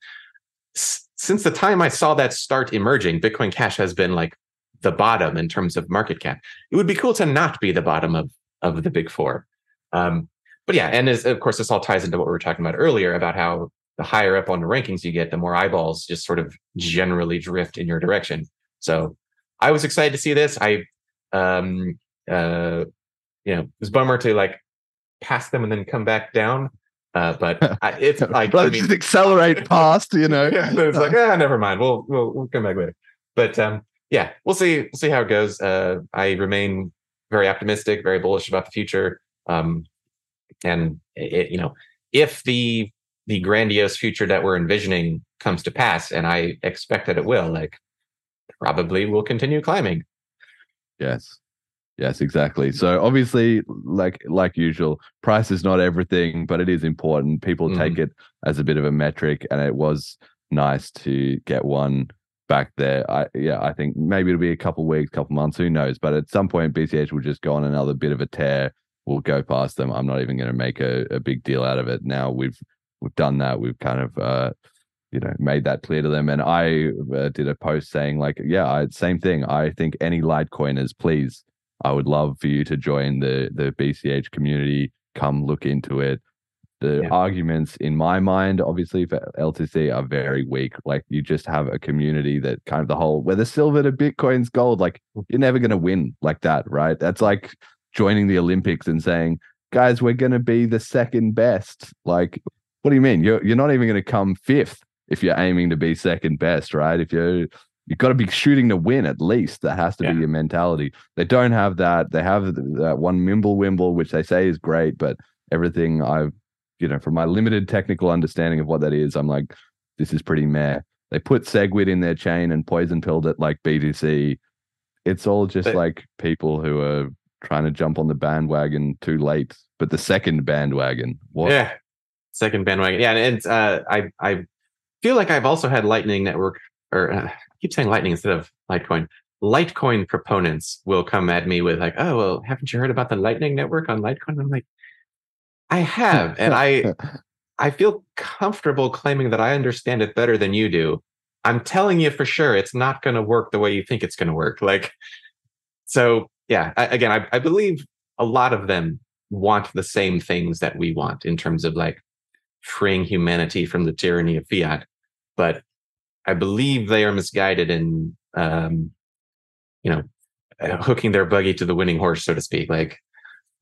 [SPEAKER 7] S- since the time I saw that start emerging, Bitcoin Cash has been like the bottom in terms of market cap. It would be cool to not be the bottom of of the big four. Um, but yeah, and as, of course, this all ties into what we were talking about earlier about how the higher up on the rankings you get, the more eyeballs just sort of generally drift in your direction. So I was excited to see this. I, um, uh, you know, it was a bummer to like pass them and then come back down. Uh, but *laughs* I, it's like, I mean,
[SPEAKER 2] just accelerate *laughs* past, you know.
[SPEAKER 7] yeah, it's like, ah, never mind. We'll, we'll we'll come back later. But um, yeah, we'll see. We'll see how it goes. Uh, I remain very optimistic, very bullish about the future. Um, and it, you know, if the the grandiose future that we're envisioning comes to pass, and I expect that it will, like probably will continue climbing.
[SPEAKER 2] Yes. Yes, exactly. So obviously, like like usual, price is not everything, but it is important. People
[SPEAKER 7] Mm.
[SPEAKER 2] take it as a bit of a metric, and it was nice to get one back there. I yeah, I think maybe it'll be a couple weeks, couple months, who knows? But at some point, BCH will just go on another bit of a tear. We'll go past them. I'm not even going to make a, a big deal out of it. Now we've we've done that. We've kind of uh, you know made that clear to them. And I uh, did a post saying like, yeah, I, same thing. I think any Litecoiners, please I would love for you to join the the BCH community. Come look into it. The
[SPEAKER 7] Yeah.
[SPEAKER 2] arguments, in my mind, obviously for LTC are very weak. Like you just have a community that kind of the whole where the silver to Bitcoin's gold. Like mm. you're never going to win like that, right? That's like joining the Olympics and saying, guys, we're going to be the second best. Like, what do you mean? You're you're not even going to come fifth if you're aiming to be second best, right? If you're you've got to be shooting to win at least. That has to
[SPEAKER 7] Yeah.
[SPEAKER 2] be your mentality. They don't have that. They have that one Mimble Wimble, which they say is great, but everything I've, you know, from my limited technical understanding of what that is, I'm like, this is pretty meh. They put Segwit in their chain and poison pilled it like BTC. It's all just
[SPEAKER 7] But-
[SPEAKER 2] like people who are trying to jump on the bandwagon too late. But the second bandwagon, what?
[SPEAKER 7] Yeah. Second bandwagon. Yeah, and uh, I I feel like I've also had Lightning Network, or uh, I keep saying Lightning instead of Litecoin. Litecoin proponents will come at me with like, "Oh, well, haven't you heard about the Lightning Network on Litecoin?" I'm like, I have, *laughs* and I I feel comfortable claiming that I understand it better than you do. I'm telling you for sure, it's not going to work the way you think it's going to work. Like, so yeah. I, again, I, I believe a lot of them want the same things that we want in terms of like freeing humanity from the tyranny of fiat, but I believe they are misguided in, um, you know, uh, hooking their buggy to the winning horse, so to speak. Like,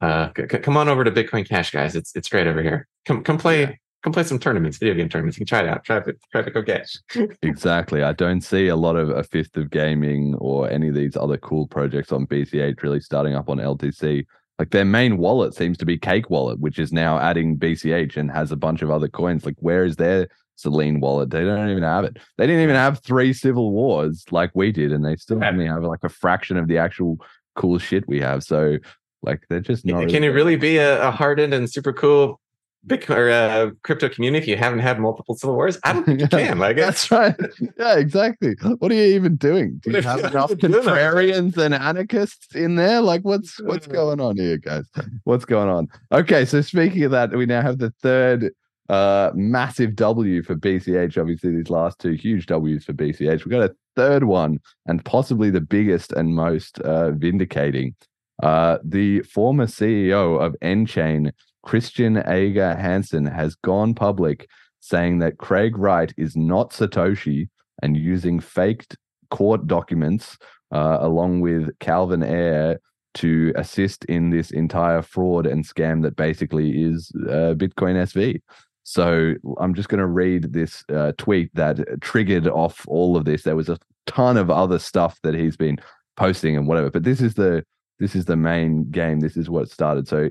[SPEAKER 7] uh, c- c- come on over to Bitcoin Cash, guys. It's it's great over here. Come come play come play some tournaments, video game tournaments. You can try it out. Try it, try Bitcoin Cash. *laughs*
[SPEAKER 2] Exactly. I don't see a lot of a fifth of gaming or any of these other cool projects on BCH really starting up on LTC. Like their main wallet seems to be Cake Wallet, which is now adding BCH and has a bunch of other coins. Like, where is their Selene wallet? They don't even have it. They didn't even have three civil wars like we did, and they still only have like a fraction of the actual cool shit we have. So, like, they're just not.
[SPEAKER 7] Can it really be a, a hardened and super cool Bitcoin or uh, crypto community if you haven't had multiple civil wars? I don't think you *laughs* can. I guess
[SPEAKER 2] That's right. Yeah, exactly. What are you even doing? Do you have enough contrarians and anarchists in there? Like, what's what's going on here, guys? What's going on? Okay, so speaking of that, we now have the third uh massive W for BCH. Obviously, these last two huge W's for BCH. We've got a third one, and possibly the biggest and most uh, vindicating. Uh, the former CEO of nChain, Christian Ager Hansen, has gone public saying that Craig Wright is not Satoshi and using faked court documents uh, along with Calvin Ayre to assist in this entire fraud and scam that basically is uh, Bitcoin SV. So I'm just going to read this uh, tweet that triggered off all of this. There was a ton of other stuff that he's been posting and whatever, but this is the this is the main game. This is what started. So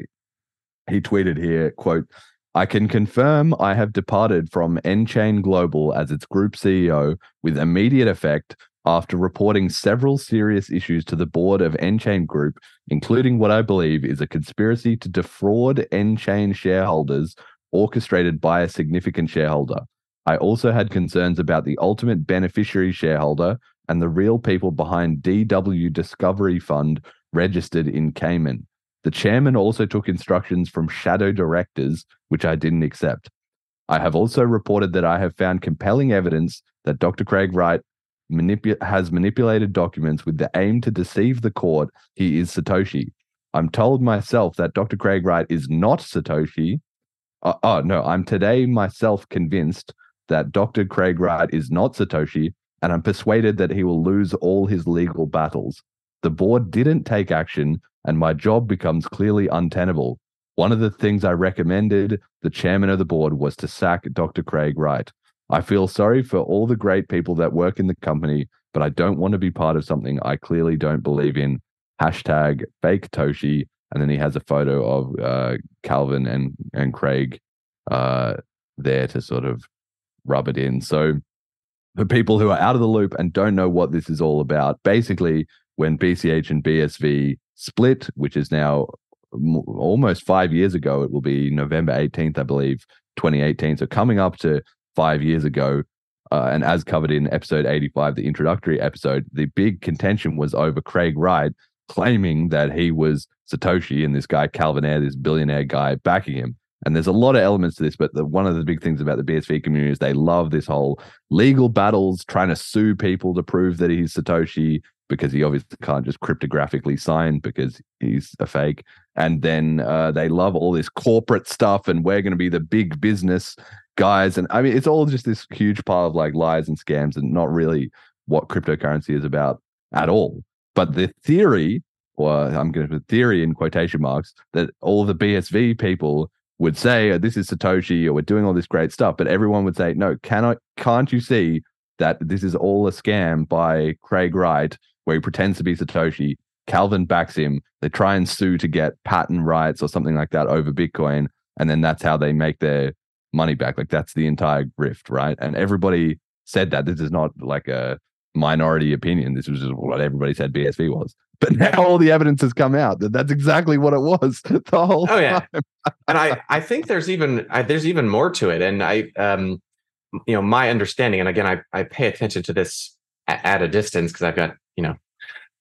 [SPEAKER 2] he tweeted here, quote, I can confirm I have departed from nChain Global as its group CEO with immediate effect after reporting several serious issues to the board of nChain Group, including what I believe is a conspiracy to defraud nChain shareholders orchestrated by a significant shareholder. I also had concerns about the ultimate beneficiary shareholder and the real people behind DW Discovery Fund registered in Cayman. The chairman also took instructions from shadow directors, which I didn't accept. I have also reported that I have found compelling evidence that Dr. Craig Wright manipu- has manipulated documents with the aim to deceive the court he is Satoshi. I'm told myself that Dr. Craig Wright is not Satoshi. Uh, oh, no, I'm today myself convinced that Dr. Craig Wright is not Satoshi, and I'm persuaded that he will lose all his legal battles. The board didn't take action, and my job becomes clearly untenable. One of the things I recommended the chairman of the board was to sack Dr. Craig Wright. I feel sorry for all the great people that work in the company, but I don't want to be part of something I clearly don't believe in. Hashtag fake Toshi. And then he has a photo of uh, Calvin and, and Craig uh, there to sort of rub it in. So, for people who are out of the loop and don't know what this is all about, basically, when BCH and BSV split, which is now m- almost five years ago, it will be November 18th, I believe, 2018. So, coming up to five years ago, uh, and as covered in episode 85, the introductory episode, the big contention was over Craig Wright claiming that he was Satoshi and this guy, Calvin Ayre, this billionaire guy, backing him. And there's a lot of elements to this, but the, one of the big things about the BSV community is they love this whole legal battles, trying to sue people to prove that he's Satoshi, because he obviously can't just cryptographically sign because he's a fake. And then uh, they love all this corporate stuff, and we're going to be the big business guys. And I mean, it's all just this huge pile of like lies and scams, and not really what cryptocurrency is about at all. But the theory, or I'm going to put theory in quotation marks, that all the BSV people would say, oh, "This is Satoshi," or "We're doing all this great stuff," but everyone would say, "No, cannot, can't you see that this is all a scam by Craig Wright, where he pretends to be Satoshi. Calvin backs him. They try and sue to get patent rights or something like that over Bitcoin. And then that's how they make their money back. Like that's the entire grift, right? And everybody said that. This is not like a minority opinion. This was just what everybody said BSV was. But now all the evidence has come out that that's exactly what it was *laughs* the whole
[SPEAKER 7] Oh, yeah.
[SPEAKER 2] time.
[SPEAKER 7] and I, I think there's even I, there's even more to it. And I, um, you know, my understanding, and again, I, I pay attention to this at, at a distance because I've got you know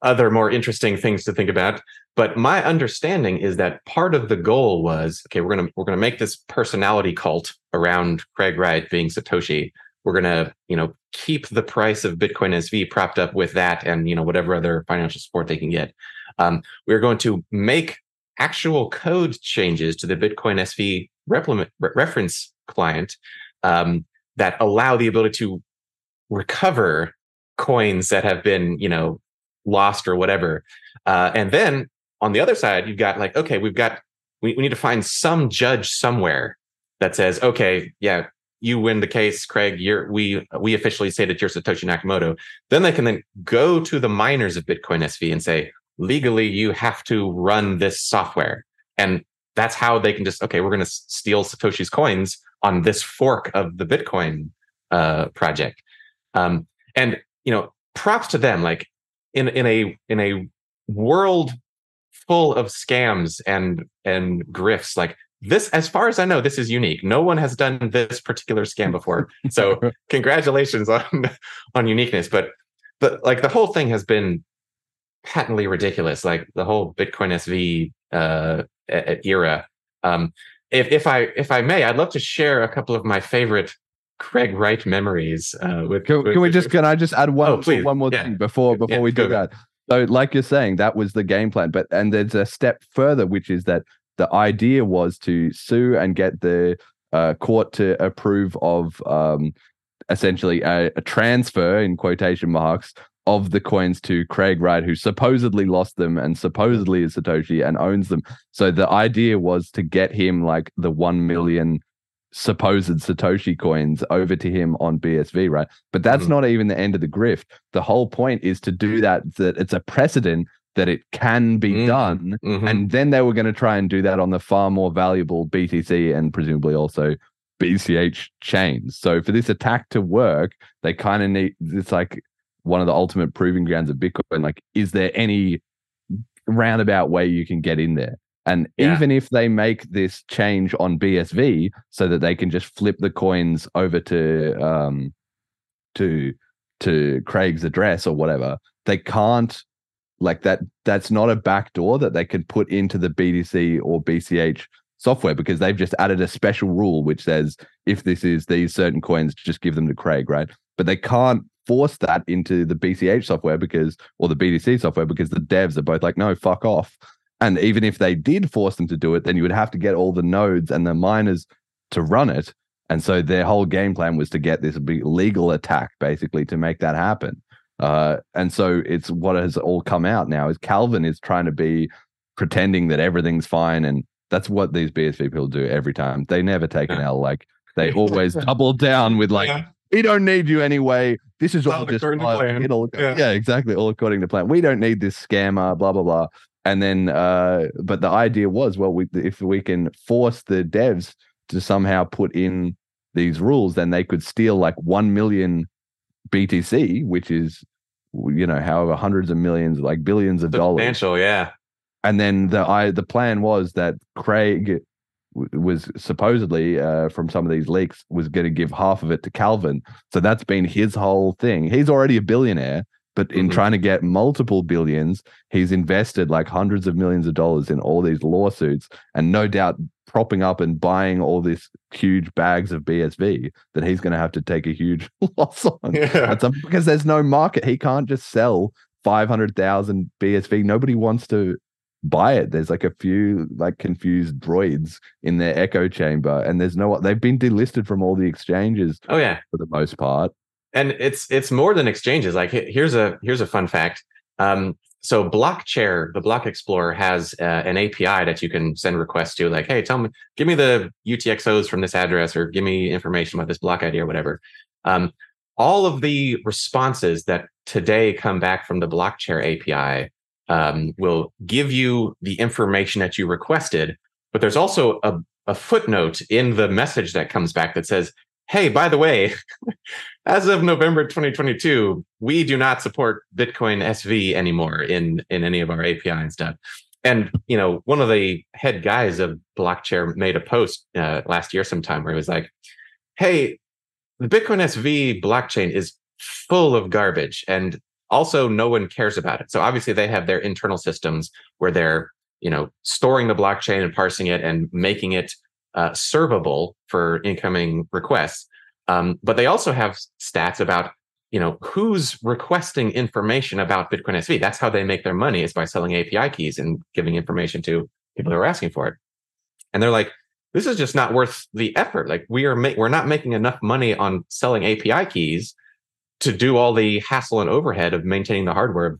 [SPEAKER 7] other more interesting things to think about. But my understanding is that part of the goal was okay, we're gonna we're gonna make this personality cult around Craig Wright being Satoshi. We're gonna you know keep the price of Bitcoin SV propped up with that, and you know whatever other financial support they can get. Um, we're going to make actual code changes to the Bitcoin SV reference client um, that allow the ability to recover coins that have been, you know, lost or whatever. Uh, and then on the other side, you've got like, okay, we've got, we, we need to find some judge somewhere that says, okay, yeah, you win the case, Craig. You're we we officially say that you're Satoshi Nakamoto. Then they can then go to the miners of Bitcoin SV and say, legally, you have to run this software. And that's how they can just, okay, we're going to steal Satoshi's coins on this fork of the Bitcoin uh, project. Um, and you know, props to them. Like in in a in a world full of scams and and grifts, like this, as far as I know, this is unique. No one has done this particular scam before. So *laughs* congratulations on on uniqueness. But but like the whole thing has been patently ridiculous. Like the whole Bitcoin SV uh, era. Um, if if I if I may, I'd love to share a couple of my favorite Craig Wright memories. Uh, with,
[SPEAKER 2] Can,
[SPEAKER 7] with-
[SPEAKER 2] can we just can I just add one
[SPEAKER 7] Oh, please.
[SPEAKER 2] one more
[SPEAKER 7] Yeah.
[SPEAKER 2] thing before before
[SPEAKER 7] Yeah,
[SPEAKER 2] we
[SPEAKER 7] go
[SPEAKER 2] do that? So, like you're saying, that was the game plan, but and there's a step further, which is that the idea was to sue and get the uh, court to approve of um, essentially a, a transfer in quotation marks of the coins to Craig Wright, who supposedly lost them and supposedly is Satoshi and owns them. So the idea was to get him like the one million supposed Satoshi coins over to him on BSV, right? But that's
[SPEAKER 7] Mhm.
[SPEAKER 2] not even the end of the grift. The whole point is to do that, that it's a precedent that it can be
[SPEAKER 7] Mhm.
[SPEAKER 2] done.
[SPEAKER 7] Mhm.
[SPEAKER 2] And then they were going to try and do that on the far more valuable BTC and presumably also BCH chains. So for this attack to work, they kind of need it's like one of the ultimate proving grounds of Bitcoin. Like, is there any roundabout way you can get in there? And
[SPEAKER 7] Yeah.
[SPEAKER 2] even if they make this change on BSV so that they can just flip the coins over to um to to Craig's address or whatever, they can't like that that's not a backdoor that they could put into the BTC or BCH software because they've just added a special rule which says if this is these certain coins, just give them to Craig, right? But they can't force that into the BCH software because or the BTC software because the devs are both like, no, fuck off. And even if they did force them to do it, then you would have to get all the nodes and the miners to run it. And so their whole game plan was to get this legal attack basically to make that happen. Uh, and so it's what has all come out now is Calvin is trying to be pretending that everything's fine. And that's what these BSV people do every time. They never take an *laughs* L. Like they always *laughs* double down with like,
[SPEAKER 7] Yeah.
[SPEAKER 2] we don't need you anyway. This is all
[SPEAKER 7] All
[SPEAKER 2] just. It'll,
[SPEAKER 7] Yeah.
[SPEAKER 2] yeah. exactly. All according to plan. We don't need this scammer, blah, blah, blah. And then, uh, but the idea was, well, we, if we can force the devs to somehow put in these rules, then they could steal like 1 million BTC, which is, you know, however, hundreds of millions, like billions of dollars
[SPEAKER 7] Substantial, yeah.
[SPEAKER 2] and then the I the plan was that Craig w- was supposedly uh, from some of these leaks was going to give half of it to Calvin. So that's been his whole thing. He's already a billionaire, but in
[SPEAKER 7] Mhm.
[SPEAKER 2] trying to get multiple billions, he's invested like hundreds of millions of dollars in all these lawsuits, and no doubt propping up and buying all these huge bags of BSV that he's going to have to take a huge *laughs* loss on
[SPEAKER 7] Yeah.
[SPEAKER 2] because there's no market. He can't just sell 500,000 BSV. Nobody wants to buy it. There's like a few like confused droids in their echo chamber, and there's no. They've been delisted from all the exchanges
[SPEAKER 7] Oh yeah,
[SPEAKER 2] for the most part.
[SPEAKER 7] and it's it's more than exchanges. Like here's a here's a fun fact. Um, so Blockchair, the Block Explorer, has uh, an API that you can send requests to. Like, hey, tell me, give me the UTXOs from this address, or give me information about this block ID or whatever. Um, all of the responses that today come back from the Blockchair API um, will give you the information that you requested, but there's also a, a footnote in the message that comes back that says, "Hey, by the way." *laughs* as of November 2022, we do not support Bitcoin SV anymore in in any of our API and stuff. And you know, one of the head guys of Blockchair made a post uh, last year sometime where he was like, "Hey, the Bitcoin SV blockchain is full of garbage, and also no one cares about it. So obviously, they have their internal systems where they're you know storing the blockchain and parsing it and making it uh, servable for incoming requests." Um, but they also have stats about you know who's requesting information about Bitcoin SV. That's how they make their money is by selling API keys and giving information to people who are asking for it. And they're like, this is just not worth the effort. Like we are ma- we're not making enough money on selling API keys to do all the hassle and overhead of maintaining the hardware,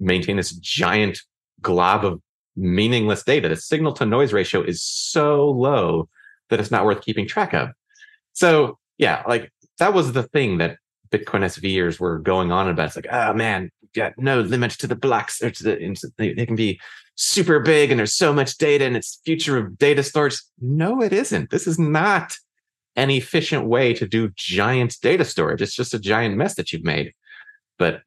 [SPEAKER 7] maintain this giant glob of meaningless data. The signal to noise ratio is so low that it's not worth keeping track of. So yeah, like that was the thing that Bitcoin SVers were going on about. It's like, oh man, got no limit to the blocks. Or to the, they, they can be super big and there's so much data and it's future of data storage. No, it isn't. This is not an efficient way to do giant data storage. It's just a giant mess that you've made. But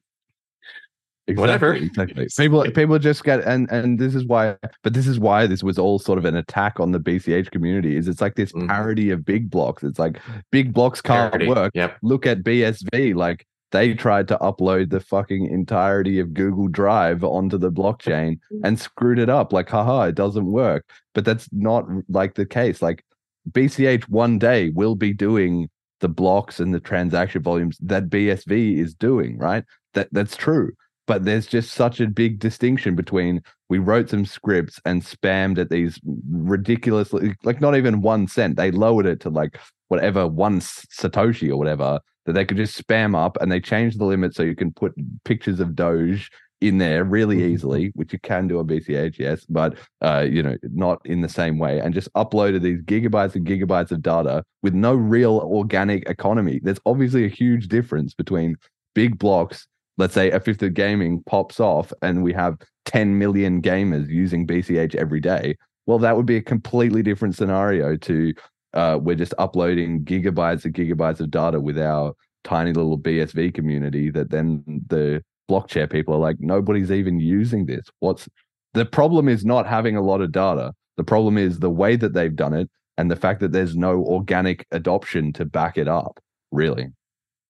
[SPEAKER 7] Whatever.
[SPEAKER 2] Exactly. People people just get and and this is why but this is why this was all sort of an attack on the BCH community is it's like this
[SPEAKER 7] Mhm.
[SPEAKER 2] parody of big blocks. It's like big blocks can't
[SPEAKER 7] parity.
[SPEAKER 2] work.
[SPEAKER 7] Yep.
[SPEAKER 2] Look at BSV. Like they tried to upload the fucking entirety of Google Drive onto the blockchain and screwed it up. Like, haha, it doesn't work. But that's not like the case. Like BCH one day will be doing the blocks and the transaction volumes that BSV is doing, right? That that's true. But there's just such a big distinction between we wrote some scripts and spammed at these ridiculously like not even one cent. They lowered it to like whatever one Satoshi or whatever that they could just spam up and they changed the limit so you can put pictures of Doge in there really easily, which you can do on BCH, yes, but uh, you know, not in the same way, and just uploaded these gigabytes and gigabytes of data with no real organic economy. There's obviously a huge difference between big blocks. Let's say a fifth of gaming pops off and we have 10 million gamers using BCH every day. Well, that would be a completely different scenario to uh, we're just uploading gigabytes and gigabytes of data with our tiny little BSV community that then the blockchain people are like, nobody's even using this. What's the problem is not having a lot of data. The problem is the way that they've done it and the fact that there's no organic adoption to back it up, really.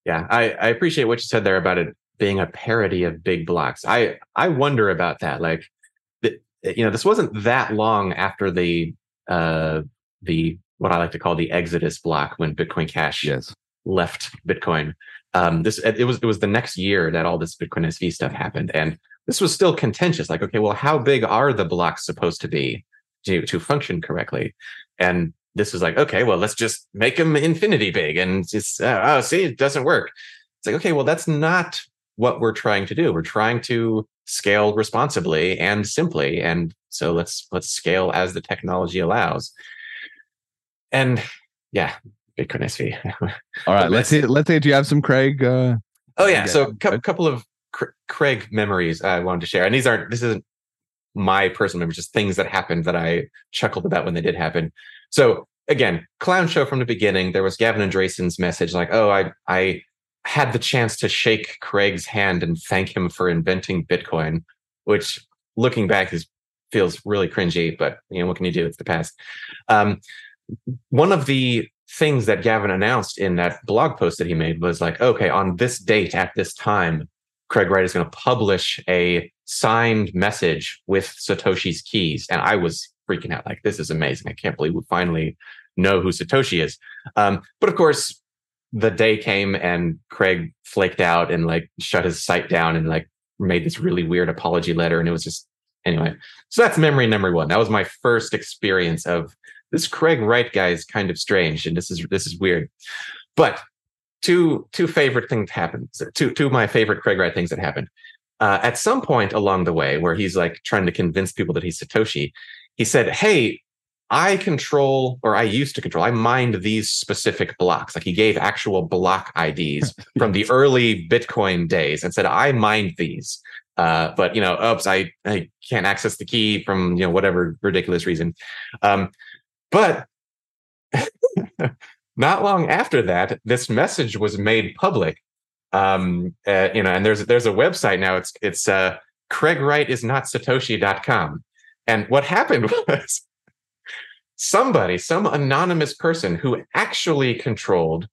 [SPEAKER 7] Yeah, I, I appreciate what you said there about it being a parody of big blocks. I I wonder about that. Like, the, you know, this wasn't that long after the uh the what I like to call the Exodus block when Bitcoin Cash
[SPEAKER 2] Yes.
[SPEAKER 7] left Bitcoin. Um, this it was it was the next year that all this Bitcoin SV stuff happened, and this was still contentious. Like, okay, well, how big are the blocks supposed to be to to function correctly? And this is like, okay, well, let's just make them infinity big, and just uh, oh, see, it doesn't work. It's like, okay, well, that's not what we're trying to do. We're trying to scale responsibly and simply, and so let's let's scale as the technology allows. And yeah, Bitcoin SV. *laughs*
[SPEAKER 2] All right. Let's hear. Let's hear. Do you have some Craig? Uh,
[SPEAKER 7] Oh yeah, so a
[SPEAKER 2] okay.
[SPEAKER 7] couple of Cr- Craig memories I wanted to share, and these aren't. This isn't my personal memories, just things that happened that I chuckled about when they did happen. So again, clown show from the beginning. There was Gavin Andresen's message like, "Oh, I I had the chance to shake Craig's hand and thank him for inventing Bitcoin," which looking back is feels really cringy, but you know what can you do? It's the past. Um, one of the things that Gavin announced in that blog post that he made was like, okay, on this date at this time, Craig Wright is going to publish a signed message with Satoshi's keys. And I was freaking out like, this is amazing. I can't believe we finally know who Satoshi is. Um, but of course, the day came and Craig flaked out and like shut his site down and like made this really weird apology letter, and it was just anyway. So that's memory number one. That was my first experience of this Craig Wright guy is kind of strange, and this is this is weird. But two two favorite things happened. Two two of my favorite Craig Wright things that happened. Uh, at some point along the way, where he's like trying to convince people that he's Satoshi, he said, "Hey, I control, or I used to control, I mined these specific blocks. Like he gave actual block IDs *laughs* from the early Bitcoin days and said, I mined these. Uh, but you know, oops, I, I can't access the key from you know whatever ridiculous reason. Um, but *laughs* not long after that, this message was made public. Um, uh, you know, and there's there's a website now. It's it's uh, Craig Wright is not Satoshi.com. And what happened *laughs* was somebody, some anonymous person who actually controlled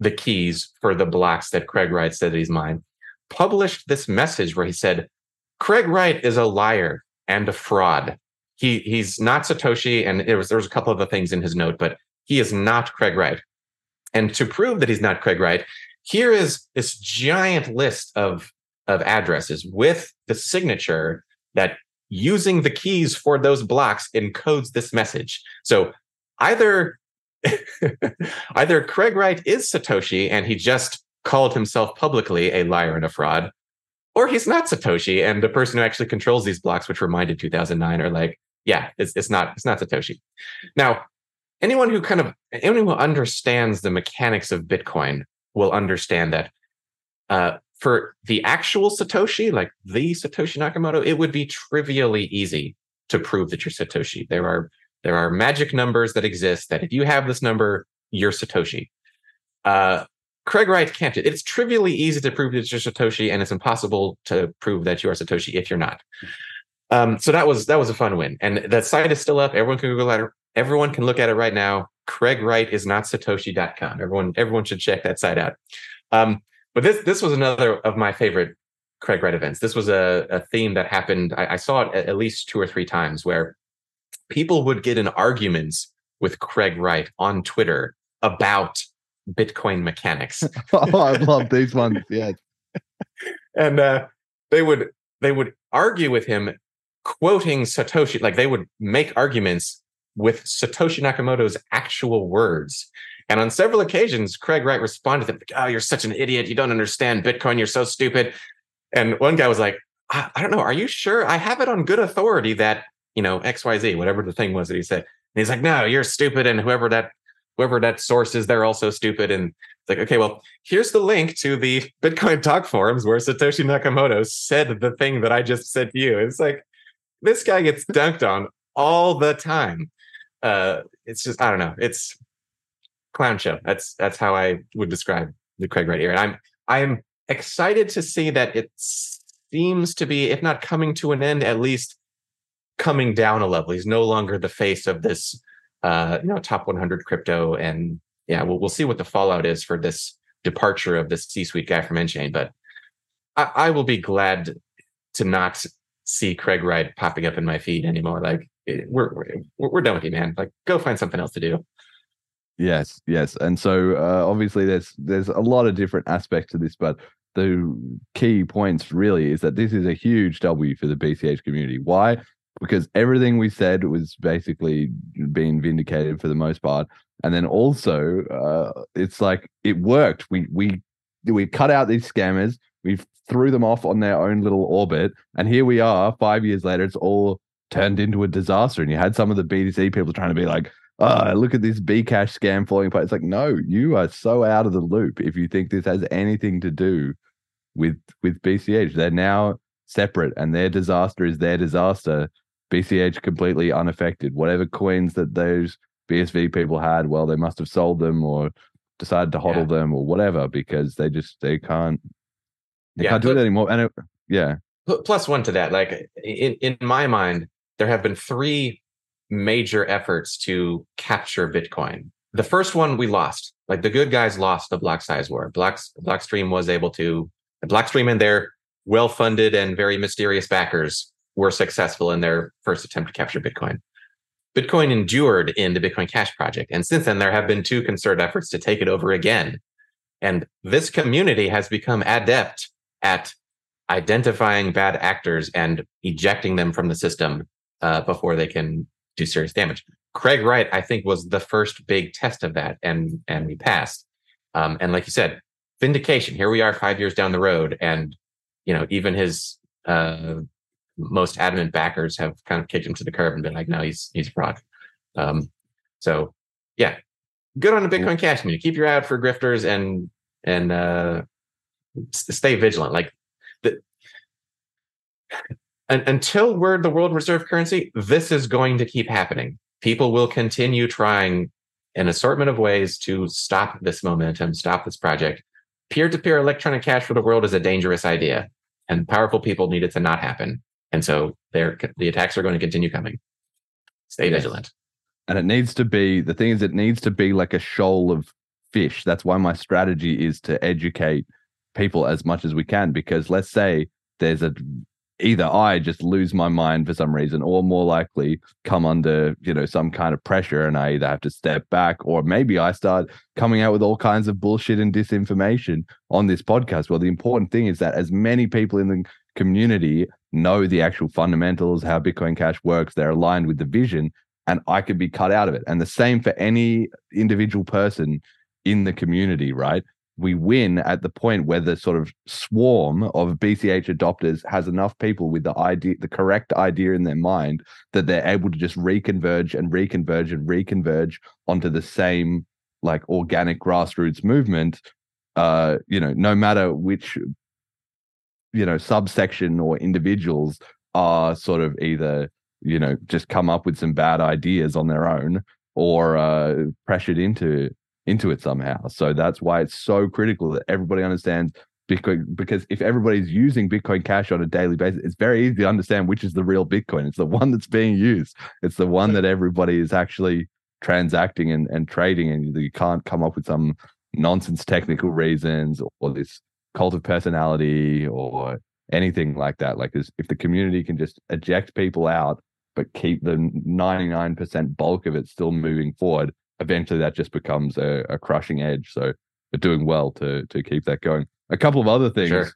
[SPEAKER 7] the keys for the blocks that Craig Wright said he's mine, published this message where he said, Craig Wright is a liar and a fraud. He he's not Satoshi, and it was there was a couple of other things in his note, but he is not Craig Wright. And to prove that he's not Craig Wright, here is this giant list of of addresses with the signature that using the keys for those blocks encodes this message. So either *laughs* either Craig Wright is Satoshi and he just called himself publicly a liar and a fraud, or he's not Satoshi and the person who actually controls these blocks, which were mined in 2009, are like, yeah, it's, it's not it's not Satoshi. Now, anyone who kind of anyone who understands the mechanics of Bitcoin will understand that uh, for the actual Satoshi, like the Satoshi Nakamoto, it would be trivially easy to prove that you're Satoshi. There are there are magic numbers that exist that if you have this number, you're Satoshi. Uh, Craig Wright can't. It's trivially easy to prove that you're Satoshi, and it's impossible to prove that you are Satoshi if you're not. Um, so that was that was a fun win, and that site is still up. Everyone can Google it. Everyone can look at it right now. Craig Wright is not Satoshi.com. Everyone everyone should check that site out. Um, but this this was another of my favorite Craig Wright events. This was a, a theme that happened. I, I saw it at, at least two or three times where people would get in arguments with Craig Wright on Twitter about Bitcoin mechanics. *laughs*
[SPEAKER 2] oh, I love these ones. *laughs* Yeah.
[SPEAKER 7] and uh, they would they would argue with him quoting Satoshi, like they would make arguments with Satoshi Nakamoto's actual words. And on several occasions, Craig Wright responded to them, like, Oh, you're such an idiot. You don't understand Bitcoin. You're so stupid. And one guy was like, I, I don't know. Are you sure? I have it on good authority that, you know, XYZ, whatever the thing was that he said. And he's like, No, you're stupid. And whoever that whoever that source is, they're also stupid. And it's like, okay, well, here's the link to the *laughs* Bitcoin talk forums where Satoshi Nakamoto said the thing that I just said to you. It's like this guy gets dunked on all the time. Uh, it's just, I don't know. It's clown show. That's that's how I would describe the Craig Wright era. And I'm I'm excited to see that it seems to be, if not coming to an end, at least coming down a level. He's no longer the face of this uh, you know, top 100 crypto. And yeah, we'll we'll see what the fallout is for this departure of this C-suite guy from nChain. But I, I will be glad to not see Craig Wright popping up in my feed anymore. Like eh, we're, we're we're done with you, man. Like go find something else to do.
[SPEAKER 2] Yes, yes, and so uh, obviously there's there's a lot of different aspects to this, but the key points really is that this is a huge W for the BCH community. Why? Because everything we said was basically being vindicated for the most part, and then also uh, it's like it worked. We we we cut out these scammers. We threw them off on their own little orbit, and here we are, five years later. It's all turned into a disaster, and you had some of the BTC people trying to be like oh, look at this Bcash scam falling apart. It's like, no, you are so out of the loop if you think this has anything to do with with BCH. They're now separate and their disaster is their disaster. BCH completely unaffected. Whatever coins that those BSV people had, well, they must have sold them or decided to hodl yeah. them or whatever because they just they can't they yeah, can't do it anymore. And it, yeah.
[SPEAKER 7] Plus one to that, like in in my mind, there have been three major efforts to capture Bitcoin. The first one we lost. Like the good guys lost the block size war. Black Blockstream was able to Blockstream and their well-funded and very mysterious backers were successful in their first attempt to capture Bitcoin. Bitcoin endured in the Bitcoin Cash project. And since then, there have been two concerted efforts to take it over again. And this community has become adept at identifying bad actors and ejecting them from the system uh, before they can do serious damage. Craig Wright, I think, was the first big test of that, and and we passed. Um, and like you said, vindication. Here we are, five years down the road, and you know, even his uh, most adamant backers have kind of kicked him to the curb and been like, "No, he's he's a fraud." Um, so, yeah, good on the Bitcoin Cash community. Keep your eye out for grifters and and uh, stay vigilant. Like the, and, until we're the world reserve currency, this is going to keep happening. People will continue trying an assortment of ways to stop this momentum, stop this project. Peer to peer electronic cash for the world is a dangerous idea, and powerful people need it to not happen. And so the attacks are going to continue coming. Stay vigilant.
[SPEAKER 2] And it needs to be the thing is, it needs to be like a shoal of fish. That's why my strategy is to educate people as much as we can. Because let's say there's a either I just lose my mind for some reason, or more likely come under, you know, some kind of pressure and I either have to step back, or maybe I start coming out with all kinds of bullshit and disinformation on this podcast. Well, the important thing is that as many people in the community know the actual fundamentals, how Bitcoin Cash works, they're aligned with the vision, and I could be cut out of it. And the same for any individual person in the community, right? We win at the point where the sort of swarm of BCH adopters has enough people with the idea, the correct idea in their mind that they're able to just reconverge and reconverge and reconverge onto the same like organic grassroots movement. Uh, you know, no matter which you know subsection or individuals are sort of either you know just come up with some bad ideas on their own or uh, pressured into into it somehow. So that's why it's so critical that everybody understands Bitcoin because if everybody's using Bitcoin Cash on a daily basis, it's very easy to understand which is the real Bitcoin. It's the one that's being used. It's the one that everybody is actually transacting and, and trading, and you can't come up with some nonsense technical reasons or this cult of personality or anything like that. Like if the community can just eject people out, but keep the 99% bulk of it still moving forward, eventually that just becomes a, a crushing edge. So we're doing well to to keep that going. A couple of other things sure.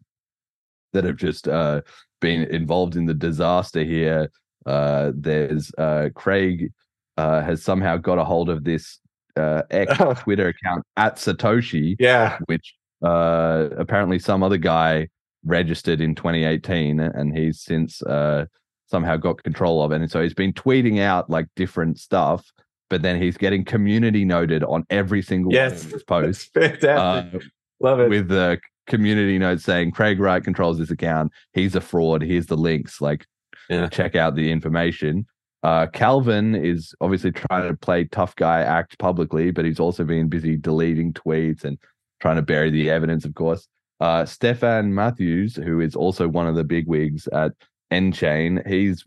[SPEAKER 2] that have just uh, been involved in the disaster here. Uh, there's uh, Craig uh, has somehow got a hold of this uh, ex *laughs* Twitter account at Satoshi,
[SPEAKER 7] yeah,
[SPEAKER 2] which uh, apparently some other guy registered in 2018, and he's since somehow got control of it. And so he's been tweeting out like different stuff but then he's getting community noted on every single
[SPEAKER 7] yes, *laughs*
[SPEAKER 2] post.
[SPEAKER 7] fantastic. Uh, Love it.
[SPEAKER 2] With the community note saying Craig Wright controls this account. He's a fraud. Here's the links. Like, yeah. check out the information. Uh, Calvin is obviously trying to play tough guy act publicly, but he's also been busy deleting tweets and trying to bury the evidence, of course. Uh, Stefan Matthews, who is also one of the big wigs at nChain, he's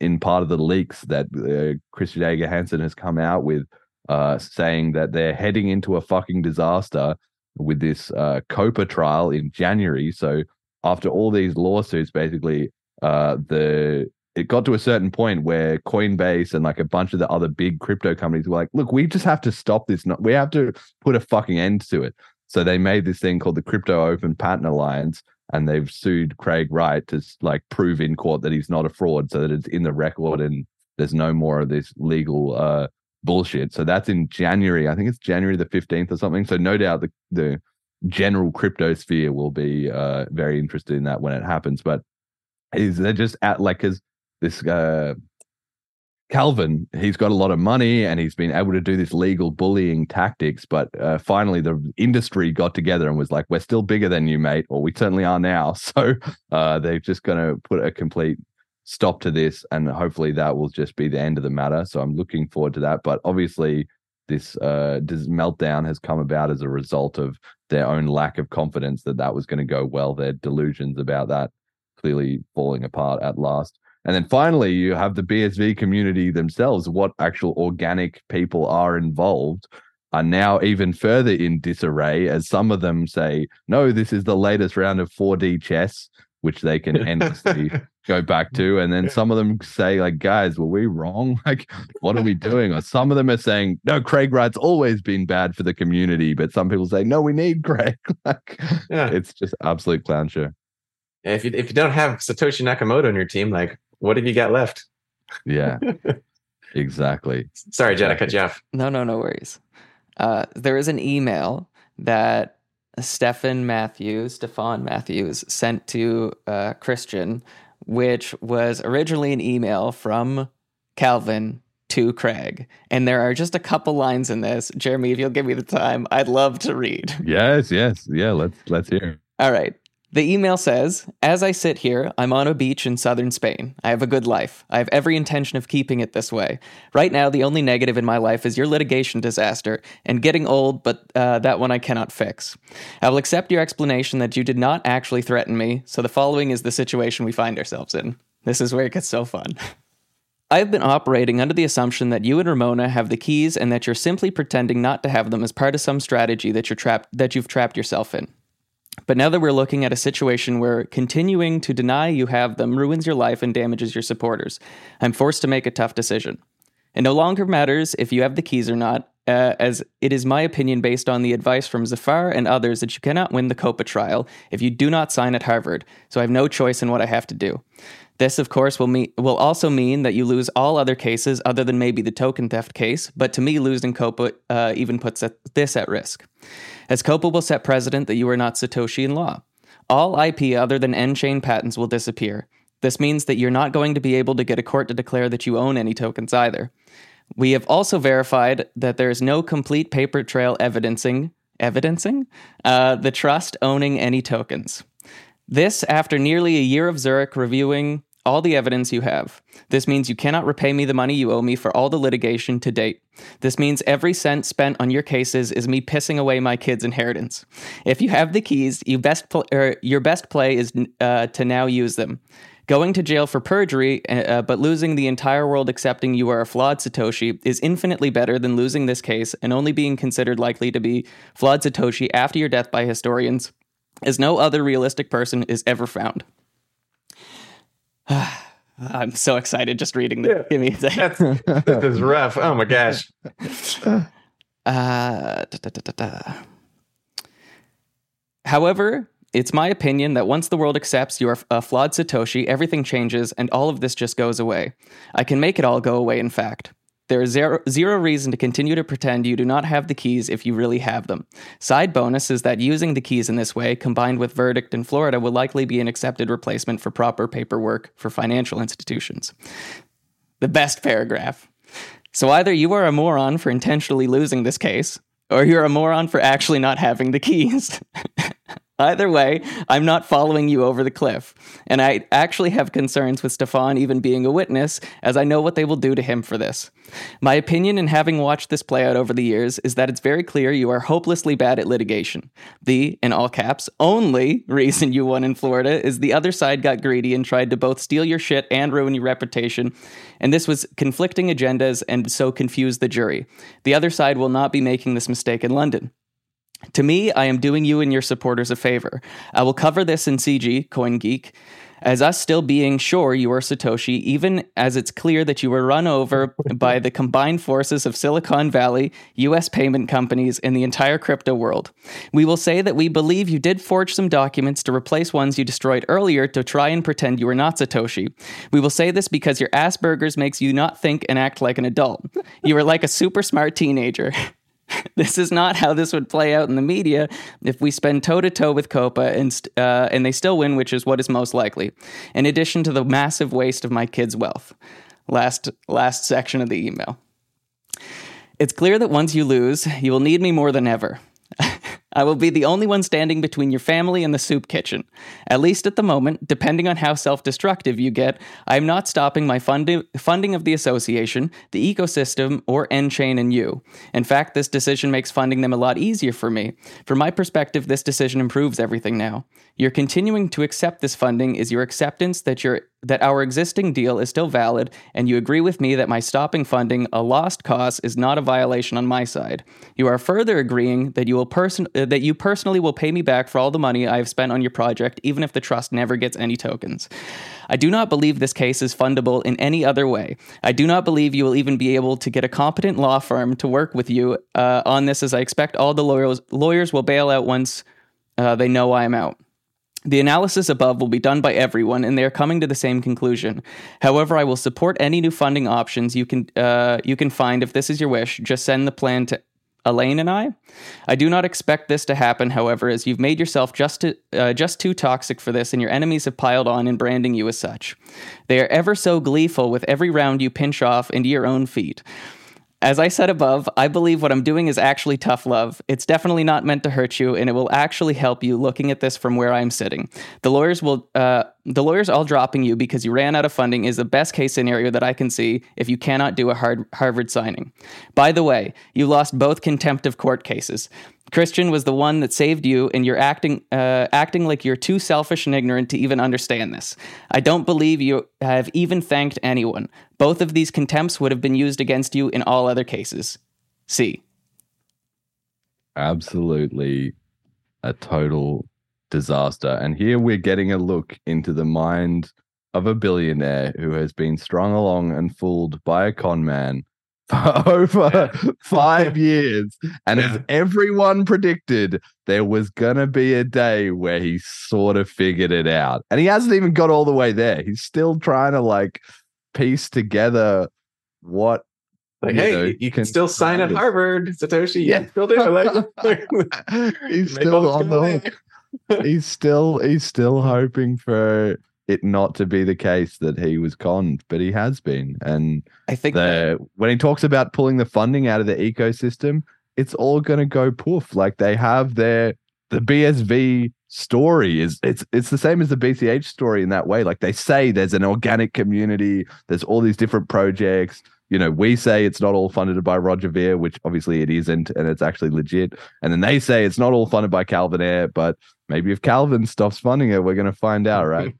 [SPEAKER 2] in part of the leaks that uh, Christen Ager-Hanssen has come out with, uh, saying that they're heading into a fucking disaster with this uh, COPA trial in January. So after all these lawsuits, basically, uh, the it got to a certain point where Coinbase and like a bunch of the other big crypto companies were like, "Look, we just have to stop this. We have to put a fucking end to it." So they made this thing called the Crypto Open Patent Alliance, and they've sued Craig Wright to like prove in court that he's not a fraud, so that it's in the record and there's no more of this legal uh, bullshit. So that's in January. I think it's January the fifteenth or something. So no doubt the the general crypto sphere will be uh, very interested in that when it happens. But is they're just at like because this uh, Calvin, he's got a lot of money and he's been able to do this legal bullying tactics. But uh, finally, the industry got together and was like, "We're still bigger than you, mate," or "We certainly are now." *laughs* So uh, they're just going to put a complete stop to this, and hopefully that will just be the end of the matter. So I'm looking forward to that. But obviously, this uh, this meltdown has come about as a result of their own lack of confidence that that was going to go well. Their delusions about that clearly falling apart at last. And then finally, you have the BSV community themselves. What actual organic people are involved are now even further in disarray, as some of them say, no, this is the latest round of 4D chess, which they can endlessly *laughs* go back to. And then some of them say, like, guys, were we wrong? *laughs* Like, what are we doing? Or some of them are saying, no, Craig Wright's always been bad for the community. But some people say, no, we need Craig. *laughs* like, yeah. it's just absolute clown show.
[SPEAKER 7] if you if you don't have Satoshi Nakamoto on your team, like what have you got left?
[SPEAKER 2] Yeah, *laughs* exactly.
[SPEAKER 7] Sorry, Jen, I cut you off.
[SPEAKER 8] No, no, no worries. Uh, there is an email that Stefan Matthews, Stefan Matthews, sent to uh, Christian, which was originally an email from Calvin to Craig. And there are just a couple lines in this. Jeremy, if you'll give me the time, I'd love to read.
[SPEAKER 2] Yes, yes, yeah. Let's let's hear.
[SPEAKER 8] All right. The email says, As I sit here, I'm on a beach in southern Spain. I have a good life. I have every intention of keeping it this way. Right now, the only negative in my life is your litigation disaster and getting old, but uh, that one I cannot fix. I will accept your explanation that you did not actually threaten me, so the following is the situation we find ourselves in. This is where it gets so fun. I have been operating under the assumption that you and Ramona have the keys and that you're simply pretending not to have them as part of some strategy that you're trapped that you've trapped yourself in. But now that we're looking at a situation where continuing to deny you have them ruins your life and damages your supporters, I'm forced to make a tough decision. It no longer matters if you have the keys or not, uh, as it is my opinion based on the advice from Zafar and others that you cannot win the COPA trial if you do not sign at Harvard, so I have no choice in what I have to do. This, of course, will, will also mean that you lose all other cases other than maybe the token theft case, but to me, losing COPA uh, even puts this at risk as COPA will set precedent that you are not Satoshi in law. All IP other than nChain patents will disappear. This means that you're not going to be able to get a court to declare that you own any tokens either. We have also verified that there is no complete paper trail evidencing evidencing uh, the trust owning any tokens. This after nearly a year of Zurich reviewing all the evidence you have. This means you cannot repay me the money you owe me for all the litigation to date. This means every cent spent on your cases is me pissing away my kids' inheritance. If you have the keys, you best pl- er, your best play is uh, to now use them. Going to jail for perjury, uh, uh, but losing the entire world accepting you are a flawed Satoshi is infinitely better than losing this case and only being considered likely to be flawed Satoshi after your death by historians, as no other realistic person is ever found. *sighs* I'm so excited just reading the. A.
[SPEAKER 7] That's, this is rough. Oh my gosh. *laughs*
[SPEAKER 8] Uh, da, da, da. However, it's my opinion that once the world accepts you are a flawed Satoshi, everything changes and all of this just goes away. I can make it all go away, in fact. There is zero, zero reason to continue to pretend you do not have the keys if you really have them. Side bonus is that using the keys in this way, combined with verdict in Florida, will likely be an accepted replacement for proper paperwork for financial institutions. The best paragraph. So either you are a moron for intentionally losing this case, or you're a moron for actually not having the keys. *laughs* Either way, I'm not following you over the cliff. And I actually have concerns with Stefan even being a witness, as I know what they will do to him for this. My opinion in having watched this play out over the years is that it's very clear you are hopelessly bad at litigation. The, in all caps, only reason you won in Florida is the other side got greedy and tried to both steal your shit and ruin your reputation. And this was conflicting agendas and so confused the jury. The other side will not be making this mistake in London. To me, I am doing you and your supporters a favor. I will cover this in CG, CoinGeek, as us still being sure you are Satoshi, even as it's clear that you were run over *laughs* by the combined forces of Silicon Valley, US payment companies, and the entire crypto world. We will say that we believe you did forge some documents to replace ones you destroyed earlier to try and pretend you were not Satoshi. We will say this because your Asperger's makes you not think and act like an adult. You are like a super smart teenager. *laughs* *laughs* this is not how this would play out in the media if we spend toe to toe with Copa and uh, and they still win, which is what is most likely. In addition to the massive waste of my kids' wealth. Last last section of the email. It's clear that once you lose, you will need me more than ever. I will be the only one standing between your family and the soup kitchen. At least at the moment, depending on how self destructive you get, I am not stopping my fundi- funding of the association, the ecosystem, or nChain and you. In fact, this decision makes funding them a lot easier for me. From my perspective, this decision improves everything now. Your continuing to accept this funding is your acceptance that your that our existing deal is still valid, and you agree with me that my stopping funding a lost cause is not a violation on my side. You are further agreeing that you will person uh, that you personally will pay me back for all the money I have spent on your project, even if the trust never gets any tokens. I do not believe this case is fundable in any other way. I do not believe you will even be able to get a competent law firm to work with you uh, on this, as I expect all the lawyers lawyers will bail out once uh, they know I am out. The analysis above will be done by everyone, and they are coming to the same conclusion. However, I will support any new funding options you can uh, you can find if this is your wish. Just send the plan to Elaine and I. I do not expect this to happen, however, as you've made yourself just to, uh, just too toxic for this, and your enemies have piled on in branding you as such. They are ever so gleeful with every round you pinch off into your own feet. As I said above, I believe what I'm doing is actually tough love. It's definitely not meant to hurt you, and it will actually help you looking at this from where I'm sitting. The lawyers will, uh, the lawyers all dropping you because you ran out of funding is the best case scenario that I can see if you cannot do a hard Harvard signing. By the way, you lost both contempt of court cases. Christian was the one that saved you, and you're acting uh, acting like you're too selfish and ignorant to even understand this. I don't believe you have even thanked anyone. Both of these contempts would have been used against you in all other cases. See.
[SPEAKER 2] Absolutely a total disaster. And here we're getting a look into the mind of a billionaire who has been strung along and fooled by a con man for *laughs* over five years. And as everyone predicted, there was going to be a day where he sort of figured it out. And he hasn't even got all the way there. He's still trying to like piece together what.
[SPEAKER 7] Like,
[SPEAKER 2] you
[SPEAKER 7] hey,
[SPEAKER 2] know,
[SPEAKER 7] you can still sign at. Harvard, Satoshi.
[SPEAKER 2] Yeah.
[SPEAKER 7] Still do it. Like, *laughs*
[SPEAKER 2] he's *laughs* still on the hook. He's still he's still hoping for it not to be the case that he was conned, but he has been. And
[SPEAKER 8] I think that-
[SPEAKER 2] when he talks about pulling the funding out of the ecosystem, it's all going to go poof. Like they have their the BSV story is it's it's the same as the BCH story in that way. Like they say there's an organic community, there's all these different projects. You know, we say it's not all funded by Roger Ver, which obviously it isn't, and it's actually legit. And then they say it's not all funded by Calvin Ayre, but maybe if Calvin stops funding it, we're going to find out, right? *laughs*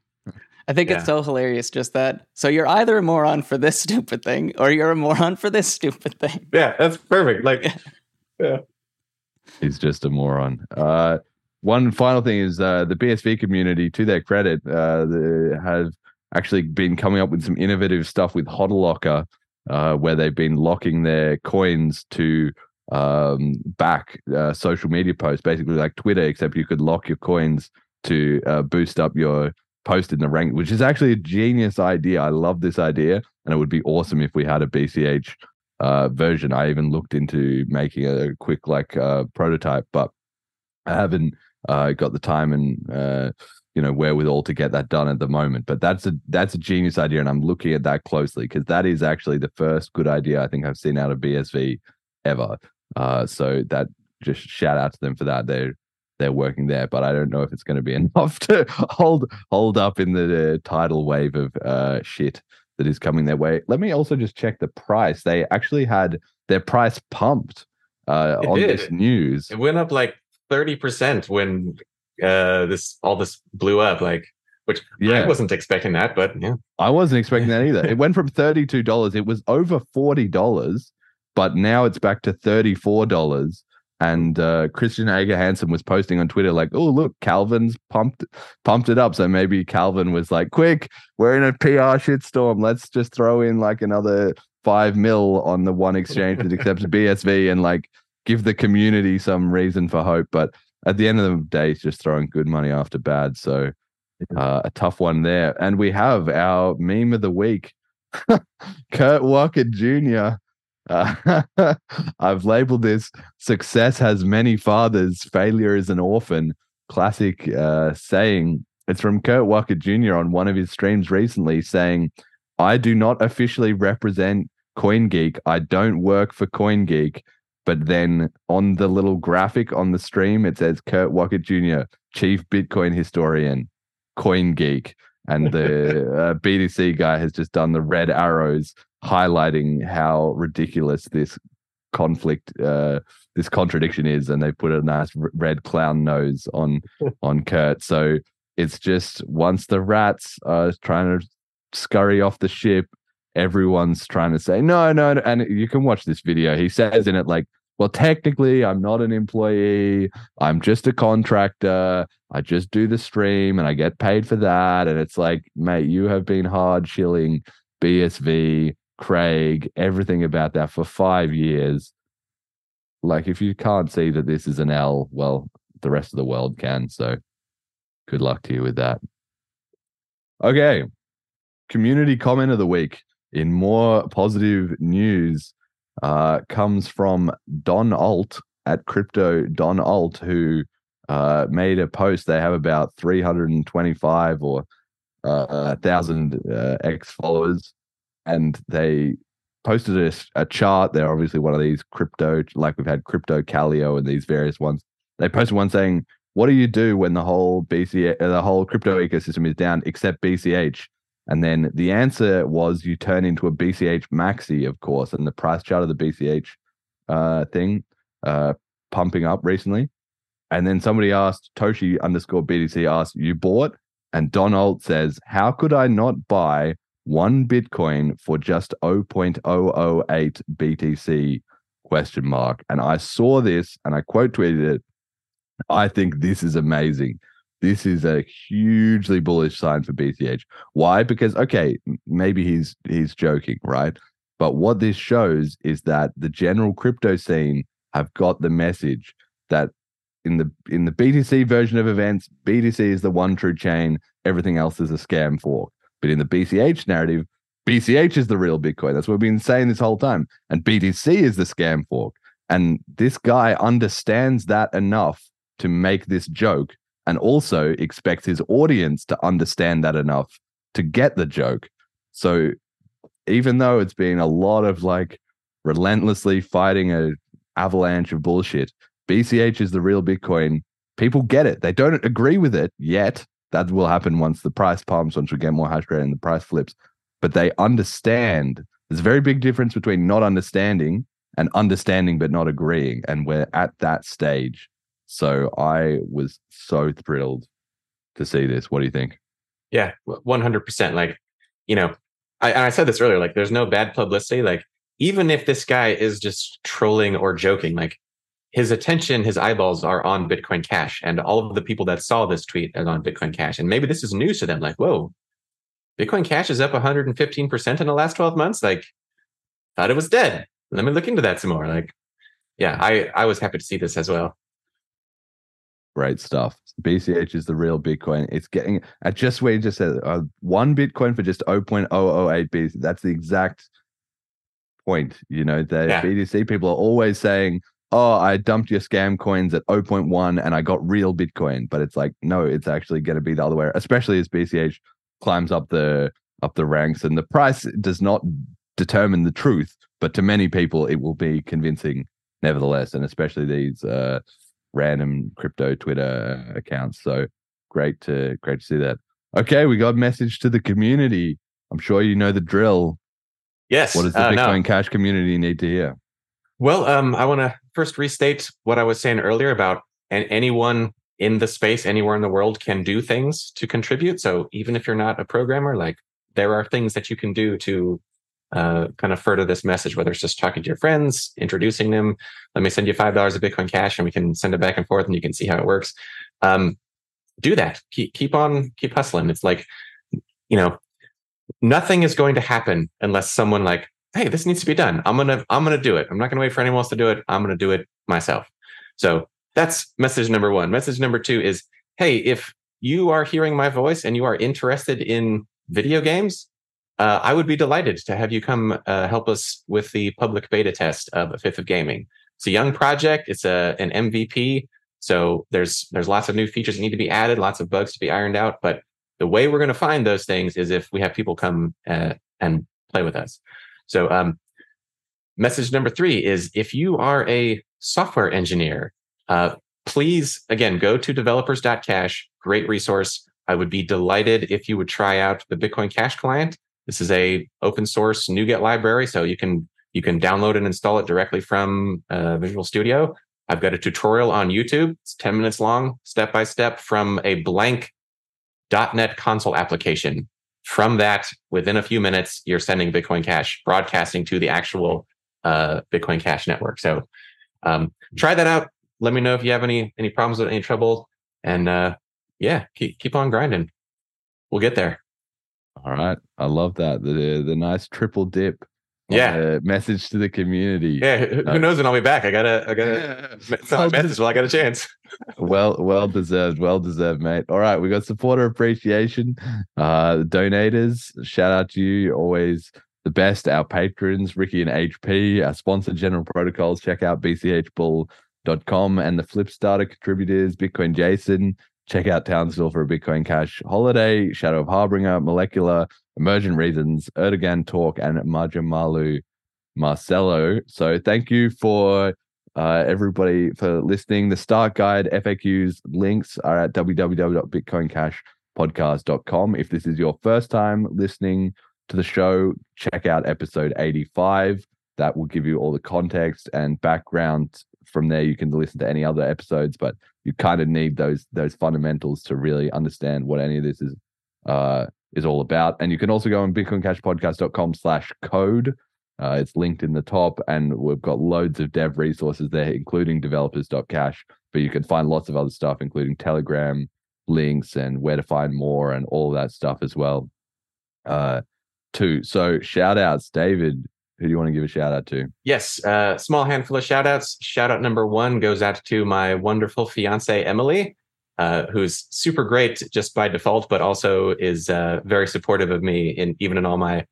[SPEAKER 8] I think
[SPEAKER 7] Yeah.
[SPEAKER 8] it's so hilarious just that. So you're either a moron for this *laughs* stupid thing or you're a moron for this stupid thing.
[SPEAKER 7] yeah, that's perfect. Like, *laughs* yeah.
[SPEAKER 2] He's just a moron. Uh, one final thing is uh, the BSV community, to their credit, uh, have actually been coming up with some innovative stuff with HODLocker, uh, where they've been locking their coins to um, back uh, social media posts, basically like Twitter, except you could lock your coins to uh, boost up your post in the rank, which is actually a genius idea. I love this idea, and it would be awesome if we had a BCH uh, version. I even looked into making a quick like uh, prototype, but I haven't uh, got the time and uh, you know wherewithal to get that done at the moment. But that's a that's a genius idea, and I'm looking at that closely because that is actually the first good idea I think I've seen out of BSV ever. Uh, so that just shout out to them for that. They're they're working there, but I don't know if it's going to be *laughs* enough to hold hold up in the uh, tidal wave of uh, shit that is coming their way. Let me also just check the price. They actually had their price pumped uh, on
[SPEAKER 7] did.
[SPEAKER 2] this news.
[SPEAKER 7] it went up like 30% when uh, this all this blew up. Like, which
[SPEAKER 2] Yeah.
[SPEAKER 7] I wasn't expecting that, but yeah.
[SPEAKER 2] I wasn't expecting that either. It *laughs* went from thirty-two dollars. It was over forty dollars, but now it's back to thirty-four dollars. And uh, Christen Ager-Hanssen was posting on Twitter like, "Oh, look, Calvin's pumped pumped it up." So maybe Calvin was like, "Quick, we're in a PR shitstorm. Let's just throw in like another five mil on the one exchange that accepts *laughs* BSV and like give the community some reason for hope." But at the end of the day, it's just throwing good money after bad. So uh, a tough one there. And we have our meme of the week, *laughs* Kurt Walker Jr. Uh, *laughs* I've labeled this "Success has many fathers, failure is an orphan." Classic uh, saying. It's from Kurt Walker Jr. on one of his streams recently, saying, "I do not officially represent CoinGeek. I don't work for CoinGeek." But then on the little graphic on the stream, it says Kurt Walker Jr., Chief Bitcoin Historian. CoinGeek. And the *laughs* uh, BTC guy has just done the red arrows highlighting how ridiculous this conflict, uh, this contradiction is, and they put a nice red clown nose on *laughs* on Kurt. So it's just once the rats are trying to scurry off the ship, everyone's trying to say no, no, no. and you can watch this video. He says in it like. Well, technically, I'm not an employee. I'm just a contractor. I just do the stream and I get paid for that. And it's like, mate, you have been hard shilling BSV, Craig, everything about that for five years. Like, if you can't see that this is an L, well, the rest of the world can. So good luck to you with that. Okay. Community comment of the week in more positive news uh, comes from DonAlt at CryptoDonAlt, who uh, made a post. They have about 325 or uh, a thousand uh, X followers, and they posted a, a chart. They're obviously one of these crypto, like we've had CryptoKaleo and these various ones. They posted one saying, "What do you do when the whole BC, uh, the whole crypto ecosystem is down except BCH?" And then the answer was you turn into a BCH maxi, of course, and the price chart of the BCH uh, thing uh, pumping up recently. And then somebody asked, Toshi underscore BTC asked, you bought? And DonAlt says, how could I not buy one Bitcoin for just 0.008 BTC question mark? And I saw this and I quote tweeted it. I think this is amazing. This is a hugely bullish sign for BCH. Why? Because okay, maybe he's he's joking, right? But what this shows is that the general crypto scene have got the message that in the in the BTC version of events, BTC is the one true chain. Everything else is a scam fork. But in the BCH narrative, BCH is the real Bitcoin. That's what we've been saying this whole time. And BTC is the scam fork. And this guy understands that enough to make this joke and also expects his audience to understand that enough to get the joke. So even though it's been a lot of like relentlessly fighting a avalanche of bullshit, BCH is the real Bitcoin. People get it. They don't agree with it yet. That will happen once the price pumps, once we get more hash rate and the price flips. But they understand. There's a very big difference between not understanding and understanding but not agreeing. And we're at that stage. So I was so thrilled to see this. What do you think?
[SPEAKER 7] Yeah, 100%. Like, you know, I, I said this earlier, like, there's no bad publicity. Like, even if this guy is just trolling or joking, like, his attention, his eyeballs are on Bitcoin Cash, and all of the people that saw this tweet are on Bitcoin Cash. And maybe this is news to them. Like, whoa, Bitcoin Cash is up 115% in the last 12 months. Like, thought it was dead. Let me look into that some more. Like, yeah, I I was happy to see this as well.
[SPEAKER 2] Great stuff. BCH is the real Bitcoin. It's getting at just where you just said uh, one Bitcoin for just 0.008 BTC. That's the exact point. You know, the yeah. BTC people are always saying, "Oh, I dumped your scam coins at 0.1 and I got real Bitcoin." But it's like, no, it's actually going to be the other way. Especially as BCH climbs up the up the ranks, and the price does not determine the truth, but to many people, it will be convincing nevertheless, and especially these. Uh, random crypto Twitter accounts. So great to great to see that. Okay, we got a message to the community. I'm sure you know the drill.
[SPEAKER 7] Yes.
[SPEAKER 2] What does the uh, Bitcoin no. Cash community need to hear?
[SPEAKER 7] Well, um, I want to first restate what I was saying earlier about and anyone in the space anywhere in the world can do things to contribute. So even if you're not a programmer, like there are things that you can do to uh, kind of further this message, whether it's just talking to your friends, introducing them. Let me send you five dollars of Bitcoin Cash, and we can send it back and forth, and you can see how it works. Um, do that. Keep keep on keep hustling. It's like you know, nothing is going to happen unless someone like, hey, this needs to be done. I'm gonna I'm gonna do it. I'm not gonna wait for anyone else to do it. I'm gonna do it myself. So that's message number one. Message number two is, hey, if you are hearing my voice and you are interested in video games, uh, I would be delighted to have you come uh, help us with the public beta test of a fifth of gaming. It's a young project. It's a an MVP. So there's there's lots of new features that need to be added, lots of bugs to be ironed out. But the way we're going to find those things is if we have people come uh, and play with us. So um, message number three is if you are a software engineer, uh, please again go to developers.cash. Great resource. I would be delighted if you would try out the Bitcoin Cash client. This is a open source NuGet library, so you can you can download and install it directly from uh, Visual Studio. I've got a tutorial on YouTube. It's 10 minutes long, step by step from a blank .NET console application. From that, within a few minutes, you're sending Bitcoin Cash, broadcasting to the actual uh, Bitcoin Cash network. So um, try that out. Let me know if you have any any problems with any trouble, and uh, yeah, keep keep on grinding. We'll get there.
[SPEAKER 2] All right, I love that the the nice triple dip
[SPEAKER 7] Yeah.
[SPEAKER 2] Message to the community.
[SPEAKER 7] Yeah, who,
[SPEAKER 2] Uh,
[SPEAKER 7] knows when I'll be back? I gotta, I gotta *laughs* send a message while I got a chance. *laughs*
[SPEAKER 2] well well deserved well deserved mate all right we got supporter appreciation uh donators shout out to you always the best our patrons ricky and hp our sponsor general protocols check out bchbull.com and the flip starter contributors bitcoin jason check out townsville for a bitcoin cash holiday shadow of harbinger molecular emergent reasons erdogan talk and majamalu marcelo so thank you for uh, everybody for listening. The start guide FAQs links are at www.bitcoincashpodcast.com. If this is your first time listening to the show, check out episode 85. That will give you all the context and background. From there, you can listen to any other episodes, but you kind of need those those fundamentals to really understand what any of this is uh, is all about. And you can also go on bitcoincashpodcast.com slash code uh, it's linked in the top, and we've got loads of dev resources there, including developers.cash. But you can find lots of other stuff, including Telegram links and where to find more and all that stuff as well. Uh, too. So shout outs, David. Who do you want to give a shout out to?
[SPEAKER 7] Yes, uh, small handful of shout outs. Shout out number one goes out to my wonderful fiance, Emily, uh, who's super great just by default, but also is uh, very supportive of me in even in all my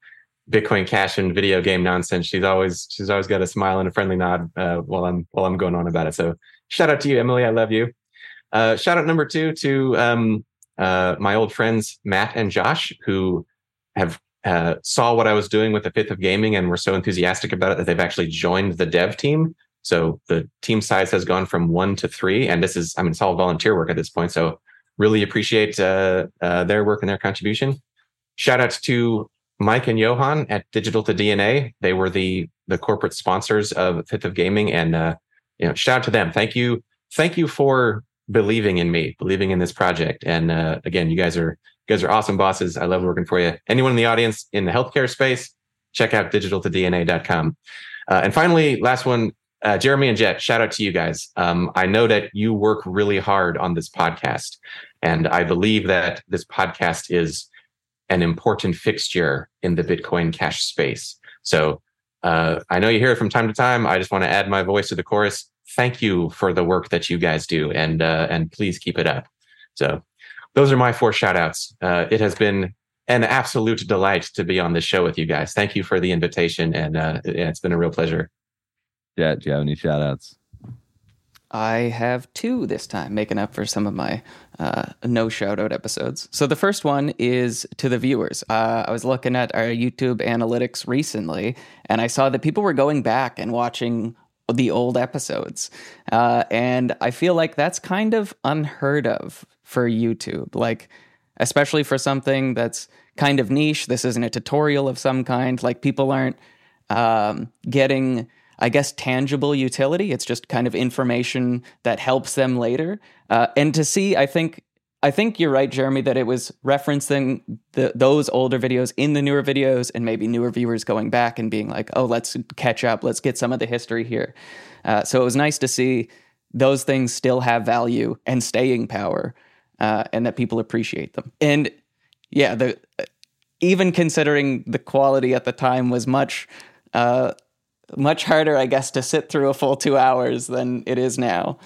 [SPEAKER 7] Bitcoin Cash and video game nonsense. She's always she's always got a smile and a friendly nod uh, while I'm while I'm going on about it. So shout out to you, Emily. I love you. Uh, shout out number two to um, uh, my old friends Matt and Josh, who have uh, saw what I was doing with the Fifth of Gaming and were so enthusiastic about it that they've actually joined the dev team. So the team size has gone from one to three, and this is I mean it's all volunteer work at this point. So really appreciate uh, uh, their work and their contribution. Shout out to Mike and Johan at Digital to DNA. They were the the corporate sponsors of Fifth of Gaming, and uh, you know, shout out to them. Thank you, thank you for believing in me, believing in this project. And uh, again, you guys are guys are awesome bosses. I love working for you. Anyone in the audience in the healthcare space, check out digitaltodna.com. Uh, and finally, last one, uh, Jeremy and Jet. Shout out to you guys. Um, I know that you work really hard on this podcast, and I believe that this podcast is an important fixture in the Bitcoin Cash space. So uh, I know you hear it from time to time. I just want to add my voice to the chorus. Thank you for the work that you guys do, and uh, and please keep it up. So those are my four shout outs. Uh, it has been an absolute delight to be on this show with you guys. Thank you for the invitation, and uh, yeah, it's been a real pleasure.
[SPEAKER 2] Yeah, do you have any shout outs?
[SPEAKER 8] I have two this time, making up for some of my uh, no shout out episodes. So the first one is to the viewers. Uh, I was looking at our YouTube analytics recently, and I saw that people were going back and watching the old episodes. Uh, and I feel like that's kind of unheard of for YouTube. Like, especially for something that's kind of niche. This isn't a tutorial of some kind. Like, people aren't um, getting I guess, tangible utility. It's just kind of information that helps them later. Uh, and to see, I think, I think you're right, Jeremy, that it was referencing the, those older videos in the newer videos, and maybe newer viewers going back and being like, "Oh, let's catch up. Let's get some of the history here." Uh, so it was nice to see those things still have value and staying power, uh, and that people appreciate them. And yeah, the even considering the quality at the time was much uh, much harder, I guess, to sit through a full two hours than it is now.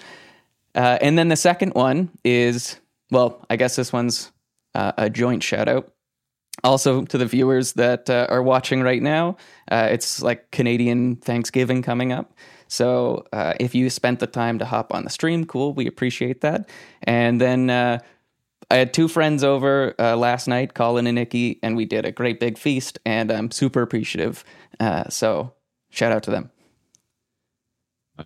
[SPEAKER 8] Uh, and then the second one is, well, I guess this one's uh, a joint shout out. Also to the viewers that uh, are watching right now, uh, it's like Canadian Thanksgiving coming up. So uh, if you spent the time to hop on the stream, cool, we appreciate that. And then uh, I had two friends over last night, Colin and Nikki, and we did a great big feast, and I'm super appreciative. so shout out to them.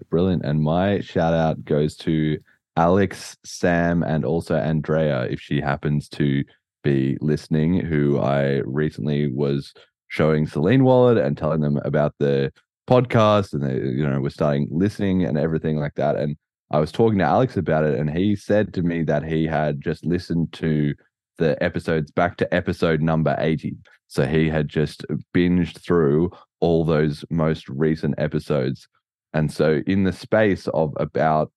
[SPEAKER 2] Brilliant. And my shout out goes to Alex, Sam, and also Andrea, if she happens to be listening, who I recently was showing Selene Wallet and telling them about the podcast and they, you know, we're starting listening and everything like that. And I was talking to Alex about it, and he said to me that he had just listened to the episodes back to episode number 80. So he had just binged through all those most recent episodes. And so, in the space of about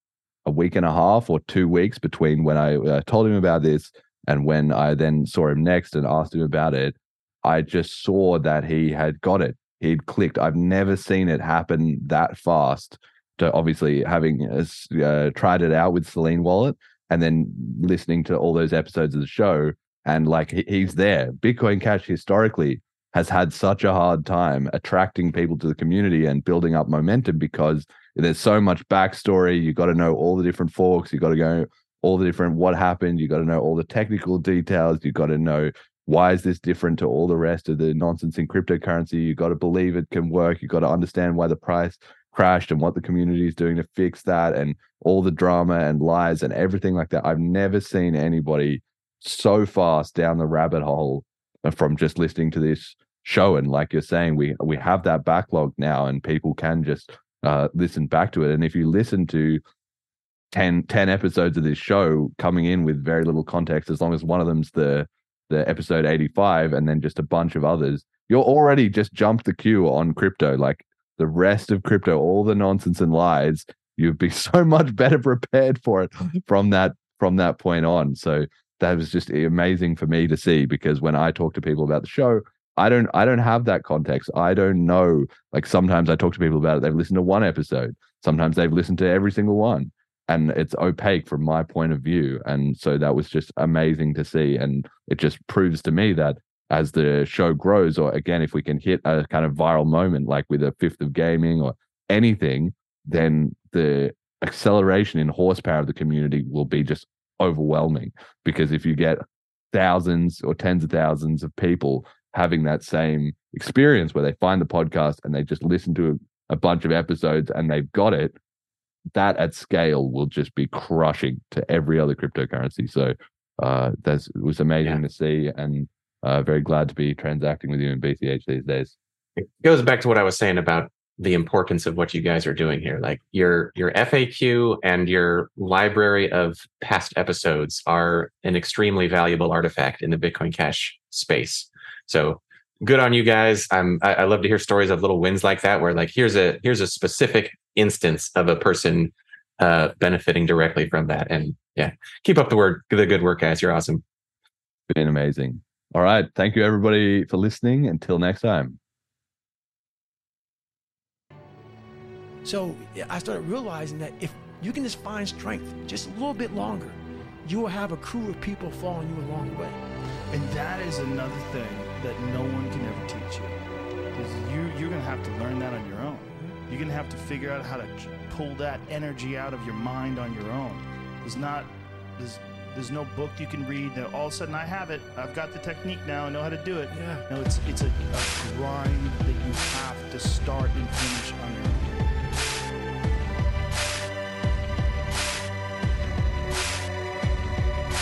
[SPEAKER 2] a week and a half or two weeks between when I uh, told him about this and when I then saw him next and asked him about it, I just saw that he had got it. He'd clicked. I've never seen it happen that fast. To obviously having uh, tried it out with Selene Wallet and then listening to all those episodes of the show, and like he's there. Bitcoin Cash historically has had such a hard time attracting people to the community and building up momentum because there's so much backstory. You got to know all the different forks. You got to go all the different what happened. You got to know all the technical details. You got to know why is this different to all the rest of the nonsense in cryptocurrency. You got to believe it can work. You got to understand why the price crashed and what the community is doing to fix that, and all the drama and lies and everything like that. I've never seen anybody so fast down the rabbit hole from just listening to this show. And like you're saying, we we have that backlog now, and people can just uh, listen back to it. And if you listen to 10, 10 episodes of this show coming in with very little context, as long as one of them's the the episode 85 and then just a bunch of others, you're already just jumped the queue on crypto. Like the rest of crypto, all the nonsense and lies, you'd be *laughs* so much better prepared for it from that from that point on. So that was just amazing for me to see because when I talk to people about the show, I don't I don't have that context. I don't know. Like sometimes I talk to people about it. They've listened to one episode. Sometimes they've listened to every single one. And it's opaque from my point of view. And so that was just amazing to see. And it just proves to me that as the show grows, or again, if we can hit a kind of viral moment like with a fifth of gaming or anything, then the acceleration in horsepower of the community will be just overwhelming. Because if you get thousands or tens of thousands of people having that same experience where they find the podcast and they just listen to a, bunch of episodes and they've got it, that at scale will just be crushing to every other cryptocurrency. So uh, that was amazing yeah. to see, and uh, very glad to be transacting with you in BCH these days.
[SPEAKER 7] It goes back to what I was saying about the importance of what you guys are doing here. Like your your FAQ and your library of past episodes are an extremely valuable artifact in the Bitcoin Cash space. So good on you guys. I'm I, I, love to hear stories of little wins like that, where like here's a here's a specific instance of a person uh, benefiting directly from that. And yeah, keep up the word the good work, guys. You're awesome.
[SPEAKER 2] Been amazing. All right. Thank you everybody for listening. Until next time.
[SPEAKER 9] So I started realizing that if you can just find strength just a little bit longer, you will have a crew of people following you along the way.
[SPEAKER 10] And that is another thing that no one can ever teach you. Because you, you're going to have to learn that on your own. You're going to have to figure out how to pull that energy out of your mind on your own. There's not, there's, there's no book you can read that all of a sudden I have it. I've got the technique now. I know how to do it.
[SPEAKER 9] Yeah.
[SPEAKER 10] No, it's, it's a, a grind that you have to start and finish on your own.